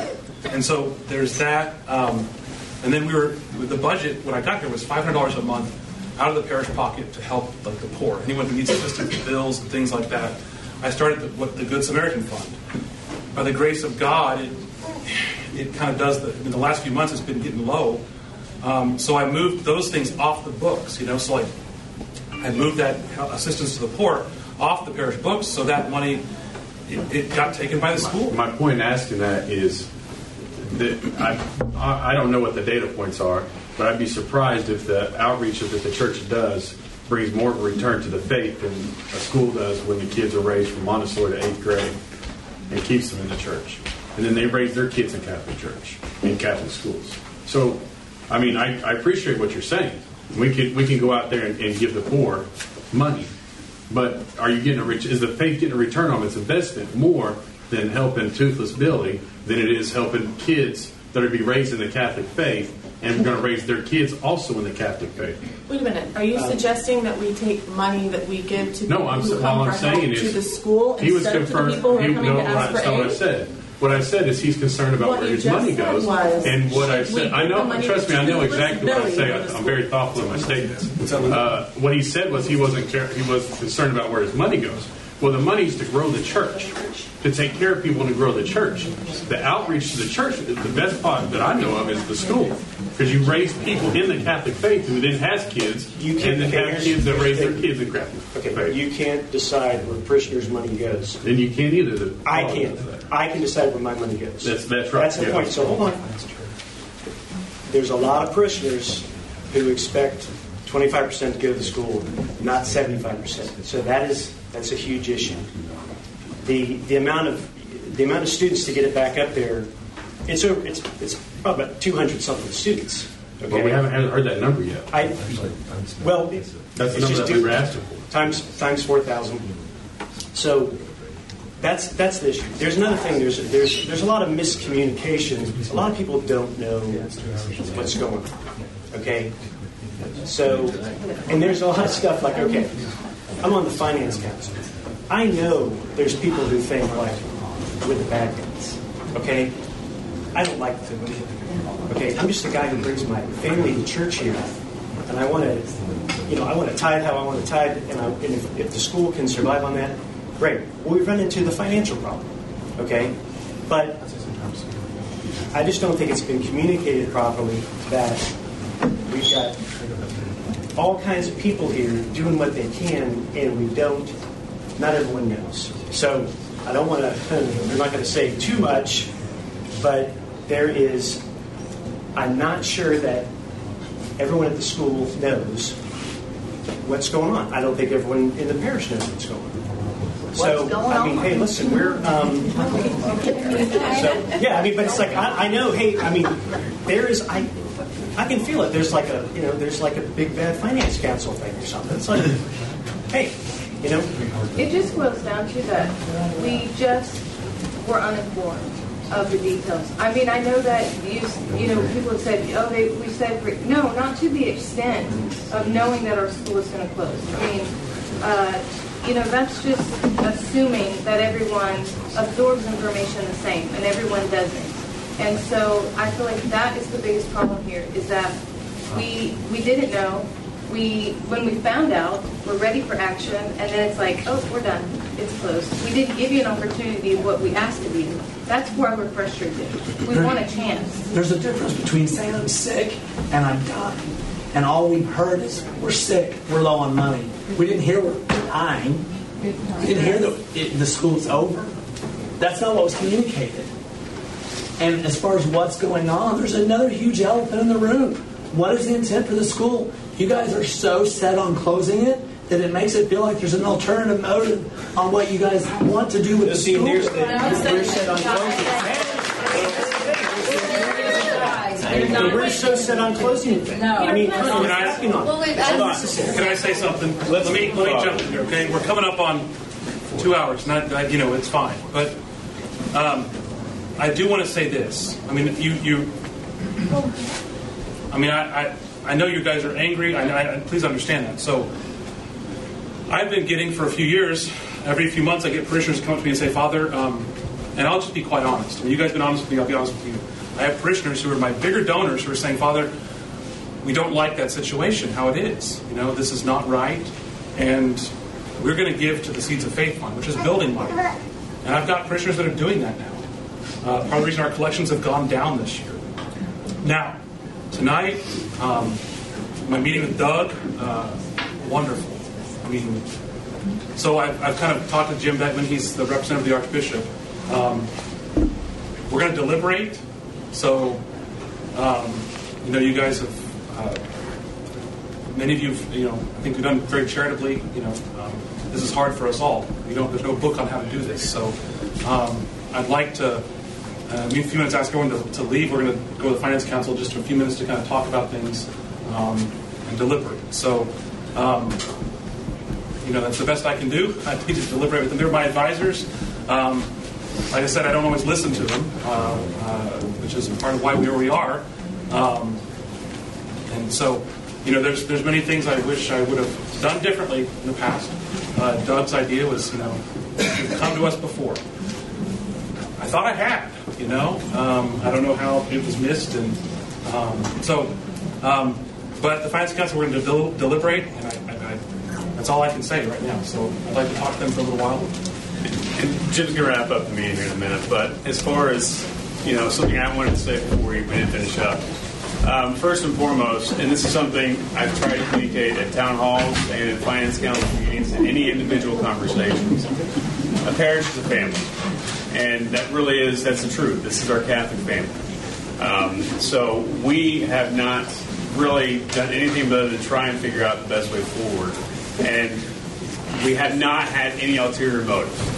[SPEAKER 2] and so there's that. Um, and then we were the budget when I got there was five hundred dollars a month out of the parish pocket to help like the poor, anyone who needs assistance with bills and things like that. I started the, what the Good Samaritan Fund. By the grace of God, it it kind of does the. In the last few months, it's been getting low. Um, so I moved those things off the books. You know, so like I moved that assistance to the poor off the parish books, so that money it, it got taken by the school.
[SPEAKER 11] My point in asking that is that I I don't know what the data points are, but I'd be surprised if the outreach that the church does brings more of a return to the faith than a school does when the kids are raised from Montessori to eighth grade and keeps them in the church. And then they raise their kids in Catholic church, in Catholic schools. So, I mean, I, I appreciate what you're saying. We can, we can go out there and, and give the poor money. But are you getting a ret- is the faith getting a return on its investment more than helping Toothless Billy than it is helping kids that are be raised in the Catholic faith and we're going to raise their kids also in the Catholic faith?
[SPEAKER 24] Wait a minute. Are you
[SPEAKER 11] Uh,
[SPEAKER 24] suggesting that we take money that we give to
[SPEAKER 11] No, I'm
[SPEAKER 24] who
[SPEAKER 11] all
[SPEAKER 24] come
[SPEAKER 11] I'm
[SPEAKER 24] for
[SPEAKER 11] saying
[SPEAKER 24] help
[SPEAKER 11] is
[SPEAKER 24] to the school
[SPEAKER 11] he was
[SPEAKER 24] instead of to the
[SPEAKER 11] confirmed.
[SPEAKER 24] people who
[SPEAKER 11] he,
[SPEAKER 24] are coming
[SPEAKER 11] no,
[SPEAKER 24] to ask
[SPEAKER 11] that's
[SPEAKER 24] for
[SPEAKER 11] not what I
[SPEAKER 24] aid?
[SPEAKER 11] said. What I said is he's concerned about
[SPEAKER 24] What
[SPEAKER 11] where
[SPEAKER 24] you
[SPEAKER 11] his
[SPEAKER 24] just
[SPEAKER 11] money
[SPEAKER 24] said
[SPEAKER 11] goes,
[SPEAKER 24] was,
[SPEAKER 11] and what I
[SPEAKER 24] should we
[SPEAKER 11] said. I
[SPEAKER 24] give the
[SPEAKER 11] know.
[SPEAKER 24] money
[SPEAKER 11] Trust me, I know
[SPEAKER 24] Toothless
[SPEAKER 11] exactly what I
[SPEAKER 24] Billy
[SPEAKER 11] say.
[SPEAKER 24] or
[SPEAKER 11] I, I'm very thoughtful in my statements. Uh, what he said was he wasn't care, he was concerned about where his money goes. Well, the money's to grow the church, to take care of people and to grow the church. The outreach to the church, the best part that I know of is the school. Because you raise people in the Catholic faith who then has kids,
[SPEAKER 28] You can't-
[SPEAKER 11] and then have kids that raise their kids in Catholic
[SPEAKER 28] Okay,
[SPEAKER 11] faith.
[SPEAKER 28] you can't decide where parishioners' money goes.
[SPEAKER 11] And you can't either.
[SPEAKER 28] I can't. I can decide where my money goes.
[SPEAKER 11] That's- that's right,
[SPEAKER 28] That's the
[SPEAKER 11] yeah.
[SPEAKER 28] point. So hold on. There's a lot of parishioners who expect 25% to go to the school, not 75%. So that is that's a huge issue. The the amount of the amount of students to get it back up there, it's over. It's it's probably about 200 something students. Okay?
[SPEAKER 11] But we haven't heard that number yet.
[SPEAKER 28] I well,
[SPEAKER 11] That's the
[SPEAKER 28] it's
[SPEAKER 11] number
[SPEAKER 28] just
[SPEAKER 11] that we were asking for.
[SPEAKER 28] times times four thousand. So that's that's the issue. There's another thing. There's there's there's a lot of miscommunication. A lot of people don't know what's going on. Okay, so and there's a lot of stuff like okay, I'm on the finance council. I know there's people who think like with the bad guys. Okay, I don't like them. Okay, I'm just a guy who brings my family to church here, and I want to, you know, I want to tithe how I want to tithe, and, I, and if, if the school can survive on that, great. Well, we've run into the financial problem. Okay, but I just don't think it's been communicated properly that we've got all kinds of people here doing what they can, and we don't. Not everyone knows. So I don't want to. [LAUGHS] I'm not going to say too much, but there is. I'm not sure that everyone at the school knows what's going on. I don't think everyone in the parish knows what's going on. so
[SPEAKER 19] going
[SPEAKER 28] I mean,
[SPEAKER 19] on?
[SPEAKER 28] hey, listen, we're. Um, so yeah, I mean, but it's like I, I know. Hey, I mean, there is. I I can feel it. There's like a you know, there's like a big bad finance council thing or something. It's like, hey, you know,
[SPEAKER 13] It just boils down to that we just were uninformed of the details. I mean, I know that you, you know, people have said, oh, they, we said, no, not to the extent of knowing that our school is going to close. I mean, uh, you know, that's just assuming that everyone absorbs information the same and everyone doesn't. And so I feel like that is the biggest problem here is that we we didn't know. We when we found out, we're ready for action, and then it's like, oh, we're done. It's closed. We didn't give you an opportunity of what we asked of you. That's why we're frustrated. We want a chance.
[SPEAKER 29] There's a difference between saying I'm sick and I'm dying. And all we've heard is we're sick, we're low on money. We didn't hear we're dying. We didn't hear that it, the school's over. That's not what was communicated. And as far as what's going on, there's another huge elephant in the room. What is the intent for the school? You guys are so set on closing it that it makes it feel like there's an alternative motive on what you guys want to do with the
[SPEAKER 28] See,
[SPEAKER 29] school.
[SPEAKER 28] there's the- we're set on closing And we're so set on closing it. I mean, come
[SPEAKER 2] Can I-
[SPEAKER 28] acting on
[SPEAKER 2] Well, wait,
[SPEAKER 28] It's
[SPEAKER 2] I- Can I say something? Let, let me let me jump in here, okay? We're coming up on two hours, not you know it's fine, but um, I do want to say this. I mean, you you. I mean, I, I, I know you guys are angry. I, I, please understand that. So, I've been getting for a few years. Every few months, I get parishioners come up to me and say, "Father," um, and I'll just be quite honest. When you guys have been honest with me, I'll be honest with you. I have parishioners who are my bigger donors who are saying, "Father, we don't like that situation, how it is. You know, this is not right. And we're going to give to the Seeds of Faith Fund, which is building money. And I've got parishioners that are doing that now. Uh, part of the reason our collections have gone down this year. Now, tonight, um, my meeting with Doug, uh, wonderful. I mean, so I've, I've kind of talked to Jim Beckman, he's the representative of the Archbishop. Um, we're going to deliberate. So, um, you know, you guys have, uh, many of you, you know, I think we've done very charitably. You know, um, this is hard for us all. We don't, there's no book on how to do this. So, um, I'd like to, uh, me a few minutes ask everyone to, to leave. We're going to go to the Finance Council just for a few minutes to kind of talk about things um, and deliberate. So, um, you know, that's the best I can do. [LAUGHS] I need to deliberate with them. They're my advisors. Um, like I said, I don't always listen to them, uh, uh, which is part of why we where we are. Um, and so, you know, there's there's many things I wish I would have done differently in the past. Uh, Doug's idea was, you know, come to us before. I thought I had, you know. Um, I don't know how it was missed, and um, so. Um, but the Finance Council, we're going to del- deliberate, and I, I, I, that's all I can say right now. So I'd like to talk to them for a little while.
[SPEAKER 14] And Jim's going to wrap up the meeting here in a minute, but as far as, you know, something I wanted to say before we finish up. Um, first and foremost, and this is something I've tried to communicate at town halls and at finance council meetings and any individual conversations. A parish is a family. And that really is, that's the truth. This is our Catholic family. Um, so we have not really done anything but to try and figure out the best way forward. And we have not had any ulterior motives.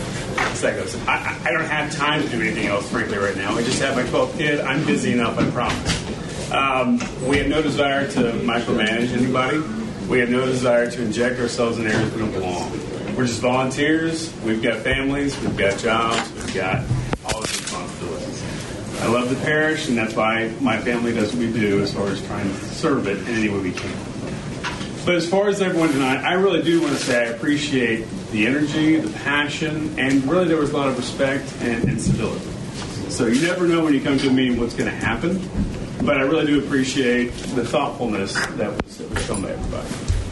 [SPEAKER 14] Goes. I, I don't have time to do anything else, frankly, right now. I just have my 12th kid. I'm busy enough, I promise. Um, we have no desire to micromanage anybody. We have no desire to inject ourselves in areas we don't belong. We're just volunteers. We've got families. We've got jobs. We've got all these responsibilities. I love the parish, and that's why my family does what we do as far as trying to serve it in any way we can. But as far as everyone tonight, I really do want to say I appreciate the energy, the passion, and really there was a lot of respect and, and civility. So you never know when you come to a meeting what's going to happen, but I really do appreciate the thoughtfulness that was, that was shown by everybody.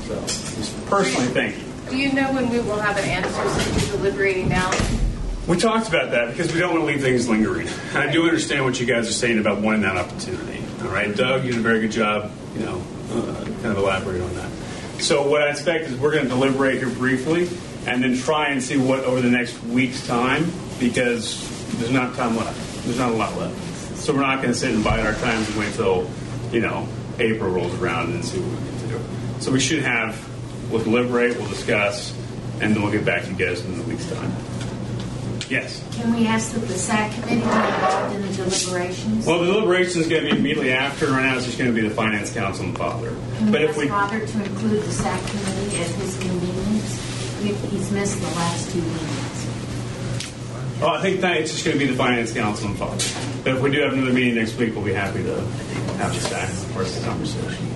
[SPEAKER 14] So just personally, thank you.
[SPEAKER 24] Do you know when we will have an answer since you're deliberating now?
[SPEAKER 14] We talked about that because we don't want to leave things lingering. And I do understand what you guys are saying about wanting that opportunity. All right, Doug, you did a very good job, you know, uh, kind of elaborate on that. So what I expect is we're going to deliberate here briefly and then try and see what over the next week's time because there's not time left. There's not a lot left. So we're not going to sit and bide our time and wait until, you know, April rolls around and see what we can do. So we should have, we'll deliberate, we'll discuss, and then we'll get back to you guys in a week's time. Yes.
[SPEAKER 27] Can we ask that the SAC committee be involved in the deliberations?
[SPEAKER 14] Well, the deliberations is going to be immediately after. Right now, it's just going to be the finance council and father.
[SPEAKER 27] Can
[SPEAKER 14] But
[SPEAKER 27] we
[SPEAKER 14] if
[SPEAKER 27] ask
[SPEAKER 14] we,
[SPEAKER 27] Father to include the SAC committee at his convenience? He's missed the last two meetings.
[SPEAKER 14] oh, I think that it's just going to be the finance council and father. But if we do have another meeting next week, we'll be happy to have the staff for the conversation.